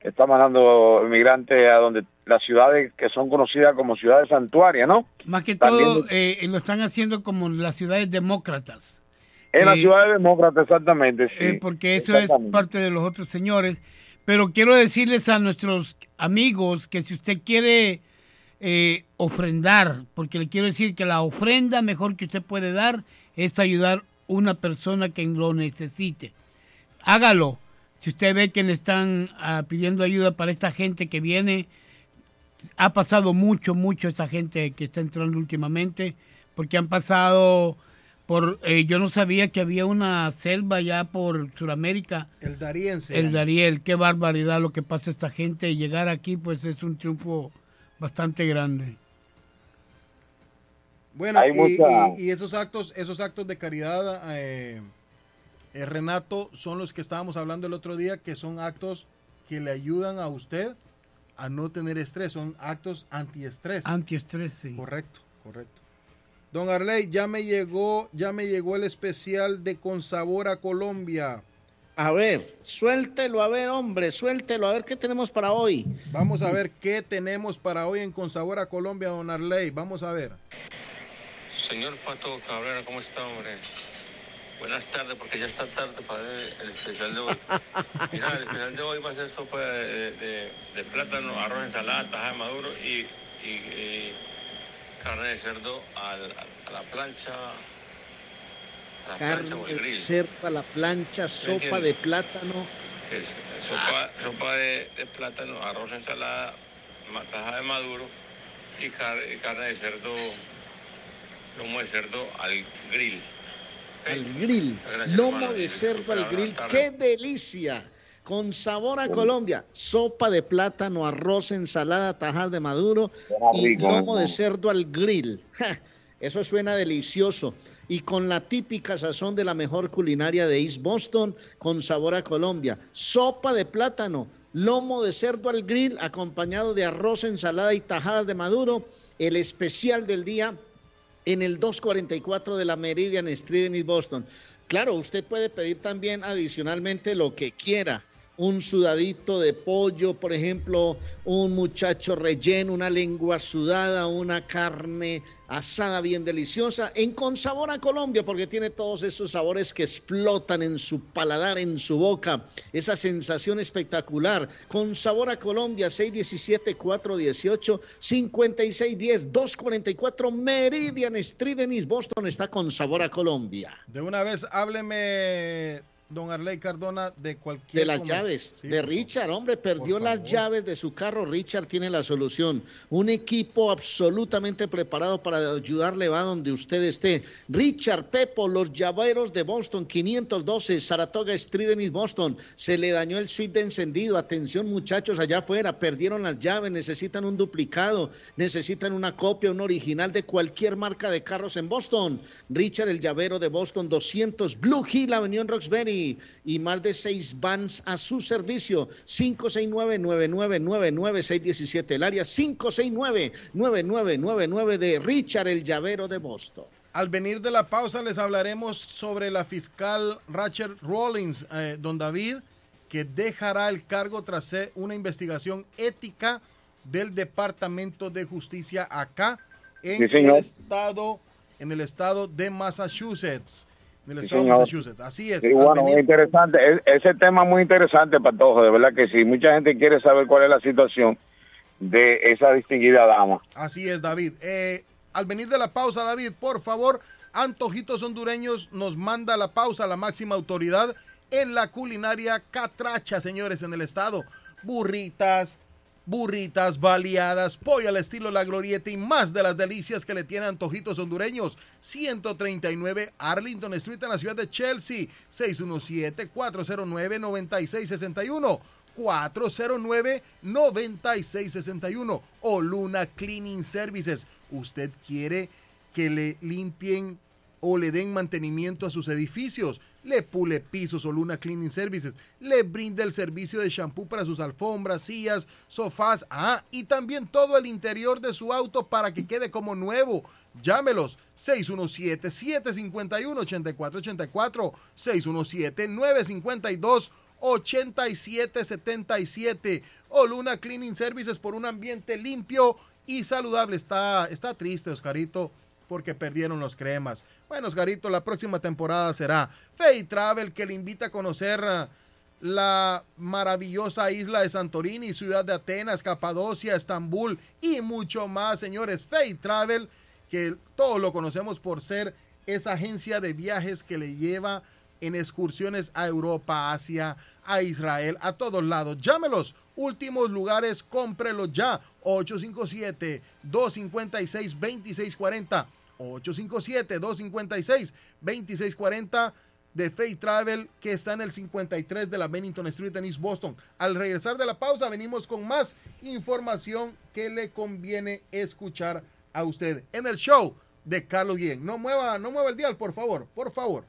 que está mandando inmigrantes a donde las ciudades que son conocidas como ciudades santuarias, ¿no? Más que todo eh, lo están haciendo como las ciudades demócratas. En las eh, ciudades demócratas, exactamente, sí. porque eso es parte de los otros señores. Pero quiero decirles a nuestros amigos que si usted quiere eh, ofrendar, porque le quiero decir que la ofrenda mejor que usted puede dar es ayudar a una persona que lo necesite. Hágalo. Si usted ve que le están ah, pidiendo ayuda para esta gente que viene, ha pasado mucho, mucho esa gente que está entrando últimamente, porque han pasado por, eh, yo no sabía que había una selva ya por Sudamérica. El Darién. El Dariel, qué barbaridad lo que pasa a esta gente. Y llegar aquí, pues es un triunfo bastante grande. Bueno, y, esos actos, esos actos de caridad, eh, eh, Renato, son los que estábamos hablando el otro día, que son actos que le ayudan a usted a no tener estrés, son actos antiestrés. Antiestrés, sí. Correcto, correcto. Don Arley, ya me llegó, ya me llegó el especial de Con Sabor a Colombia. A ver, suéltelo, a ver, hombre, suéltelo, a ver qué tenemos para hoy. Vamos a ver qué tenemos para hoy en Con Sabor a Colombia, don Arley. Vamos a ver. Señor Pato Cabrera, ¿cómo está, hombre? Buenas tardes, porque ya está tarde para ver el especial de hoy. Mira, el especial de hoy va a ser sopa de, plátano, arroz, ensalada, taja de maduro y carne de cerdo a la plancha. A la carne de cerdo a la plancha, sopa de plátano. sopa, de, plátano, arroz, ensalada, taja de maduro y, carne de cerdo, lomo de cerdo al grill. Al grill, lomo de cerdo al grill, qué delicia con sabor a Colombia. Sopa de plátano, arroz, ensalada, tajal de maduro y lomo de cerdo al grill. eso suena delicioso. Y con la típica sazón de la mejor culinaria de East Boston, con sabor a Colombia. Sopa de plátano, lomo de cerdo al grill, acompañado de arroz, ensalada y tajadas de maduro. El especial del día en el 244 de la Meridian Street en East Boston. Claro, usted puede pedir también adicionalmente lo que quiera un sudadito de pollo, por ejemplo, un muchacho relleno, una lengua sudada, una carne asada bien deliciosa, en con sabor a Colombia, porque tiene todos esos sabores que explotan en su paladar, en su boca, esa sensación espectacular. Con sabor a Colombia, 617-418-5610, 244 Meridian Street Boston está con sabor a Colombia. De una vez, hábleme don Arley Cardona, de cualquier... De las llaves, de Richard, hombre, perdió las llaves de su carro, Richard tiene la solución. Un equipo absolutamente preparado para ayudarle, va donde usted esté. Richard Pepo, los llaveros de Boston, 512, Saratoga Street en East Boston. Se le dañó el suite de encendido. Atención muchachos, allá afuera, perdieron las llaves, necesitan un duplicado, necesitan una copia, un original de cualquier marca de carros en Boston. Richard, el llavero de Boston, 200 Blue Hill Avenue en Y más de seis vans a su servicio. 569-9999-617, el área 569-9999 de Richard el Llavero de Boston. Al venir de la pausa les hablaremos sobre la fiscal Rachel Rawlings, eh, don David, que dejará el cargo tras una investigación ética del Departamento de Justicia acá en el estado en el estado de Massachusetts del estado de Massachusetts. Así es. bueno, muy interesante. ese tema muy interesante, Patojo, de verdad que sí. Mucha gente quiere saber cuál es la situación de esa distinguida dama. Así es, David. Eh, al venir de la pausa, David, por favor, Antojitos Hondureños nos manda la pausa a la máxima autoridad en la culinaria catracha, señores, en el estado. Burritas, burritas, baleadas, pollo al estilo La Glorieta y más de las delicias que le tienen antojitos hondureños. 139 Arlington Street en la ciudad de Chelsea. 617-409-9661. 409-9661 o Luna Cleaning Services. ¿Usted quiere que le limpien o le den mantenimiento a sus edificios? Le pule pisos o Luna Cleaning Services, le brinda el servicio de shampoo para sus alfombras, sillas, sofás, ah, y también todo el interior de su auto para que quede como nuevo. Llámelos 617-751-8484, 617-952-8777 o Luna Cleaning Services por un ambiente limpio y saludable. Está, está triste, Oscarito porque perdieron los cremas. Bueno, Oscarito, la próxima temporada será Fay Travel que le invita a conocer uh, la maravillosa isla de Santorini, ciudad de Atenas, Capadocia, Estambul y mucho más, señores. Fay Travel, que todos lo conocemos por ser esa agencia de viajes que le lleva en excursiones a Europa, Asia, a Israel, a todos lados. Llámelos. Últimos lugares, cómprelo ya. 857-256-2640. 857-256-2640 de Faith Travel que está en el 53 de la Bennington Street en East Boston. Al regresar de la pausa venimos con más información que le conviene escuchar a usted en el show de Carlos Guillén. No mueva, no mueva el dial, por favor, por favor.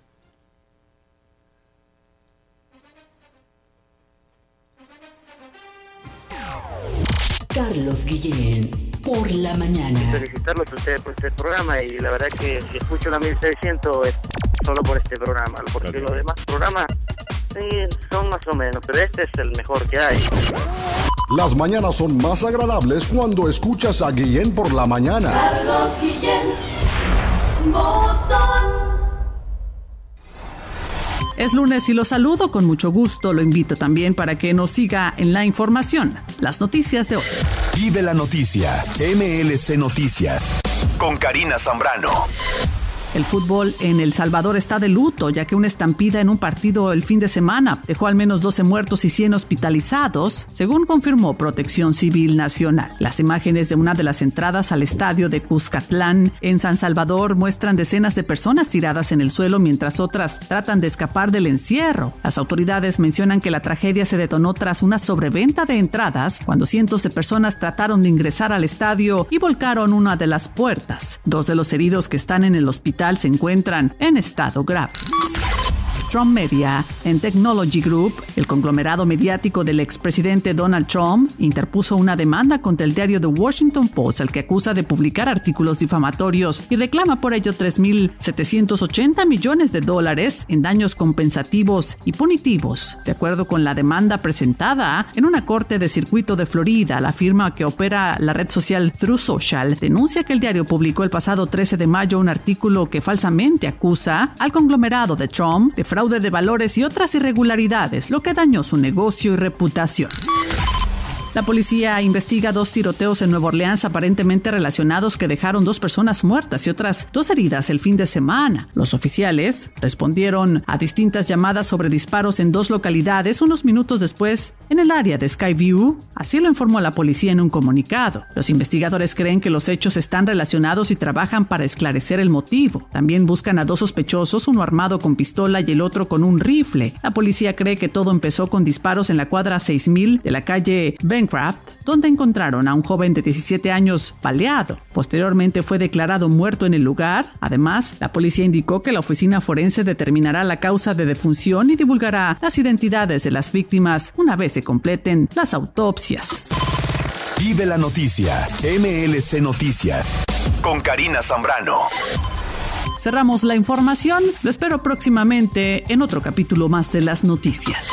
Carlos Guillén por la mañana. Felicitarlos a ustedes por este programa y la verdad que si escucho la 1600 es solo por este programa, porque los demás programas sí, son más o menos, pero este es el mejor que hay. Las mañanas son más agradables cuando escuchas a Guillén por la mañana. Carlos Guillén, Boston. Es lunes y lo saludo con mucho gusto. Lo invito también para que nos siga en la información, las noticias de hoy. Vive la noticia, MLC Noticias, con Karina Zambrano. El fútbol en El Salvador está de luto, ya que una estampida en un partido el fin de semana dejó al menos 12 muertos y 100 hospitalizados, según confirmó Protección Civil Nacional. Las imágenes de una de las entradas al estadio de Cuscatlán en San Salvador muestran decenas de personas tiradas en el suelo mientras otras tratan de escapar del encierro. Las autoridades mencionan que la tragedia se detonó tras una sobreventa de entradas cuando cientos de personas trataron de ingresar al estadio y volcaron una de las puertas. Dos de los heridos que están en el hospital se encuentran en estado grave. Trump Media en Technology Group, el conglomerado mediático del expresidente Donald Trump, interpuso una demanda contra el diario The Washington Post, al que acusa de publicar artículos difamatorios y reclama por ello 3.780 millones de dólares en daños compensativos y punitivos. De acuerdo con la demanda presentada en una corte de circuito de Florida, la firma que opera la red social True Social denuncia que el diario publicó el pasado 13 de mayo un artículo que falsamente acusa al conglomerado de Trump de fraude de valores y otras irregularidades, lo que dañó su negocio y reputación. La policía investiga dos tiroteos en Nueva Orleans aparentemente relacionados que dejaron dos personas muertas y otras dos heridas el fin de semana. Los oficiales respondieron a distintas llamadas sobre disparos en dos localidades unos minutos después en el área de Skyview. Así lo informó la policía en un comunicado. Los investigadores creen que los hechos están relacionados y trabajan para esclarecer el motivo. También buscan a dos sospechosos, uno armado con pistola y el otro con un rifle. La policía cree que todo empezó con disparos en la cuadra 6000 de la calle Donde encontraron a un joven de 17 años baleado. Posteriormente fue declarado muerto en el lugar. Además, la policía indicó que la oficina forense determinará la causa de defunción y divulgará las identidades de las víctimas una vez se completen las autopsias. Vive la noticia, MLC Noticias, con Karina Zambrano. Cerramos la información. Lo espero próximamente en otro capítulo más de las noticias.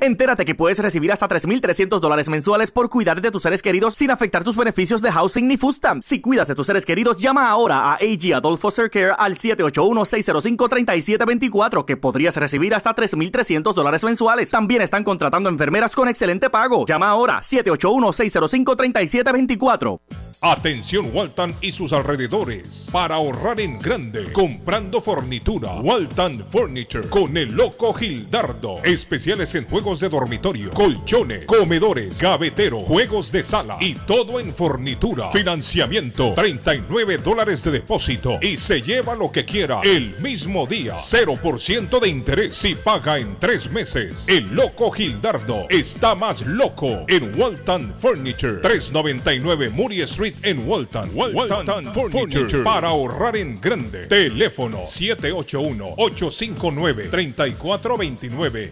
Entérate que puedes recibir hasta 3.300 dólares mensuales por cuidar de tus seres queridos sin afectar tus beneficios de housing ni food Si cuidas de tus seres queridos, llama ahora a AG Adult Foster Care al 781-605-3724 que podrías recibir hasta 3.300 dólares mensuales. También están contratando enfermeras con excelente pago. Llama ahora 781-605-3724. Atención Walton y sus alrededores. Para ahorrar en grande, comprando fornitura. Walton Furniture con el loco Gildardo. Especiales en juegos de dormitorio, colchones, comedores, gavetero, juegos de sala y todo en fornitura. Financiamiento 39 dólares de depósito y se lleva lo que quiera el mismo día. 0% de interés si paga en tres meses. El loco Gildardo está más loco en Walton Furniture. 399 Murray Street en Walton. Walton, Furniture. Para ahorrar en grande. Teléfono 781-859-3429.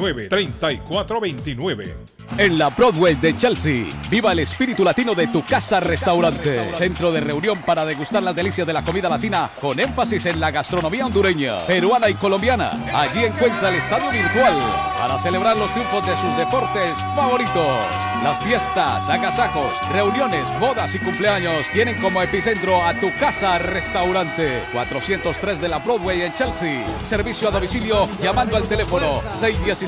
859-3429. En la Broadway de Chelsea, viva el espíritu latino de tu casa restaurante. Centro de reunión para degustar las delicias de la comida latina con énfasis en la gastronomía hondureña, peruana y colombiana. Allí encuentra el estadio virtual para celebrar los triunfos de sus deportes favoritos. Las fiestas, agasajos, reuniones, bodas y cumpleaños tienen como epicentro a tu casa restaurante 403 de la Broadway en Chelsea. Servicio a domicilio llamando al teléfono 617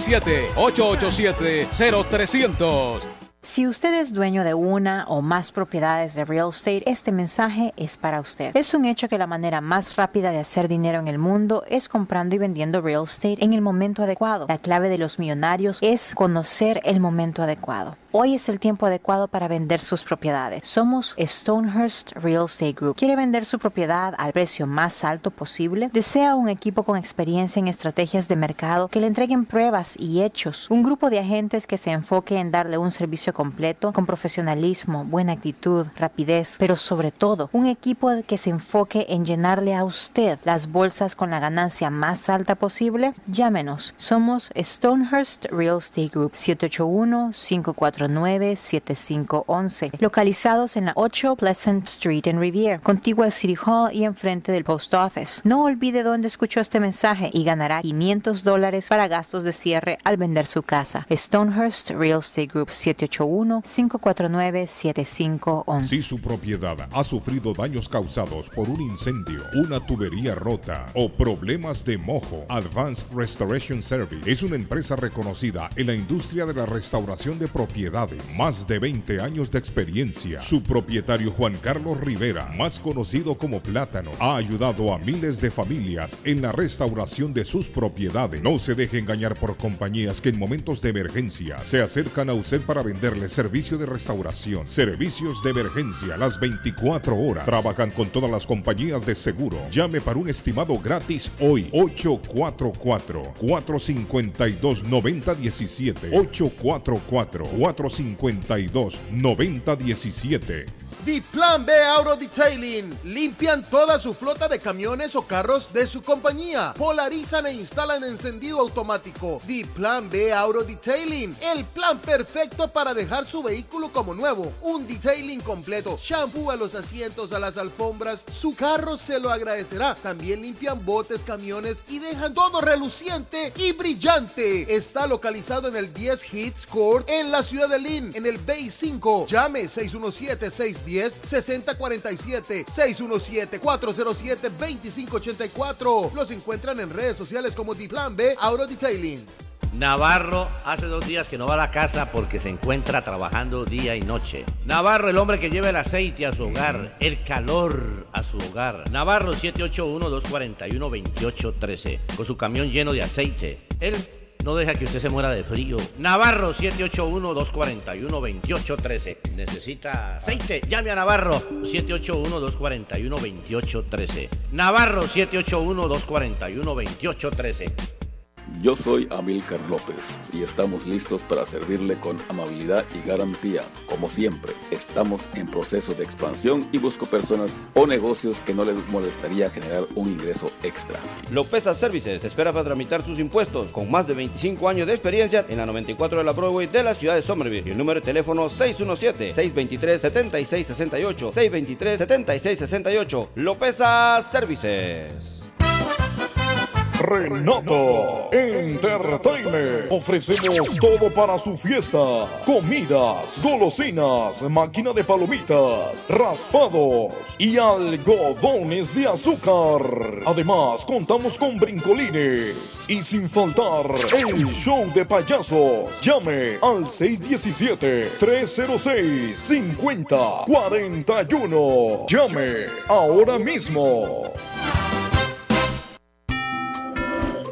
887 0300. Si usted es dueño de una o más propiedades de real estate, este mensaje es para usted. Es un hecho que la manera más rápida de hacer dinero en el mundo es comprando y vendiendo real estate en el momento adecuado. La clave de los millonarios es conocer el momento adecuado. Hoy es el tiempo adecuado para vender sus propiedades. Somos Stonehurst Real Estate Group. ¿Quiere vender su propiedad al precio más alto posible? ¿Desea un equipo con experiencia en estrategias de mercado que le entreguen pruebas y hechos? Un grupo de agentes que se enfoque en darle un servicio completo con profesionalismo, buena actitud, rapidez, pero sobre todo un equipo que se enfoque en llenarle a usted las bolsas con la ganancia más alta posible? Llámenos. Somos Stonehurst Real Estate Group 781 54 7511 localizados en la 8 Pleasant Street en Rivier, contiguo al City Hall y enfrente del Post Office. No olvide dónde escuchó este mensaje y ganará 500 dólares para gastos de cierre al vender su casa. Stonehurst Real Estate Group 781-549-7511. Si su propiedad ha sufrido daños causados por un incendio, una tubería rota o problemas de mojo, Advanced Restoration Service es una empresa reconocida en la industria de la restauración de propiedades más de 20 años de experiencia. Su propietario Juan Carlos Rivera, más conocido como Plátano, ha ayudado a miles de familias en la restauración de sus propiedades. No se deje engañar por compañías que en momentos de emergencia se acercan a usted para venderle servicio de restauración, servicios de emergencia las 24 horas. Trabajan con todas las compañías de seguro. Llame para un estimado gratis hoy 844 452 9017 844 452 9017 Diplan B Auto Detailing. Limpian toda su flota de camiones o carros de su compañía. Polarizan e instalan encendido automático. Diplan B Auto Detailing. El plan perfecto para dejar su vehículo como nuevo. Un detailing completo. Shampoo a los asientos, a las alfombras. Su carro se lo agradecerá. También limpian botes, camiones y dejan todo reluciente y brillante. Está localizado en el 10 Hits Court en la ciudad de En el Bay 5. Llame 617 610 6047 617-407-2584. Los encuentran en redes sociales como Diplan B Auto Detailing. Navarro hace dos días que no va a la casa porque se encuentra trabajando día y noche. Navarro, el hombre que lleva el aceite a su hogar, el calor a su hogar. Navarro 781-241-2813, con su camión lleno de aceite. Él no deja que usted se muera de frío. Navarro 781-241-2813. Necesita aceite. Llame a Navarro 781-241-2813. Navarro 781-241-2813. Yo soy Amilcar López y estamos listos para servirle con amabilidad y garantía. Como siempre, estamos en proceso de expansión y busco personas o negocios que no les molestaría generar un ingreso extra. López Services espera para tramitar sus impuestos con más de 25 años de experiencia en la 94 de la Broadway de la ciudad de Somerville. Y el número de teléfono 617-623-7668. 623-7668. López Services. Renato Entertainment. Ofrecemos todo para su fiesta: comidas, golosinas, máquina de palomitas, raspados y algodones de azúcar. Además, contamos con brincolines y sin faltar el show de payasos. Llame al 617-306-5041. Llame ahora mismo.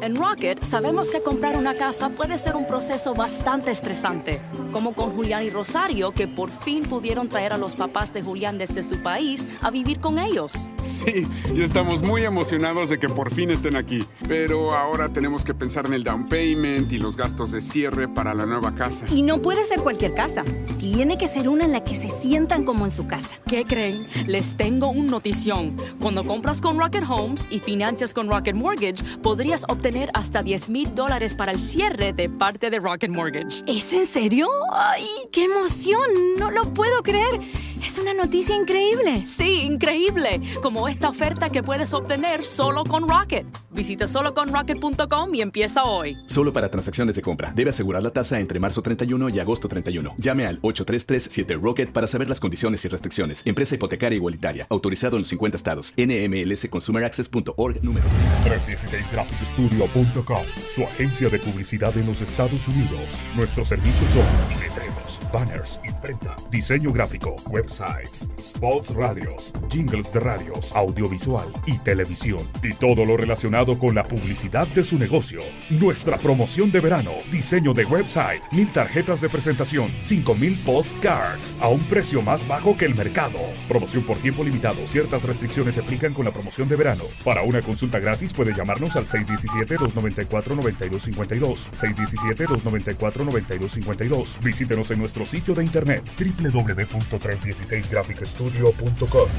En Rocket sabemos que comprar una casa puede ser un proceso bastante estresante, como con Julián y Rosario, que por fin pudieron traer a los papás de Julián desde su país a vivir con ellos. Sí, y estamos muy emocionados de que por fin estén aquí, pero ahora tenemos que pensar en el down payment y los gastos de cierre para la nueva casa. Y no puede ser cualquier casa, tiene que ser una en la que se sientan como en su casa. ¿Qué creen? Les tengo un notición. Cuando compras con Rocket Homes y financias con Rocket Mortgage, podrías obtener hasta 10 mil dólares para el cierre de parte de Rocket Mortgage. ¿Es en serio? ¡Ay, qué emoción! No lo puedo creer. Es una noticia increíble. Sí, increíble. Como esta oferta que puedes obtener solo con Rocket. Visita soloconrocket.com y empieza hoy. Solo para transacciones de compra. Debe asegurar la tasa entre marzo 31 y agosto 31. Llame al 833-7 para saber las condiciones y restricciones. Empresa hipotecaria igualitaria. Autorizado en los 50 estados. NMLSConsumerAccess.org número 316graphicsstudio.com Su agencia de publicidad en los Estados Unidos. Nuestros servicios son letreros, banners, imprenta, diseño gráfico, websites, spots radios, jingles de radios, audiovisual y televisión. Y todo lo relacionado con la publicidad de su negocio. Nuestra promoción de verano, diseño de website, mil tarjetas de presentación, 5000 postcards a un precio más bajo que el mercado. Promoción por tiempo limitado. Ciertas restricciones se aplican con la promoción de verano. Para una consulta gratis puede llamarnos al 617-294-9252. 617-294-9252. Visítenos en nuestro sitio de internet www.316graphicstudio.com.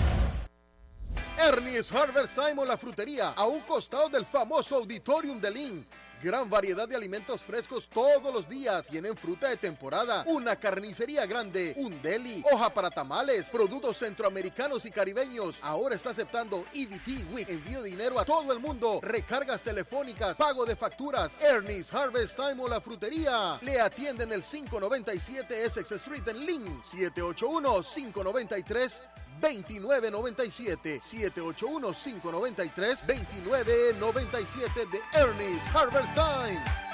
Ernie's Harvest Time la frutería, a un costado del famoso Auditorium de Lynn. Gran variedad de alimentos frescos todos los días. Tienen fruta de temporada, una carnicería grande, un deli, hoja para tamales, productos centroamericanos y caribeños. Ahora está aceptando EBT WIC, envío de dinero a todo el mundo, recargas telefónicas, pago de facturas. Ernie's Harvest Time o la frutería. Le atienden el 597 Essex Street en Lynn, 781 593 2997 781 593 2997 de Ernest Harvest Time.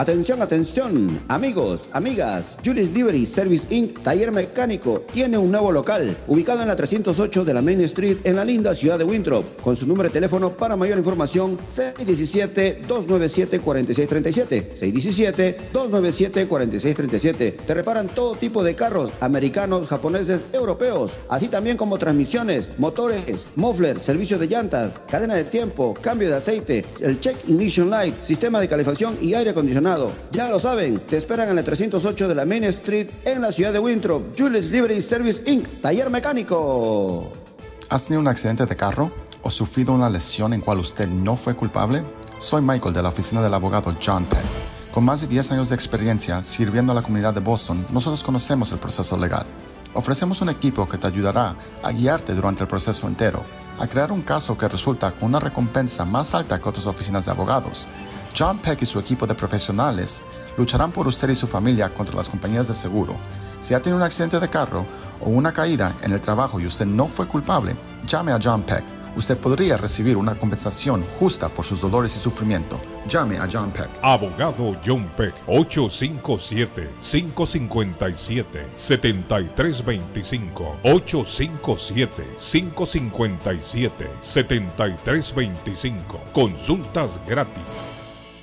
Atención, atención, amigos, amigas. Julius Livery Service Inc. Taller Mecánico tiene un nuevo local ubicado en la 308 de la Main Street en la linda ciudad de Winthrop. Con su número de teléfono para mayor información 617-297-4637. 617-297-4637. Te reparan todo tipo de carros, americanos, japoneses, europeos, así también como transmisiones, motores, muffler, servicio de llantas, cadena de tiempo, cambio de aceite, el check ignition light, sistema de calefacción y aire acondicionado ya lo saben, te esperan en la 308 de la Main Street en la ciudad de Winthrop. Julius Livery Service Inc. Taller Mecánico. ¿Has tenido un accidente de carro o sufrido una lesión en cual usted no fue culpable? Soy Michael de la oficina del abogado John Penn. Con más de 10 años de experiencia sirviendo a la comunidad de Boston, nosotros conocemos el proceso legal. Ofrecemos un equipo que te ayudará a guiarte durante el proceso entero, a crear un caso que resulta con una recompensa más alta que otras oficinas de abogados. John Peck y su equipo de profesionales lucharán por usted y su familia contra las compañías de seguro. Si ha tenido un accidente de carro o una caída en el trabajo y usted no fue culpable, llame a John Peck. Usted podría recibir una compensación justa por sus dolores y sufrimiento. Llame a John Peck. Abogado John Peck, 857-557-7325. 857-557-7325. Consultas gratis.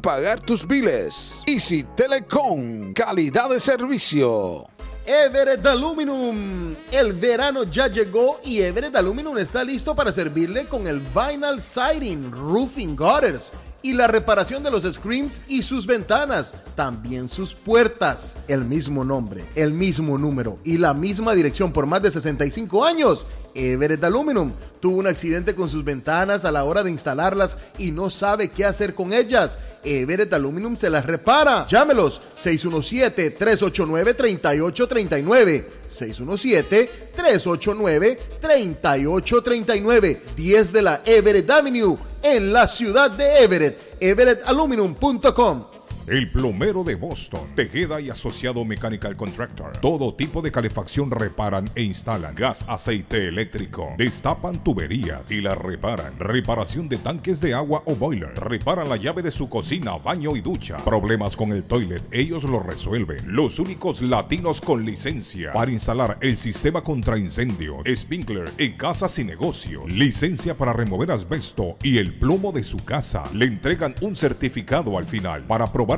pagar tus biles. Easy Telecom, calidad de servicio. Everett Aluminum. El verano ya llegó y Everett Aluminum está listo para servirle con el Vinyl Siding, Roofing Gutters y la reparación de los screens y sus ventanas, también sus puertas. El mismo nombre, el mismo número y la misma dirección por más de 65 años. Everett Aluminum tuvo un accidente con sus ventanas a la hora de instalarlas y no sabe qué hacer con ellas. Everett Aluminum se las repara. Llámelos 617-389-3839. 617-389-3839. 10 de la Everett Avenue en la ciudad de Everett. EverettAluminum.com. El plomero de Boston, Tejeda y Asociado Mechanical Contractor. Todo tipo de calefacción reparan e instalan. Gas, aceite eléctrico. Destapan tuberías y las reparan. Reparación de tanques de agua o boiler. Reparan la llave de su cocina, baño y ducha. Problemas con el toilet, ellos lo resuelven. Los únicos latinos con licencia para instalar el sistema contra incendio, sprinkler en casas y negocios. Licencia para remover asbesto y el plomo de su casa. Le entregan un certificado al final para probar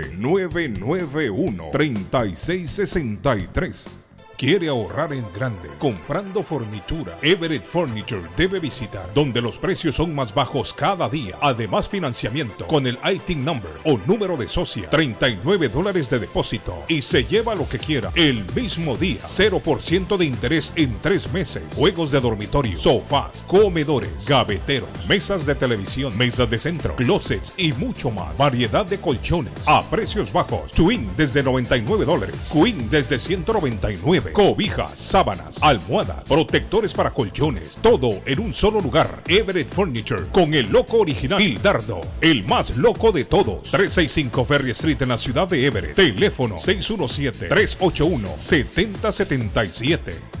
991-3663. Quiere ahorrar en grande comprando fornitura. Everett Furniture debe visitar donde los precios son más bajos cada día. Además financiamiento con el IT number o número de socia. 39 dólares de depósito y se lleva lo que quiera el mismo día. 0% de interés en tres meses. Juegos de dormitorio, sofás, comedores, gaveteros, mesas de televisión, mesas de centro, closets y mucho más. Variedad de colchones a precios bajos. Twin desde 99 dólares. Queen desde 199 cobijas, sábanas, almohadas, protectores para colchones, todo en un solo lugar. Everett Furniture con el loco original Hildardo, el más loco de todos. 365 Ferry Street en la ciudad de Everett. Teléfono 617-381-7077.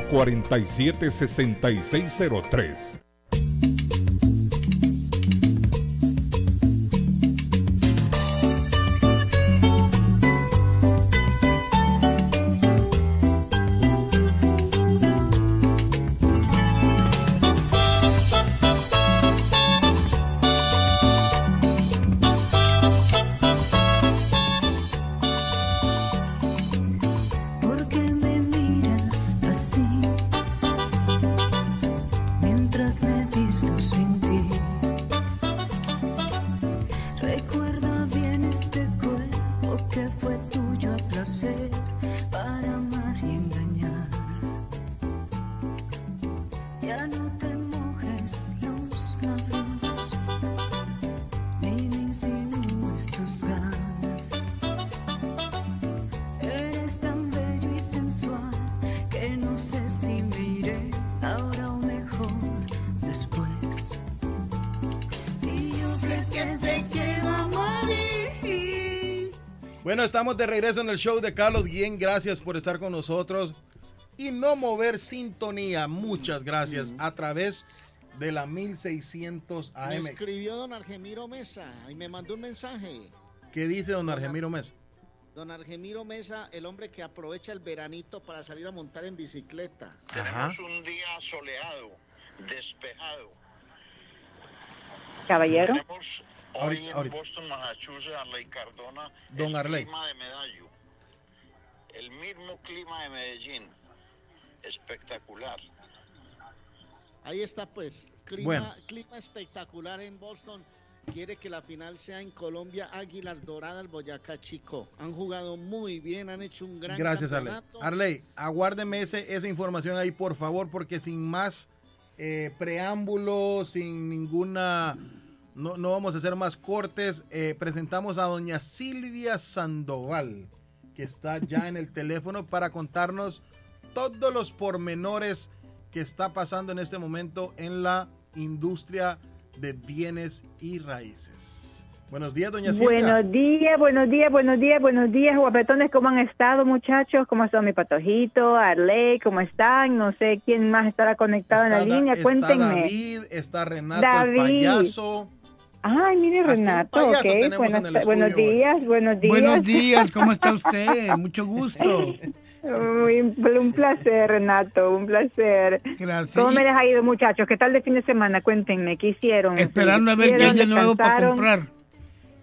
6603 estamos de regreso en el show de Carlos Guillén. Gracias por estar con nosotros y no mover sintonía. Muchas gracias a través de la 1600 Me AM. escribió don Argemiro Mesa y me mandó un mensaje. ¿Qué dice don Argemiro Mesa? Don Argemiro Mesa, el hombre que aprovecha el veranito para salir a montar en bicicleta. Tenemos un día soleado, despejado. Caballero. Tenemos hoy Ahorita- en ahorita. Boston, Massachusetts, Arley Cardona, Don el Arley. clima de Medallo. El mismo clima de Medellín. Espectacular. Ahí está pues, clima, Bueno. clima espectacular en Boston. Quiere que la final sea en Colombia, Águilas Doradas, Boyacá Chico. Han jugado muy bien, han hecho un gran Gracias, Arley. campeonato. Arley, aguárdeme ese, esa información ahí, por favor, porque sin más eh, preámbulo, sin ninguna... No, no vamos a hacer más cortes. eh, presentamos a doña Silvia Sandoval, que está ya en el teléfono para contarnos todos los pormenores que está pasando en este momento en la industria de bienes y raíces. Buenos días, doña Silvia. Buenos días, buenos días, buenos días, buenos días, guapetones, ¿cómo han estado, muchachos? ¿Cómo está mi patojito? Arley, ¿cómo están? No sé quién más estará conectado en la Está Da- línea, está cuéntenme. David, está Renato David. el payaso. Ay, mire, Renato, ok. Buenas buenos días, buenos días. Buenos días, ¿cómo está usted? Mucho gusto. Muy- un placer, Renato, un placer. Gracias. ¿Cómo me les ha ido, muchachos? ¿Qué tal de fin de semana? Cuéntenme, ¿qué hicieron? Esperando a ver qué hay de nuevo para comprar.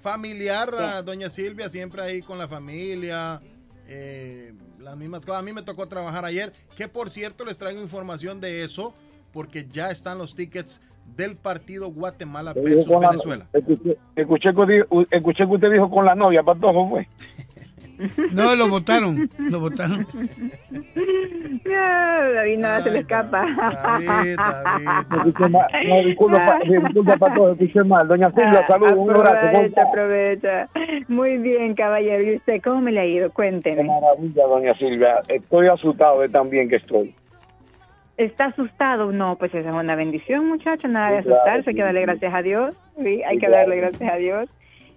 Familiar, a doña Silvia, siempre ahí con la familia. eh, las mismas cosas. A mí me tocó trabajar ayer, que por cierto les traigo información de eso, porque ya están los tickets del partido Guatemala versus la- Venezuela. Escuché, escuché que, escuché que usted dijo con la novia, Patojo, fue. No, lo votaron, lo votaron. No, David nada se le escapa. Escuché mal. No, disculpa, pa- disculpa, Patojo, escuché mal. Doña Silvia, saludos, un abrazo. ¿cómo Aprovecha, aprovecha. Muy bien, caballero. ¿Y usted cómo me le ha ido? Cuénteme. Maravilla, doña Silvia. Estoy asustado de tan bien que estoy. ¿Está asustado? No, pues esa es una bendición, muchacho. Nada de claro, asustarse, hay que darle gracias a Dios. Sí, hay que claro. darle gracias a Dios.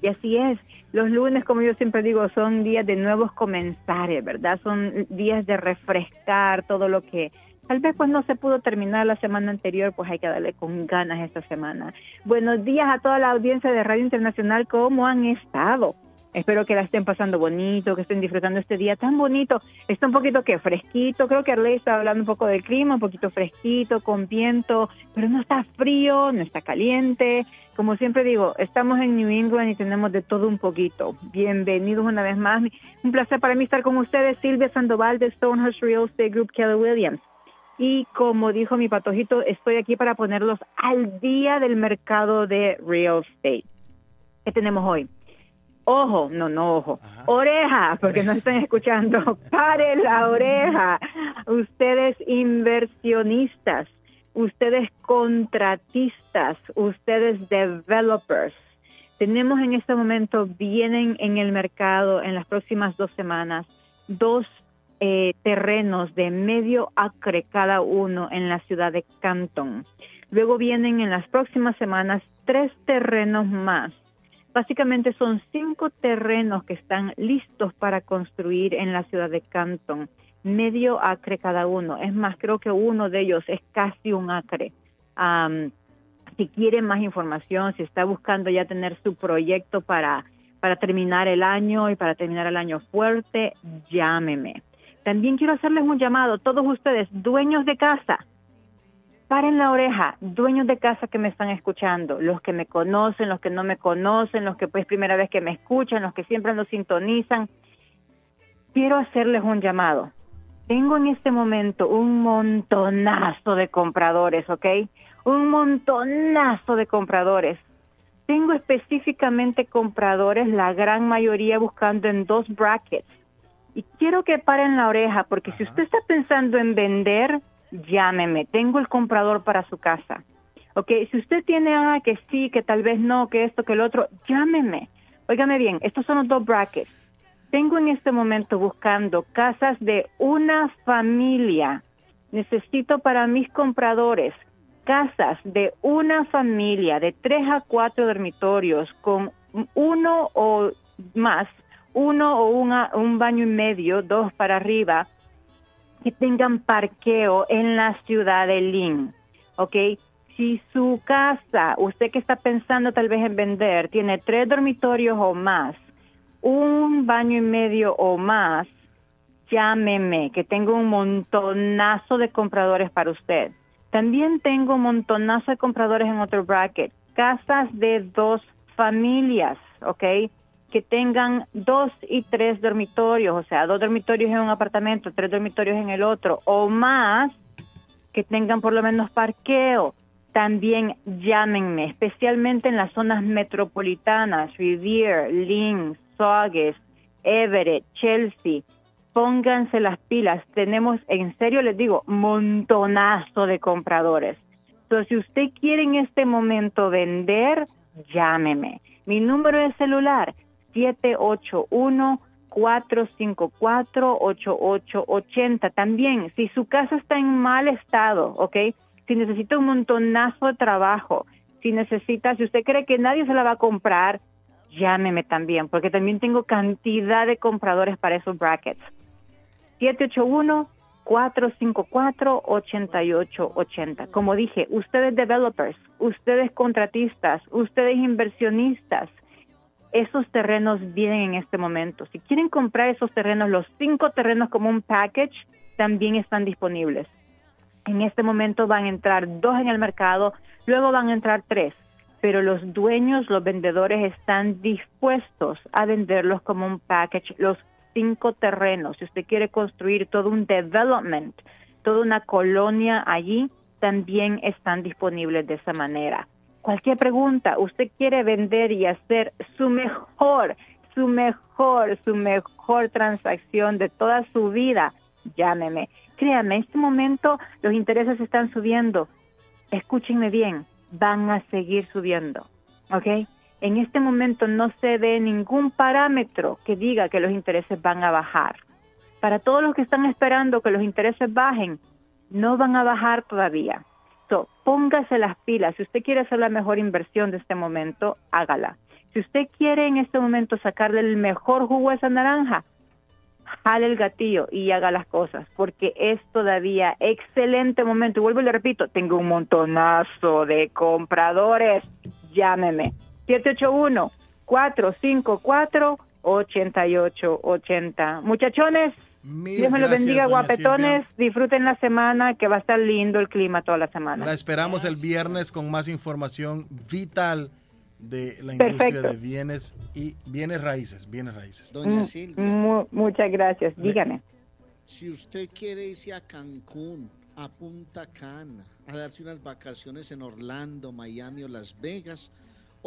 Y así es. Los lunes, como yo siempre digo, son días de nuevos comenzares, ¿verdad? Son días de refrescar todo lo que tal vez pues no se pudo terminar la semana anterior, pues hay que darle con ganas esta semana. Buenos días a toda la audiencia de Radio Internacional, ¿cómo han estado? Espero que la estén pasando bonito, que estén disfrutando este día tan bonito. Está un poquito que fresquito, creo que Arley está hablando un poco del clima, un poquito fresquito, con viento, pero no está frío, no está caliente. Como siempre digo, estamos en New England y tenemos de todo un poquito. Bienvenidos una vez más. Un placer para mí estar con ustedes, Silvia Sandoval de Stonehurst Real Estate Group Keller Williams. Y como dijo mi patojito, estoy aquí para ponerlos al día del mercado de real estate. ¿Qué tenemos hoy? Ojo, no, no ojo. Oreja, porque no están escuchando. Pare la oreja. Ustedes inversionistas, ustedes contratistas, ustedes developers. Tenemos en este momento, vienen en el mercado en las próximas dos semanas, dos eh, terrenos de medio acre cada uno en la ciudad de Canton. Luego vienen en las próximas semanas tres terrenos más. Básicamente son cinco terrenos que están listos para construir en la ciudad de Canton, medio acre cada uno. Es más, creo que uno de ellos es casi un acre. Am, si quiere más información, si está buscando ya tener su proyecto para, para terminar el año y para terminar el año fuerte, llámeme. También quiero hacerles un llamado, todos ustedes, dueños de casa, paren la oreja, dueños de casa que me están escuchando, los que me conocen, los que no me conocen, los que pues primera vez que me escuchan, los que siempre nos sintonizan. Quiero hacerles un llamado. Tengo en este momento un montonazo de compradores, ¿ok? Un montonazo de compradores. Tengo específicamente compradores, la gran mayoría buscando en dos brackets. Y quiero que paren la oreja, porque si usted está pensando en vender, llámeme. Tengo el comprador para su casa. Ok, si usted tiene, ah, que sí, que tal vez no, que esto, que el otro, llámeme. Óigame bien, estos son los dos brackets. Tengo en este momento buscando casas de una familia. Necesito para mis compradores casas de una familia de tres a cuatro dormitorios con uno o más uno o una, un baño y medio, dos para arriba, que tengan parqueo en la ciudad de Lynn, ¿ok? Si su casa, usted que está pensando tal vez en vender, tiene tres dormitorios o más, un baño y medio o más, llámeme, que tengo un montonazo de compradores para usted. También tengo un montonazo de compradores en otro bracket. Casas de dos familias, ¿ok? Que tengan dos y tres dormitorios, o sea, dos dormitorios en un apartamento, tres dormitorios en el otro, o más, que tengan por lo menos parqueo. También llámenme, especialmente en las zonas metropolitanas, Revere, Lynn, Saugus, Everett, Chelsea. Pónganse las pilas. Tenemos, en serio les digo, montonazo de compradores. Entonces, si usted quiere en este momento vender, llámeme. Mi número de celular, 781-454-8880. También, si su casa está en mal estado, ¿ok? Si necesita un montonazo de trabajo, si necesita, si usted cree que nadie se la va a comprar, llámeme también, porque también tengo cantidad de compradores para esos brackets. 781-454-8880. Como dije, ustedes developers, ustedes contratistas, ustedes inversionistas, esos terrenos vienen en este momento. Si quieren comprar esos terrenos, los cinco terrenos como un package, también están disponibles. En este momento van a entrar dos en el mercado, luego van a entrar tres, pero los dueños, los vendedores están dispuestos a venderlos como un package, los cinco terrenos. Si usted quiere construir todo un development, toda una colonia allí, también están disponibles de esa manera. Cualquier pregunta, usted quiere vender y hacer su mejor, su mejor, su mejor transacción de toda su vida, llámeme. Créame, en este momento los intereses están subiendo. Escúchenme bien, van a seguir subiendo. ¿Ok? En este momento no se ve ningún parámetro que diga que los intereses van a bajar. Para todos los que están esperando que los intereses bajen, no van a bajar todavía. Póngase las pilas. Si usted quiere hacer la mejor inversión de este momento, hágala. Si usted quiere en este momento sacarle el mejor jugo a esa naranja, jale el gatillo y haga las cosas, porque es todavía excelente momento. Y vuelvo y le repito, tengo un montonazo de compradores. Llámeme. 781-454-8880. Muchachones, Mil Dios me los gracias, bendiga, guapetones. Disfruten la semana, que va a estar lindo el clima toda la semana. La esperamos el viernes con más información vital de la industria Perfecto. de bienes y bienes raíces, bienes raíces. Doña Mm, Silvia. mu- muchas gracias. Dígame. Si usted quiere irse a Cancún, a Punta Cana, a darse unas vacaciones en Orlando, Miami o Las Vegas,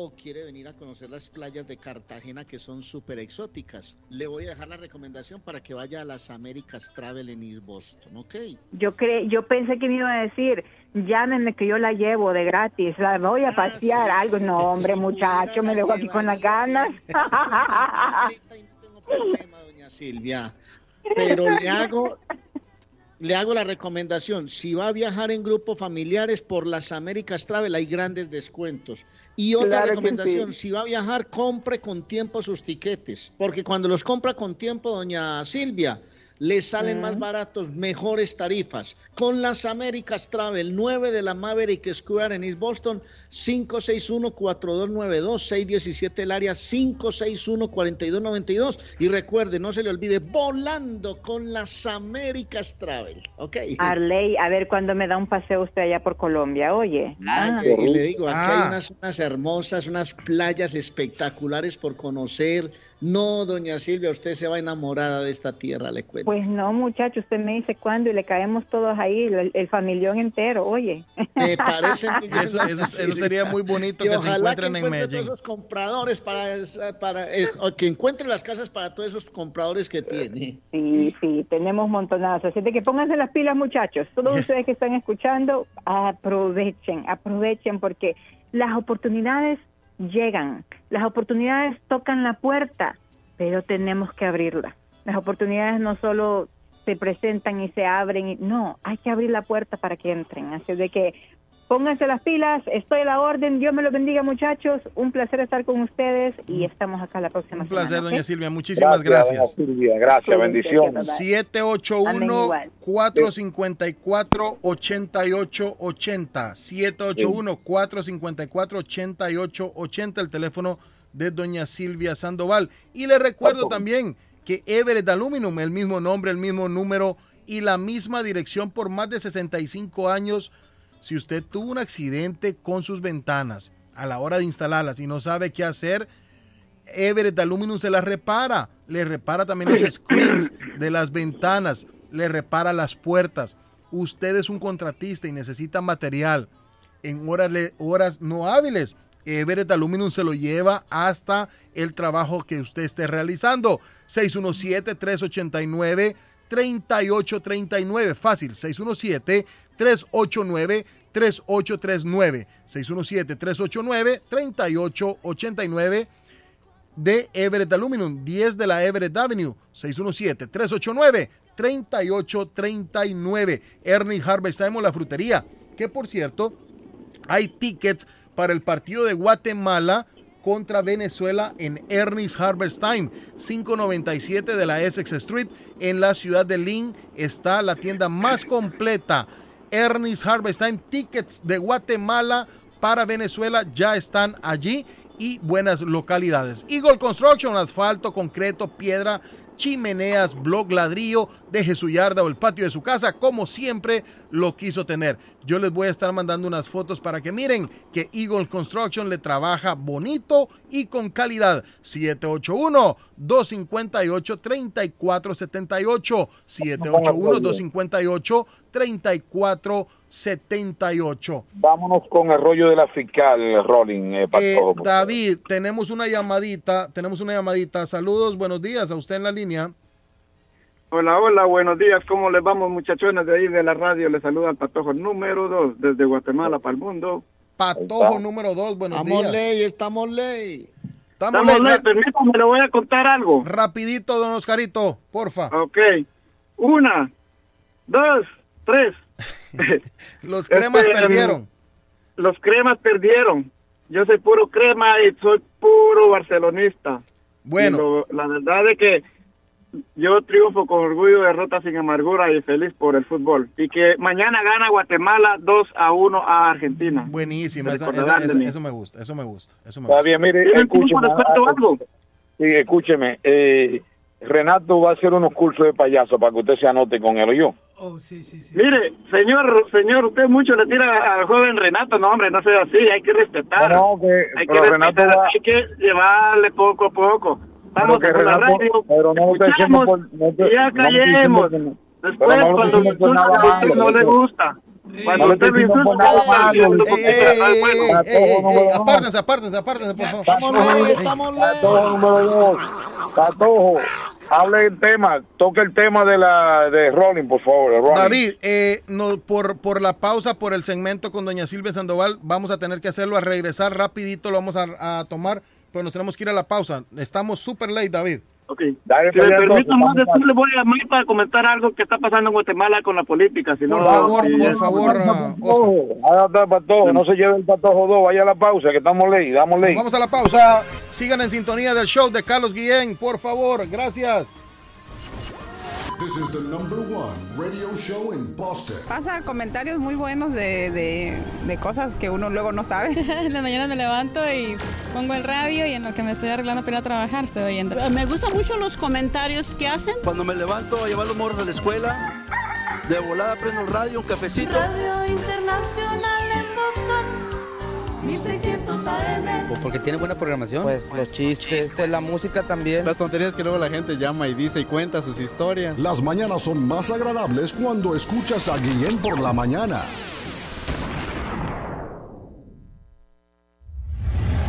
o quiere venir a conocer las playas de Cartagena que son súper exóticas, le voy a dejar la recomendación para que vaya a las Américas Travel en East Boston, ¿ok? Yo cre yo pensé que me iba a decir, llámenme que yo la llevo de gratis, la voy Ah, a pasear, algo. No, hombre, muchacho, me dejo aquí con las ganas. doña Silvia. Pero le hago, le hago la recomendación, si va a viajar en grupos familiares por las Américas Travel hay grandes descuentos. Y otra Claro recomendación, sí. si va a viajar, compre con tiempo sus tiquetes, porque cuando los compra con tiempo, doña Silvia, le salen más baratos, mejores tarifas. Con las Américas Travel, 9 de la Maverick Square en East Boston, 561-4292, 617 el área, 561-4292. Y recuerde, no se le olvide, volando con las Américas Travel, ¿ok? Arley, a ver cuándo me da un paseo usted allá por Colombia, oye. Ah. Y le digo, aquí Ah. hay unas zonas hermosas, unas playas espectaculares por conocer. No, doña Silvia, usted se va enamorada de esta tierra, le cuento. Pues no, muchacho, usted me dice cuándo y le caemos todos ahí, el, el familión entero, oye. Me parece muy bien, Eso, sería muy bonito Y que se encuentren que en encuentre Medellín. todos esos compradores para, esa- para eh, que encuentre las casas para todos esos compradores que tiene. Sí, sí, tenemos montonazos. Así de que pónganse las pilas, muchachos. Todos ustedes que están escuchando, aprovechen, aprovechen porque las oportunidades llegan, las oportunidades tocan la puerta, pero tenemos que abrirla. Las oportunidades no solo se presentan y se abren, no, hay que abrir la puerta para que entren. Así de que Pónganse las pilas, estoy a la orden, Dios me los bendiga muchachos, un placer estar con ustedes y estamos acá la próxima Un placer, semana, doña Silvia. Muchísimas Gracias, gracias. doña Silvia. Gracias, bendiciones. 781-454-8880. 781-454-8880, el teléfono de doña Silvia Sandoval. Y le recuerdo también que Everett Aluminum, el mismo nombre, el mismo número y la misma dirección por más de 65 años. Si usted tuvo un accidente con sus ventanas a la hora de instalarlas y no sabe qué hacer, Everett Aluminum se las repara. Le repara también los screens de las ventanas. Le repara las puertas. Usted es un contratista y necesita material en horas, horas no hábiles. Everett Aluminum se lo lleva hasta el trabajo que usted esté realizando. 617-389-3839. Fácil. 617-389-3839. 617-389-3889 de Everett Aluminum, 10 de la Everett Avenue, 617-389-3839. Ernie Harvest Time la frutería, que por cierto, hay tickets para el partido de Guatemala contra Venezuela en Ernest Harvest Time, 597 de la Essex Street, en la ciudad de Lynn. Está la tienda más completa. Ernest Harvest Time, tickets de Guatemala para Venezuela ya están allí y buenas localidades. Eagle Construction, asfalto, concreto, piedra, chimeneas, blog, ladrillo, deje su yarda o el patio de su casa como siempre lo quiso tener. Yo les voy a estar mandando unas fotos para que miren que Eagle Construction le trabaja bonito y con calidad. 781-258-3478. 781-258-3478. Vámonos con el rollo de la fiscal, Rolling. eh, Eh, Patojo. David, tenemos una llamadita, tenemos una llamadita. Saludos, buenos días a usted en la línea. Hola, hola, buenos días. ¿Cómo les vamos, muchachones de ahí de la radio? Les saluda el Patojo número dos desde Guatemala para el mundo. Patojo número dos, buenos Estamos días. ley, estamos ley. Estamos, Estamos ley. ley, permítame, le voy a contar algo. Rapidito, don Oscarito, porfa. Ok. Una, dos, tres. Los cremas Este, perdieron. Los cremas perdieron. Yo soy puro crema y soy puro barcelonista. Bueno. Lo- la verdad es que yo triunfo con orgullo, derrota sin amargura y feliz por el fútbol. Y que mañana gana Guatemala 2 a 1 a Argentina. Buenísima, esa- esa- esa- eso me gusta, eso me gusta, eso me Está gusta. bien, mire, ¿Tienen tiempo escúcheme. ah, algo? Sí, escúcheme. eh, Renato va a hacer unos cursos de payaso para que usted se anote con él o yo. Mire, señor, señor, usted mucho le tira al joven Renato. No, hombre, no sea así, hay que respetar. No, no, que- hay, que respetar, va- hay que llevarle poco a poco. Estamos Pero que en la radio, pero no escuchamos y ya callemos. Después, cuando a no le gusta. Apártense, apártense, apártense, por favor. Estamos ley, estamos Patojo número dos. Patojo, hable el tema, toque el tema de la de Rolling, por favor. Rolling. David, eh, no, por, por la pausa, por el segmento con doña Silvia Sandoval, vamos a tener que hacerlo a regresar rapidito, lo vamos a, a tomar, pero nos tenemos que ir a la pausa. Estamos súper late, David. Ok. Dale, Si me pues, permite, entonces, más después le voy a llamar para comentar algo que está pasando en Guatemala con la política. Si Por no, favor, sí, por favor, el patojo, no se lleve el patojo 2, vaya a la pausa, que estamos ley, damos ley. Vamos a la pausa. Sigan en sintonía del show de Carlos Guillén, por favor. Gracias. This is the number one radio show in Boston. Pasa comentarios muy buenos de, de- de cosas que uno luego no sabe. En la mañana me levanto y pongo el radio y en lo que me estoy arreglando para ir a trabajar estoy oyendo. Me gustan mucho los comentarios que hacen. Cuando me levanto a llevar los morros a la escuela, de volada prendo el radio, un cafecito. Radio Internacional 1600 AM. Pues porque tiene buena programación. Pues los chistes, la música también. Las tonterías que luego la gente llama y dice y cuenta sus historias. Las mañanas son más agradables cuando escuchas a Guillén por la mañana.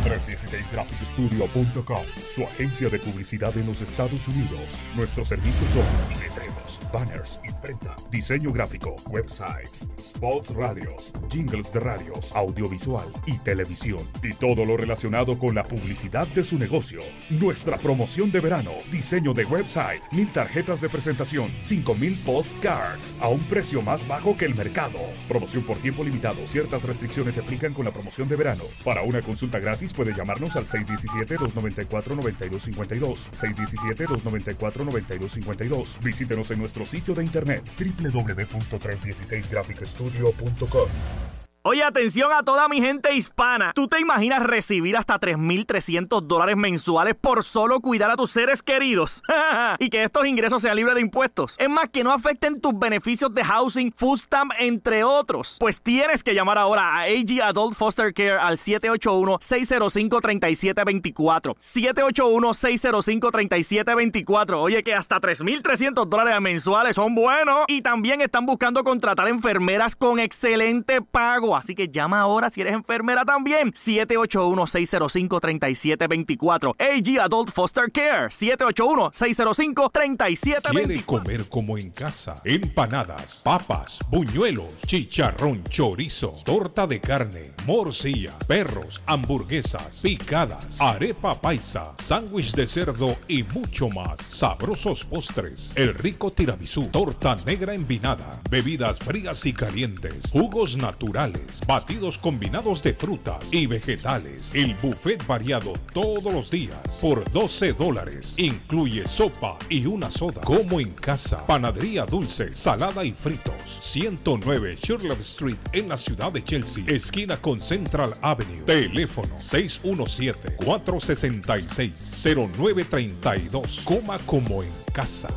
316graphicstudio.com, su agencia de publicidad en los Estados Unidos. Nuestros servicios son letreros, banners, imprenta, diseño gráfico, websites, spots radios, jingles de radios, audiovisual y televisión. Y todo lo relacionado con la publicidad de su negocio. Nuestra promoción de verano, diseño de website, mil tarjetas de presentación, 5000 postcards a un precio más bajo que el mercado. Promoción por tiempo limitado. Ciertas restricciones se aplican con la promoción de verano. Para una consulta gratis puede llamarnos al 617-294-9252. 617-294-9252. Visítenos en nuestro sitio de internet www.316graphicstudio.com. Oye, atención a toda mi gente hispana. ¿Tú te imaginas recibir hasta 3.300 dólares mensuales por solo cuidar a tus seres queridos? y que estos ingresos sean libres de impuestos. Es más, que no afecten tus beneficios de housing, food stamp, entre otros. Pues tienes que llamar ahora a AG Adult Foster Care al 781-605-3724. 781-605-3724. Oye, que hasta 3.300 dólares mensuales son buenos. Y también están buscando contratar enfermeras con excelente pago. Así que llama ahora si eres enfermera también. 781-605-3724. AG Adult Foster Care. 781-605-3724. ¿Quiere comer como en casa? Empanadas, papas, buñuelos, chicharrón, chorizo, torta de carne, morcilla, perros, hamburguesas, picadas, arepa paisa, sándwich de cerdo y mucho más. Sabrosos postres, el rico tiramisú, torta negra envinada, bebidas frías y calientes, jugos naturales, batidos combinados de frutas y vegetales. El buffet variado todos los días por 12 dólares. Incluye sopa y una soda. Como en casa. Panadería dulce, salada y fritos. 109 Sherlock Street en la ciudad de Chelsea. Esquina con Central Avenue. Teléfono 617-466-0932. Coma como en casa.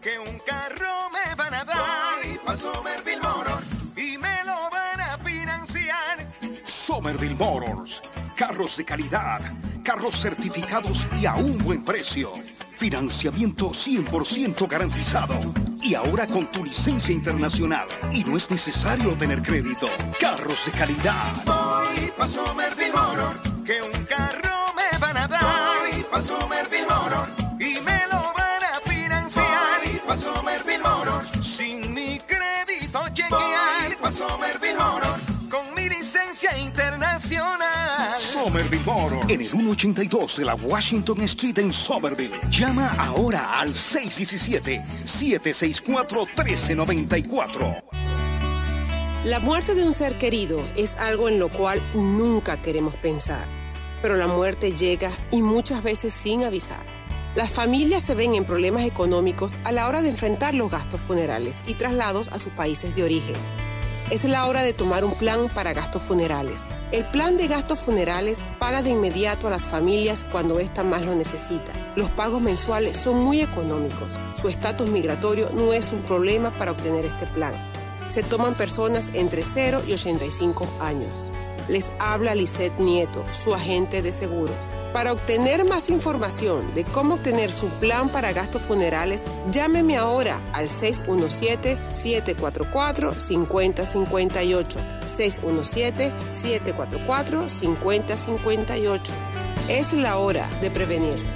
Que un carro van a dar. Voy pa' Somerville Motor y me lo van a financiar. Somerville Motors. Carros de calidad, carros certificados y a un buen precio. Financiamiento 100% garantizado. Y ahora con tu licencia internacional. Y no es necesario tener crédito. Carros de calidad. Voy pa' Somerville Motor, que un carro me van a dar. Voy pa' Somerville Motor internacional. Somerville Motors. En el 182 de la Washington Street en Somerville. Llama ahora al 617-764-1394. La muerte de un ser querido es algo en lo cual nunca queremos pensar, pero la muerte llega y muchas veces sin avisar. Las familias se ven en problemas económicos a la hora de enfrentar los gastos funerales y traslados a sus países de origen. Es la hora de tomar un plan para gastos funerales. El plan de gastos funerales paga de inmediato a las familias cuando ésta más lo necesita. Los pagos mensuales son muy económicos. Su estatus migratorio no es un problema para obtener este plan. Se toman personas entre 0 y 85 años. Les habla Lisette Nieto, su agente de seguros. Para obtener más información de cómo obtener su plan para gastos funerales, llámeme ahora al 617-744-5058. 617-744-5058. Es la hora de prevenir.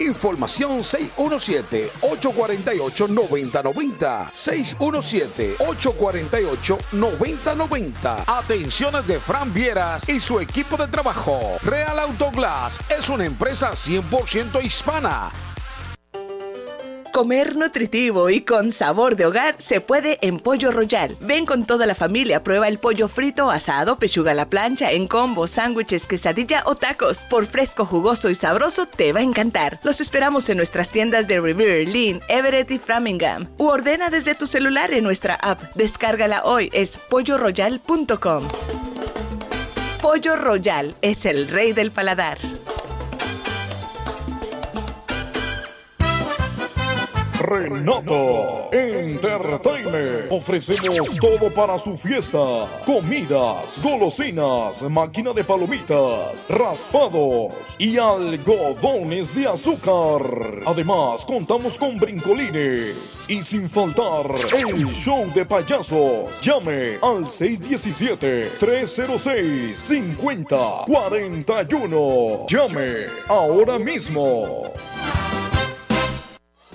Información 617-848-9090. 617-848-9090. Atenciones de Fran Vieras y su equipo de trabajo. Real Autoglass es una empresa 100% hispana. Comer nutritivo y con sabor de hogar se puede en Pollo Royal. Ven con toda la familia, prueba el pollo frito, asado, pechuga a la plancha, en combo, sándwiches, quesadilla o tacos. Por fresco, jugoso y sabroso te va a encantar. Los esperamos en nuestras tiendas de Revere, Lynn, Everett y Framingham. U ordena desde tu celular en nuestra app. Descárgala hoy, es polloroyal.com. Pollo Royal es el rey del paladar. Renato Entertainment. Ofrecemos todo para su fiesta. Comidas, golosinas, máquina de palomitas, raspados y algodones de azúcar. Además, contamos con brincolines. Y sin faltar, el show de payasos. Llame al 617-306-5041. Llame ahora mismo.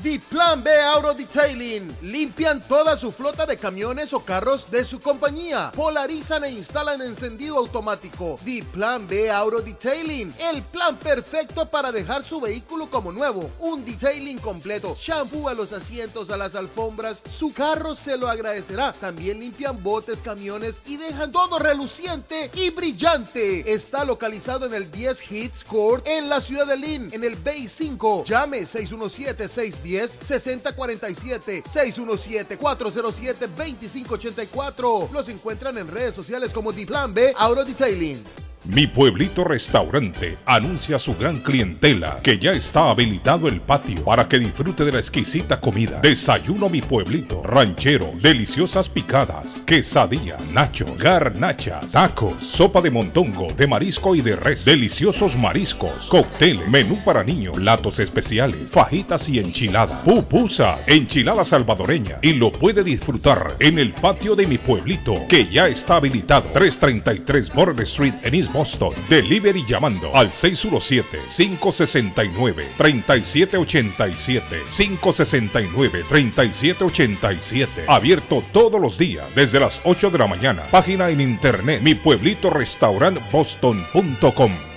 The Plan B Auto Detailing. Limpian toda su flota de camiones o carros de su compañía. Polarizan e instalan encendido automático. The Plan B Auto Detailing. El plan perfecto para dejar su vehículo como nuevo. Un detailing completo. Shampoo a los asientos, a las alfombras. Su carro se lo agradecerá. También limpian botes, camiones y dejan todo reluciente y brillante. Está localizado en el 10 Hits Court en la ciudad de Lynn, en el Bay 5. Llame 617 610 6047 617-407-2584. Los encuentran en redes sociales como The Plan B Auto Detailing. Mi pueblito restaurante anuncia a su gran clientela que ya está habilitado el patio para que disfrute de la exquisita comida. Desayuno mi pueblito, ranchero, deliciosas picadas, quesadillas, nacho, garnachas, tacos, sopa de montongo, de marisco y de res, deliciosos mariscos, cócteles, menú para niños, platos especiales, fajitas y enchiladas, pupusas, enchilada salvadoreña y lo puede disfrutar en el patio de mi pueblito que ya está habilitado 333 Border Street en Boston. Delivery llamando al 617-569-3787. 569-3787. Abierto todos los días desde las 8 de la mañana. Página en internet mi pueblito restaurant boston.com.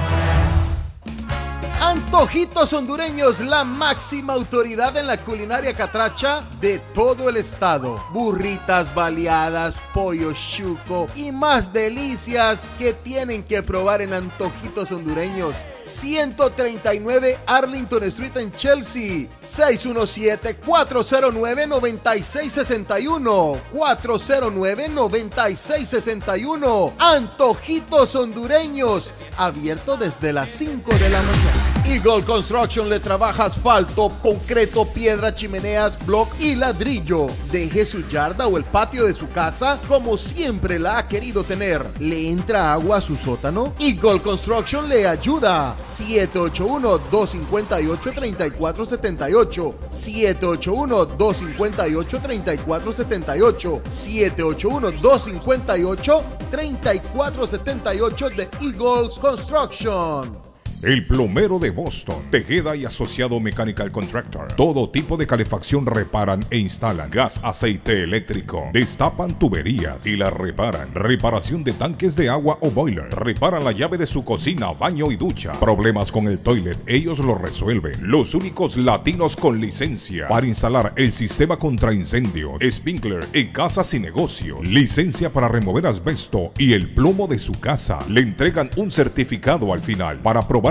Antojitos hondureños, la máxima autoridad en la culinaria catracha de todo el estado. Burritas baleadas, pollo chuco y más delicias que tienen que probar en Antojitos hondureños. 139 Arlington Street en Chelsea. 617-409-9661. 409-9661. Antojitos hondureños. Abierto desde las 5 de la mañana. Eagle Construction le trabaja asfalto, concreto, piedra, chimeneas, block y ladrillo. Deje su yarda o el patio de su casa como siempre la ha querido tener. ¿Le entra agua a su sótano? Eagle Construction le ayuda. 781-258-3478. 781-258-3478. 781-258-3478 de Eagles Construction. El plomero de Boston, Tejeda y Asociado Mechanical Contractor. Todo tipo de calefacción reparan e instalan. Gas, aceite eléctrico. Destapan tuberías y las reparan. Reparación de tanques de agua o boiler. Reparan la llave de su cocina, baño y ducha. Problemas con el toilet, ellos lo resuelven. Los únicos latinos con licencia para instalar el sistema contra incendio, sprinkler en casas y negocios. Licencia para remover asbesto y el plomo de su casa. Le entregan un certificado al final para probar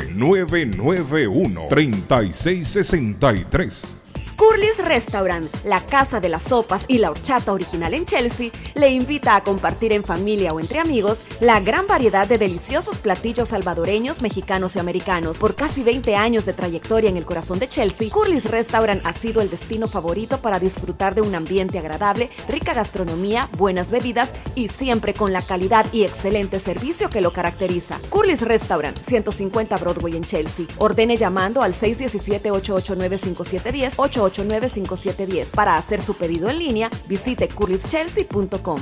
857-991-3663. Curly's Restaurant, la casa de las sopas y la horchata original en Chelsea, le invita a compartir en familia o entre amigos la gran variedad de deliciosos platillos salvadoreños, mexicanos y americanos. Por casi 20 años de trayectoria en el corazón de Chelsea, Curly's Restaurant ha sido el destino favorito para disfrutar de un ambiente agradable, rica gastronomía, buenas bebidas y siempre con la calidad y excelente servicio que lo caracteriza. Curly's Restaurant, 150 Broadway en Chelsea. Ordene llamando al 617-889-5710, 889-5710. Para hacer su pedido en línea, visite curlyschelsea.com.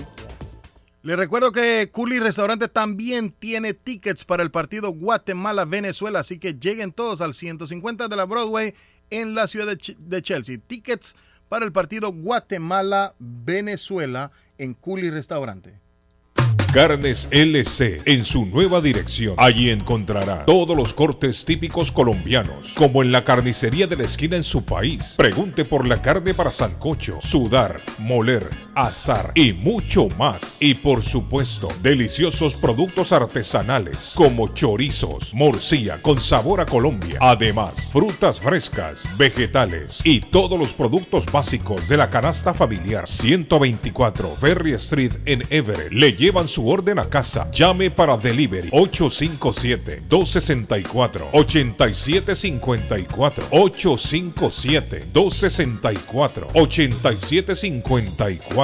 Les recuerdo que Curly Restaurante también tiene tickets para el partido Guatemala-Venezuela, así que lleguen todos al 150 de la Broadway en la ciudad de, de Chelsea. Tickets para el partido Guatemala-Venezuela en Curly Restaurante. Carnes LC en su nueva dirección. Allí encontrará todos los cortes típicos colombianos, como en la carnicería de la esquina en su país. Pregunte por la carne para sancocho, sudar, moler, asar y mucho más. Y por supuesto, deliciosos productos artesanales como chorizos, morcilla con sabor a Colombia. Además, frutas frescas, vegetales y todos los productos básicos de la canasta familiar. 124 Ferry Street en Everett. Le llevan su orden a casa. Llame para delivery 857-264-8754. 857-264-8754.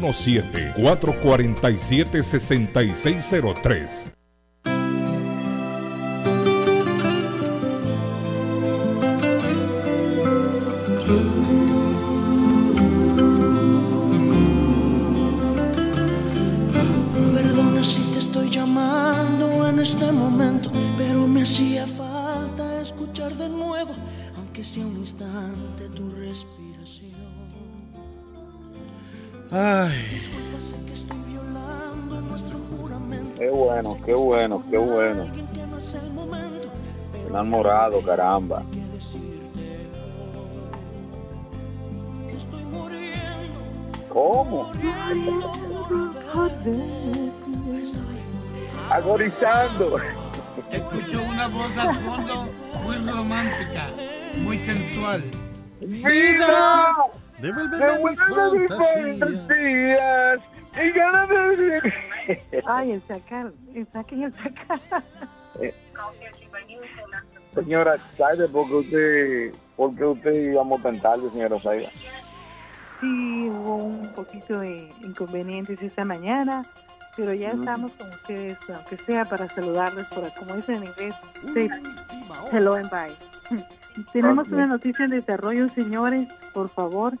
617-447-6603. Perdona si te estoy llamando en este momento, pero me hacía falta escuchar de nuevo, aunque sea un instante, tu respiración. Ay. Disculpa, sé que estoy violando nuestro juramento. Qué bueno, qué bueno, qué bueno. Enamorado, caramba. ¿Cómo? Agorizando. Escucho una voz al fondo muy romántica, muy sensual. ¡Vida! Devuélveme mis Devuélveme mis fantasías. Y ganas de Ay, el sacar, saquen el sacar. Señora, ¿sabe por qué usted, por qué usted íbamos tan tarde, señora Saida? Sí, hubo un poquito de inconvenientes esta mañana, pero ya estamos con ustedes, aunque sea para saludarles, por, como dicen en inglés, say hello and bye. Tenemos una noticia en desarrollo, señores, por favor.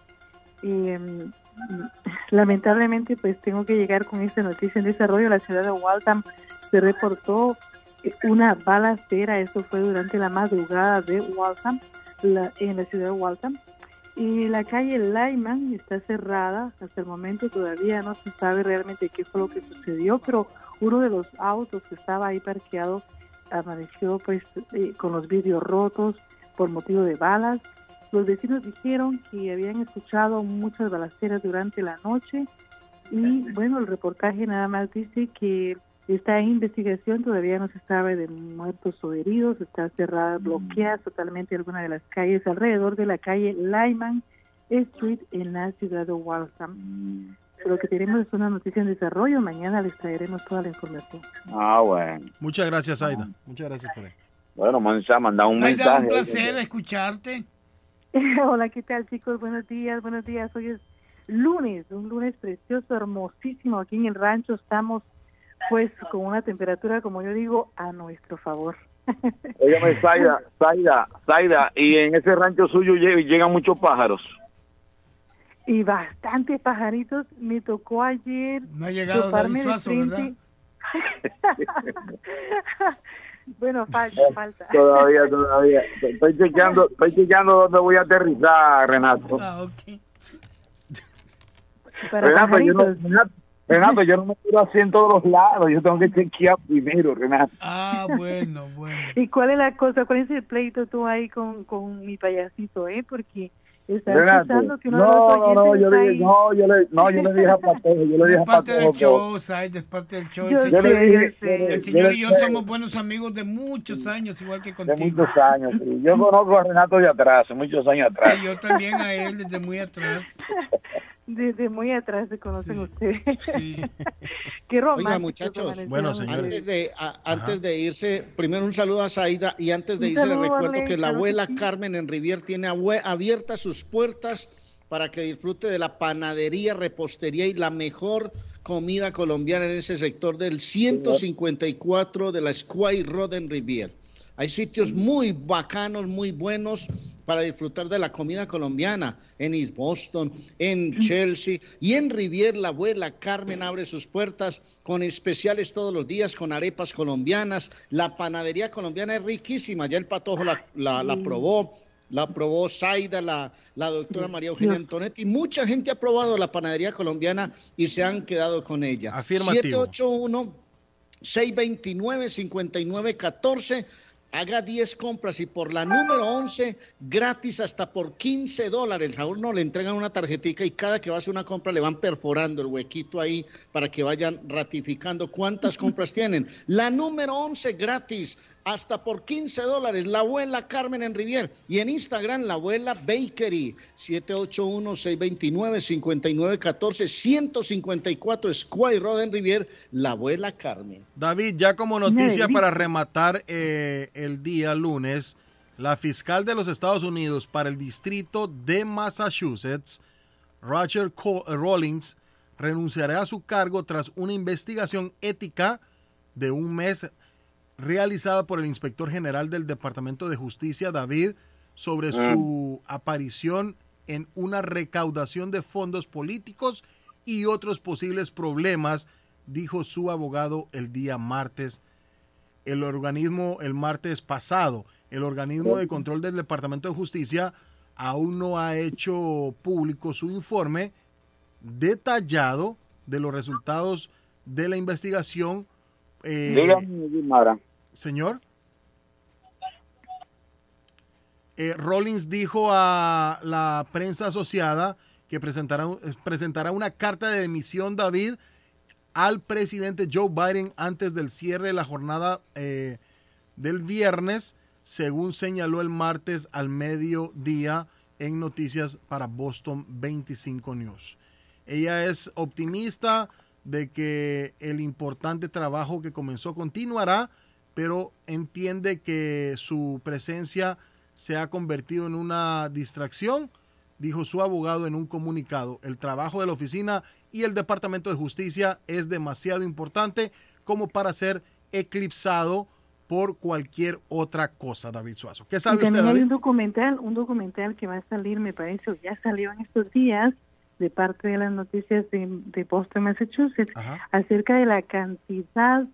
Eh, lamentablemente, pues tengo que llegar con esta noticia en desarrollo. La ciudad de Waltham se reportó eh, una balacera, eso fue durante la madrugada de Waltham, la- en la ciudad de Waltham. Y la calle Lyman está cerrada. Hasta el momento todavía no se sabe realmente qué fue lo que sucedió, pero uno de los autos que estaba ahí parqueado amaneció pues eh, con los vidrios rotos por motivo de balas. Los vecinos dijeron que habían escuchado muchas balaceras durante la noche y bueno, el reportaje nada más dice que está en investigación, todavía no se sabe de muertos o heridos, está cerrada, bloqueada totalmente alguna de las calles alrededor de la calle Lyman Street en la ciudad de Waltham. Lo que tenemos es una noticia en desarrollo, mañana les traeremos toda la información. Ah, bueno. Muchas gracias, Aida. Muchas gracias por ahí. Bueno, Mansa, manda un Zaida, mensaje. un placer escucharte. Hola, ¿qué tal chicos? Buenos días, buenos días. Hoy es lunes, un lunes precioso, hermosísimo. Aquí en el rancho estamos pues con una temperatura, como yo digo, a nuestro favor. Óigame, Zaida, Zaida, Zaida, y en ese rancho suyo lle- llegan muchos pájaros. Y bastantes pajaritos. Me tocó ayer No ha llegado David Suazo, frente. bueno, falta, falta. Todavía, todavía. Estoy chequeando, estoy chequeando dónde voy a aterrizar, Renato. Ah, ok. Renato, yo no. Renato, Renato, yo no me quiero así en todos los lados. Yo tengo que chequear primero, Renato. Ah, bueno, bueno. ¿Y cuál es la cosa? ¿Cuál es el pleito tú ahí con, con mi payasito, eh? Porque está Renato, escuchando que uno no, de no, no, yo le, no, yo le, no, yo le dije a Patojo, yo le dije Es a parte del show, Zaida, es parte del show. Yo El Yo señor, le dije, el señor y yo dije somos buenos amigos de muchos años, igual que de contigo. muchos años. sí. Yo conozco a Renato de atrás, muchos años atrás. Sí, yo también a él desde muy atrás. Desde muy atrás se conocen ustedes. Sí. Qué romántico. Oiga, muchachos, Bueno, señores. Antes de, a- antes de irse, primero un saludo a Zaida y antes de Un irse le recuerdo que la abuela sí. Carmen en Rivier tiene abiertas sus puertas para que disfrute de la panadería, repostería y la mejor comida colombiana en ese sector del 154 de la Square Road en Rivier. Hay sitios muy bacanos, muy buenos para disfrutar de la comida colombiana en East Boston, en Chelsea y en Rivier. La abuela Carmen abre sus puertas con especiales todos los días, con arepas colombianas. La panadería colombiana es riquísima. Ya el patojo la, la- la probó. La probó Zaida, la, la doctora María Eugenia Antonetti. Mucha gente ha probado la panadería colombiana y se han quedado con ella. Afirmativo. 781 629-5914. Haga 10 compras y por la número 11, gratis hasta por 15 dólares. A uno le entregan una tarjetita y cada que va a hacer una compra le van perforando el huequito ahí para que vayan ratificando cuántas compras tienen. La número 11, gratis hasta por 15 dólares. La abuela Carmen en Rivier. Y en Instagram, la abuela Bakery. 781-629-5914. 154 Square Road en Rivier. La abuela Carmen. David, ya como noticia para rematar eh, el día lunes, la fiscal de los Estados Unidos para el distrito de Massachusetts, Roger Co- eh, Rawlings, renunciará a su cargo tras una investigación ética de un mes realizada por el inspector general del Departamento de Justicia, David, sobre su aparición en una recaudación de fondos políticos y otros posibles problemas, dijo su abogado el día martes. El organismo, el martes pasado, el organismo de control del Departamento de Justicia aún no ha hecho público su informe detallado de los resultados de la investigación. Eh, Dígame, Guimara. Señor. Eh, Rollins dijo a la prensa asociada que presentará, eh, presentará una carta de demisión, David, al presidente Joe Biden antes del cierre de la jornada eh, del viernes, según señaló el martes al mediodía en noticias para Boston 25 News. Ella es optimista de que el importante trabajo que comenzó continuará, pero entiende que su presencia se ha convertido en una distracción, dijo su abogado en un comunicado. El trabajo de la oficina y el Departamento de Justicia es demasiado importante como para ser eclipsado por cualquier otra cosa, David Suazo. ¿Qué Y sabe usted, también hay David? un documental, un documental que va a salir, me parece, o ya salió en estos días, de parte de las noticias de, de Boston, Massachusetts, acerca de la cantidad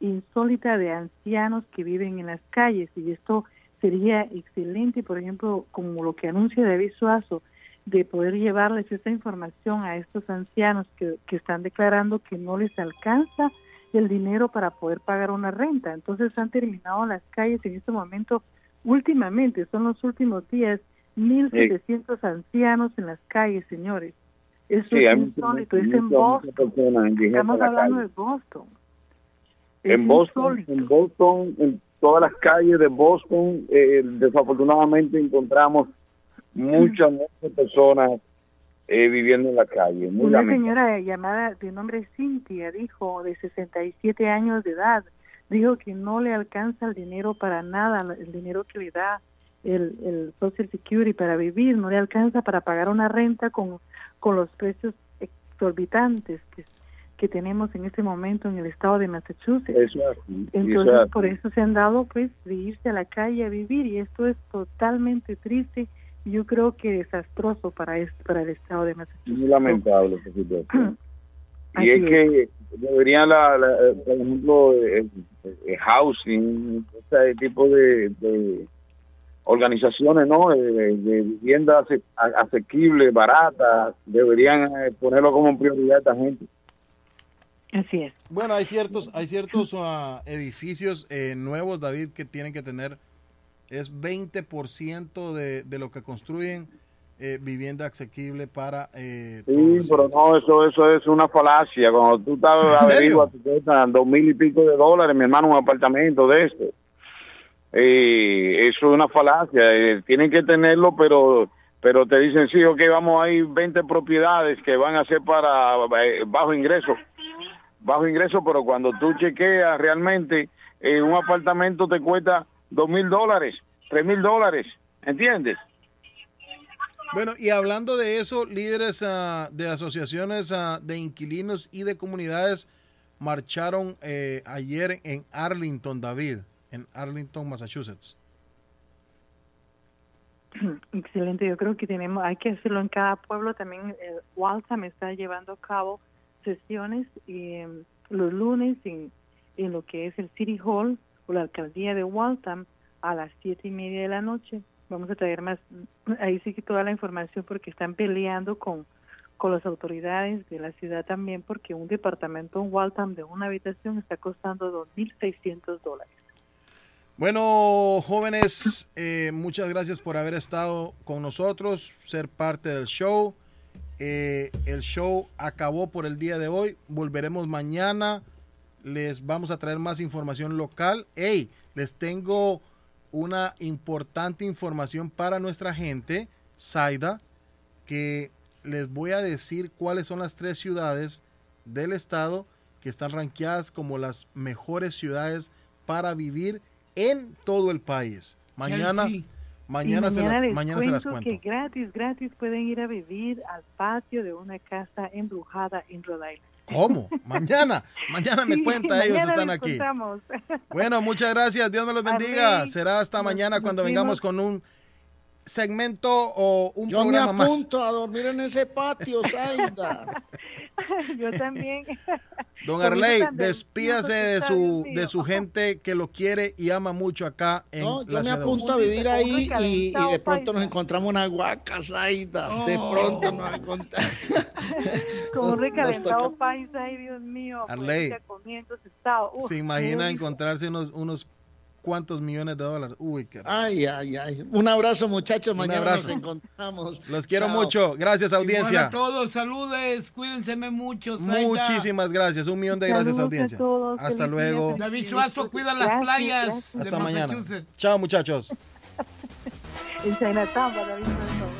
insólita de ancianos que viven en las calles. Y esto sería excelente, por ejemplo, como lo que anuncia David Suazo, de poder llevarles esta información a estos ancianos que, que están declarando que no les alcanza el dinero para poder pagar una renta. Entonces han terminado las calles en este momento, últimamente, son los últimos días, 1.700 ancianos en las calles, señores. Eso Sí, es insólito, es en Boston. Estamos hablando calle. de Boston. Es En Boston, insólito. en Boston, en todas las calles de Boston, eh, desafortunadamente encontramos muchas, muchas personas eh, viviendo en la calle. Muy Una lamentable. señora llamada de nombre Cintia dijo, de 67 años de edad, dijo que no le alcanza el dinero para nada, el dinero que le da el, el Social Security para vivir, no le alcanza para pagar una renta con, con los precios exorbitantes que, que tenemos en este momento en el estado de Massachusetts. Así, Entonces, así. por eso se han dado, pues, de irse a la calle a vivir y esto es totalmente triste y yo creo que desastroso para, este, para el estado de Massachusetts. Muy lamentable Y es es. que deberían, la, la- por ejemplo, eh, eh, housing, ese tipo de, de organizaciones, ¿no? De, de- de vivienda ase- a- asequible, barata, deberían eh, ponerlo como prioridad a esta gente. Así es. Bueno, hay ciertos, hay ciertos ah, edificios eh, nuevos, David, que tienen que tener es 20% de, de lo que construyen eh, vivienda asequible para eh, Sí, pero no, eso eso es una falacia. Cuando tú estás averiguas, te cuestan dos mil y pico de dólares, mi hermano, un apartamento de esto. Eh, eso es una falacia. eh, tienen que tenerlo, pero pero te dicen, sí, ok, vamos, hay 20 propiedades que van a ser para eh, bajo ingreso. Bajo ingreso, pero cuando tú chequeas realmente, eh, un apartamento te cuesta dos mil dólares, tres mil dólares, ¿entiendes? Bueno, y hablando de eso, líderes ah, de asociaciones ah, de inquilinos y de comunidades marcharon eh, ayer en Arlington, David, en Arlington, Massachusetts. Excelente, yo creo que tenemos, hay que hacerlo en cada pueblo. También eh, Waltham está llevando a cabo sesiones eh, los lunes en, en lo que es el City Hall o la alcaldía de Waltham a las siete y media de la noche. Vamos a traer más, ahí sí que toda la información porque están peleando con, con las autoridades de la ciudad también porque un departamento en Waltham de una habitación está costando 2.600 dólares. Bueno, jóvenes, eh, muchas gracias por haber estado con nosotros, ser parte del show. Eh, el show acabó por el día de hoy. Volveremos mañana. Les vamos a traer más información local. Hey, les tengo una importante información para nuestra gente, Zaida, que les voy a decir cuáles son las tres ciudades del estado que están rankeadas como las mejores ciudades para vivir en todo el país. Mañana, Chelsea. mañana, Y se las, les mañana se las cuento que gratis, gratis pueden ir a vivir al patio de una casa embrujada en Rhode Island. ¿Cómo? Mañana, mañana me Sí, cuenta, ellos mañana están les aquí. contamos. Bueno, muchas gracias, Dios me los bendiga. Será hasta Nos- mañana nos cuando vengamos con un segmento o un Yo me programa más. apunto a dormir en ese patio, Zaida. Yo también. Don Arley, despídase de delicioso su, de su gente que lo quiere y ama mucho acá en No, la yo me de apunto a vivir ahí y, de pronto nos encontramos una guaca, Zaida. De Oh. pronto nos encontramos. Con un recalentado paisa, ay Dios mío. Arley, pues, sentado. Uf, ¿Se imagina encontrarse unos, unos cuantos millones de dólares? Uy, qué Ay, ay, ay. Un abrazo, muchachos. Mañana abrazo. nos encontramos. Los quiero Chao. mucho. Gracias, Igual audiencia. a todos, saludes, cuídense mucho. Muchísimas gracias. Un millón de gracias, Saludos audiencia. todos, Hasta feliz luego. día, David Suazo cuida las Gracias, playas gracias. de Hasta mañana. Massachusetts. Chao, muchachos. En David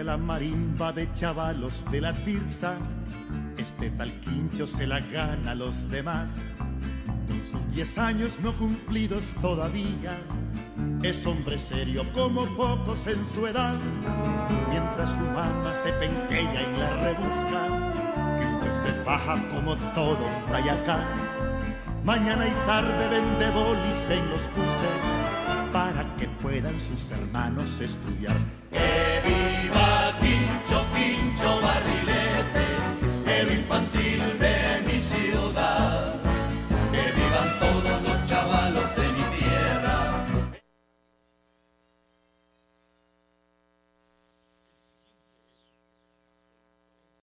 de la marimba de chavalos de la tirsa. Este tal quincho se la gana a los demás. Con sus diez años no cumplidos todavía, es hombre serio como pocos en su edad. Mientras su mamá se penquea en la rebusca, Quincho se faja como todo un tayacán. Mañana y tarde vende bolis en los buses para que puedan sus hermanos estudiar. ¡Que viva